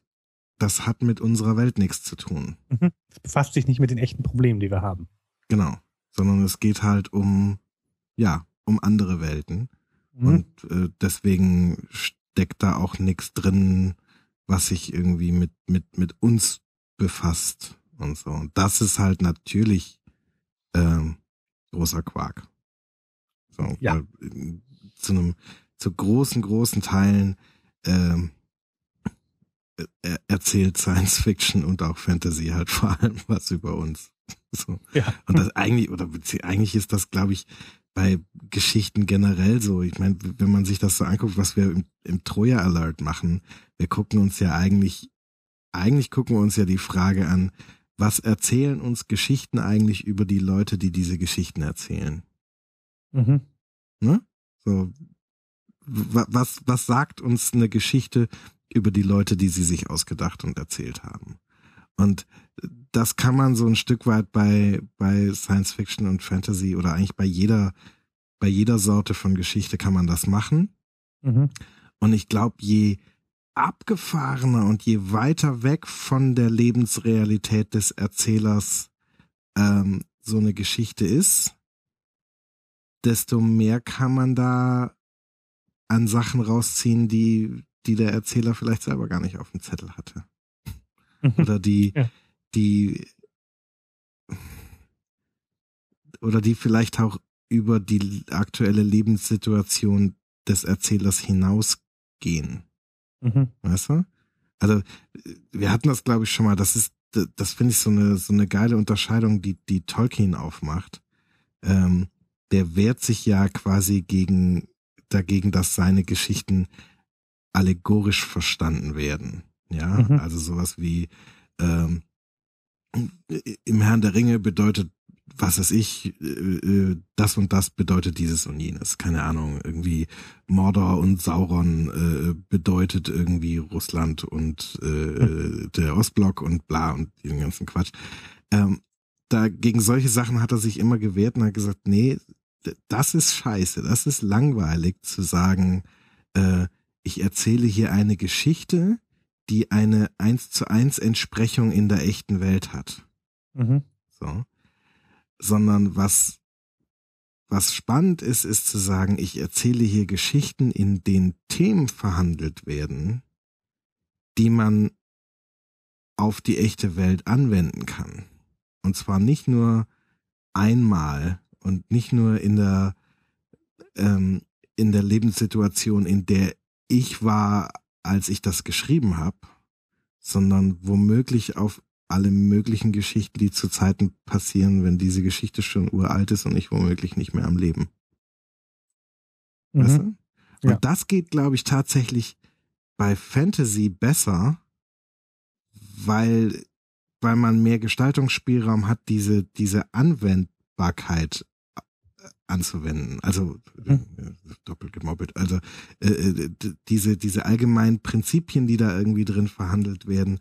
das hat mit unserer Welt nichts zu tun. Mhm. Es befasst sich nicht mit den echten Problemen, die wir haben. Genau. Sondern es geht halt um, ja, um andere Welten. Mhm. Und äh, deswegen steckt da auch nichts drin, was sich irgendwie mit, mit, mit uns befasst und so. Und das ist halt natürlich ähm, großer Quark. So, ja. Weil, zu einem, zu großen, großen Teilen ähm, er erzählt Science Fiction und auch Fantasy halt vor allem (laughs) was über uns. So. Ja. Und das eigentlich, oder eigentlich ist das, glaube ich, bei Geschichten generell so. Ich meine, wenn man sich das so anguckt, was wir im, im Troja Alert machen, wir gucken uns ja eigentlich, eigentlich gucken wir uns ja die Frage an, was erzählen uns Geschichten eigentlich über die Leute, die diese Geschichten erzählen? Mhm. Ne? So, was, was sagt uns eine Geschichte über die Leute, die sie sich ausgedacht und erzählt haben? Und das kann man so ein Stück weit bei, bei Science Fiction und Fantasy oder eigentlich bei jeder, bei jeder Sorte von Geschichte kann man das machen. Mhm. Und ich glaube, je abgefahrener und je weiter weg von der Lebensrealität des Erzählers ähm, so eine Geschichte ist, desto mehr kann man da an Sachen rausziehen, die, die der Erzähler vielleicht selber gar nicht auf dem Zettel hatte. Mhm. Oder die, ja. die, oder die vielleicht auch über die aktuelle Lebenssituation des Erzählers hinausgehen. Mhm. Weißt du? Also, wir hatten das, glaube ich, schon mal. Das ist, das finde ich so eine, so eine geile Unterscheidung, die, die Tolkien aufmacht. Ähm, der wehrt sich ja quasi gegen, dagegen, dass seine Geschichten allegorisch verstanden werden. Ja, mhm. also sowas wie, ähm, im Herrn der Ringe bedeutet was weiß ich, äh, äh, das und das bedeutet dieses und jenes. Keine Ahnung, irgendwie Mordor und Sauron äh, bedeutet irgendwie Russland und äh, hm. der Ostblock und bla und diesen ganzen Quatsch. Ähm, da gegen solche Sachen hat er sich immer gewehrt und hat gesagt, nee, das ist scheiße, das ist langweilig zu sagen, äh, ich erzähle hier eine Geschichte, die eine eins zu eins Entsprechung in der echten Welt hat. Mhm. So sondern was, was spannend ist, ist zu sagen, ich erzähle hier Geschichten, in denen Themen verhandelt werden, die man auf die echte Welt anwenden kann. Und zwar nicht nur einmal und nicht nur in der, ähm, in der Lebenssituation, in der ich war, als ich das geschrieben habe, sondern womöglich auf alle möglichen Geschichten, die zu Zeiten passieren, wenn diese Geschichte schon uralt ist und ich womöglich nicht mehr am Leben. Mhm. Weißt du? Und ja. das geht, glaube ich, tatsächlich bei Fantasy besser, weil, weil man mehr Gestaltungsspielraum hat, diese, diese Anwendbarkeit äh, anzuwenden. Also mhm. doppelt gemobbelt. Also äh, äh diese diese allgemeinen Prinzipien, die da irgendwie drin verhandelt werden,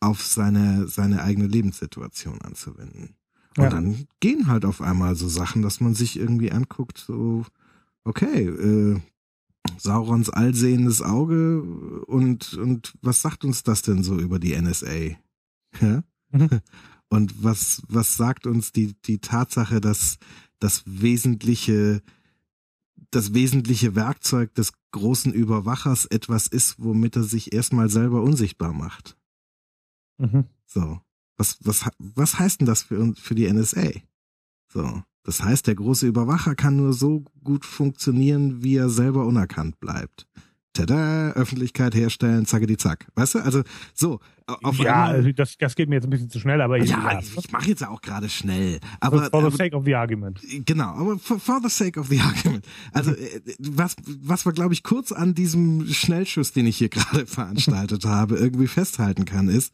auf seine, seine eigene Lebenssituation anzuwenden. Und ja. dann gehen halt auf einmal so Sachen, dass man sich irgendwie anguckt, so, okay, äh, Saurons allsehendes Auge und, und was sagt uns das denn so über die NSA? Ja? Mhm. (laughs) Und was, was sagt uns die, die Tatsache, dass das wesentliche, das wesentliche Werkzeug des großen Überwachers etwas ist, womit er sich erstmal selber unsichtbar macht? Mhm. So. Was, was, was heißt denn das für, für die NSA? So. Das heißt, der große Überwacher kann nur so gut funktionieren, wie er selber unerkannt bleibt tada, Öffentlichkeit herstellen, zacke die zack. Weißt du? Also so. Auf ja, also das, das geht mir jetzt ein bisschen zu schnell, aber ja, ich, ich mache jetzt auch gerade schnell. Aber for the sake of the argument. Genau, aber for, for the sake of the argument. Also äh, was was wir glaube ich kurz an diesem Schnellschuss, den ich hier gerade (laughs) veranstaltet habe, irgendwie festhalten kann, ist,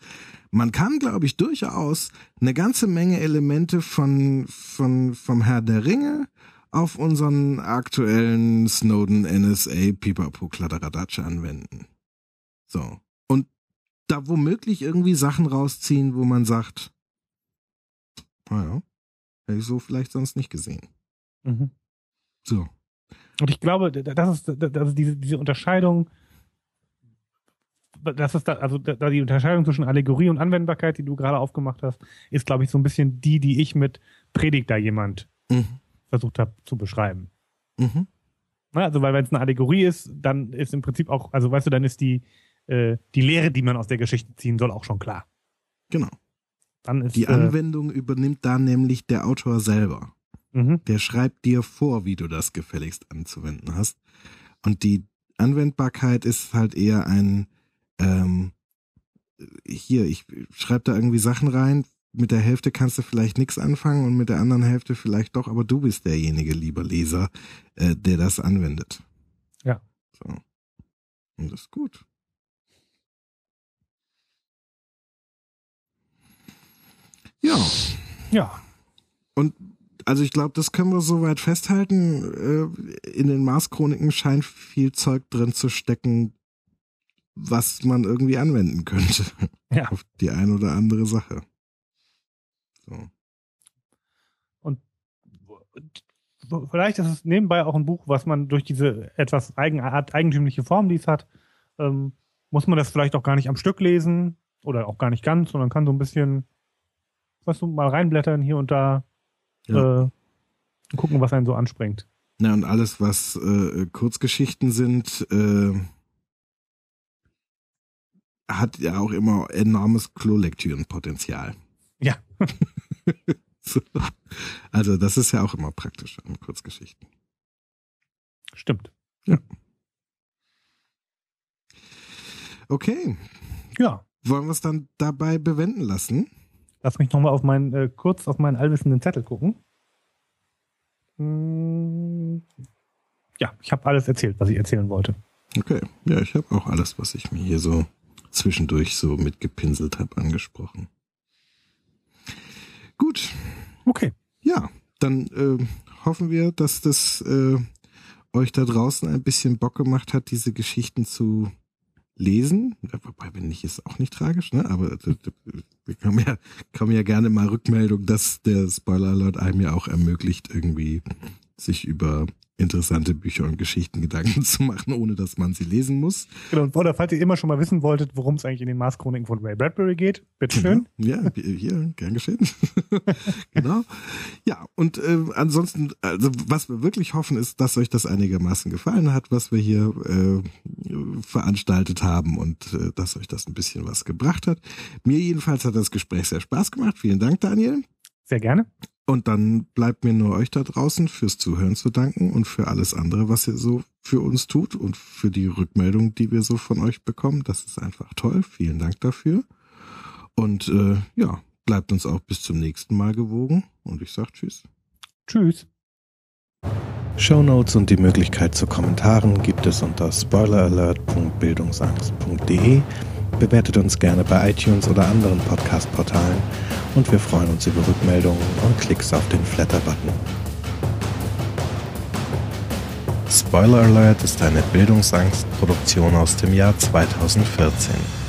man kann glaube ich durchaus eine ganze Menge Elemente von von vom Herr der Ringe auf unseren aktuellen Snowden NSA Pipapo Kladderadatsch anwenden. So. Und da womöglich irgendwie Sachen rausziehen, wo man sagt, naja, hätte ich so vielleicht sonst nicht gesehen. Mhm. So. Und ich glaube, das ist, das ist diese, diese Unterscheidung, das ist da, also da die Unterscheidung zwischen Allegorie und Anwendbarkeit, die du gerade aufgemacht hast, ist, glaube ich, so ein bisschen die, die ich mit Predigt da jemand mhm versucht habe zu beschreiben. Mhm. Also, weil wenn es eine Allegorie ist, dann ist im Prinzip auch, also weißt du, dann ist die, äh, die Lehre, die man aus der Geschichte ziehen soll, auch schon klar. Genau. Dann ist, die äh, Anwendung äh, übernimmt da nämlich der Autor selber. Mhm. Der schreibt dir vor, wie du das gefälligst anzuwenden hast. Und die Anwendbarkeit ist halt eher ein, ähm, hier, ich schreibe da irgendwie Sachen rein, mit der Hälfte kannst du vielleicht nichts anfangen und mit der anderen Hälfte vielleicht doch, aber du bist derjenige, lieber Leser, äh, der das anwendet. Ja. So. Und das ist gut. Ja. Ja. Und also ich glaube, das können wir soweit festhalten. Äh, in den Mars-Chroniken scheint viel Zeug drin zu stecken, was man irgendwie anwenden könnte. Ja. Auf die eine oder andere Sache. So. Und vielleicht ist es nebenbei auch ein Buch, was man durch diese etwas eigen, eigentümliche Form, die es hat, ähm, muss man das vielleicht auch gar nicht am Stück lesen oder auch gar nicht ganz, sondern kann so ein bisschen, weißt du, mal reinblättern hier und da Ja. äh, und gucken, was einen so anspringt. Ja, und alles, was äh, Kurzgeschichten sind, äh, hat ja auch immer enormes Klolektürenpotenzial. Ja. (laughs) So. Also das ist ja auch immer praktisch an Kurzgeschichten. Stimmt. Okay, Ja. wollen wir es dann dabei bewenden lassen? Lass mich nochmal auf meinen, äh, kurz auf meinen allwissenden Zettel gucken. Hm, Ja, ich habe alles erzählt, was ich erzählen wollte. Okay, ja, ich habe auch alles, was ich mir hier so zwischendurch so mitgepinselt habe, angesprochen. Gut, Okay. ja, dann äh, hoffen wir, dass das äh, euch da draußen ein bisschen Bock gemacht hat, diese Geschichten zu lesen. Wobei, wenn nicht, ist auch nicht tragisch, ne? Aber äh, wir kommen ja, kommen ja gerne mal Rückmeldung, dass der Spoiler Alert einem ja auch ermöglicht, irgendwie sich über interessante Bücher und Geschichten Gedanken (laughs) zu machen, ohne dass man sie lesen muss. Genau. Oder falls ihr immer schon mal wissen wolltet, worum es eigentlich in den Mars-Chroniken von Ray Bradbury geht, bitteschön. (laughs) Ja, hier, gern geschehen. (laughs) genau. Ja, und äh, ansonsten, also was wir wirklich hoffen, ist, dass euch das einigermaßen gefallen hat, was wir hier äh, veranstaltet haben und äh, dass euch das ein bisschen was gebracht hat. Mir jedenfalls hat das Gespräch sehr Spaß gemacht. Vielen Dank, Daniel. Sehr gerne. Und dann bleibt mir nur euch da draußen fürs Zuhören zu danken und für alles andere, was ihr so für uns tut und für die Rückmeldung, die wir so von euch bekommen. Das ist einfach toll. Vielen Dank dafür. Und äh, ja, bleibt uns auch bis zum nächsten Mal gewogen. Und ich sag Tschüss. Tschüss. Shownotes und die Möglichkeit zu Kommentaren gibt es unter spoileralert.bildungsangst.de. Bewertet uns gerne bei iTunes oder anderen Podcast-Portalen und wir freuen uns über Rückmeldungen und Klicks auf den Flatter-Button. Spoiler Alert ist eine Bildungsangst-Produktion aus dem Jahr 2014.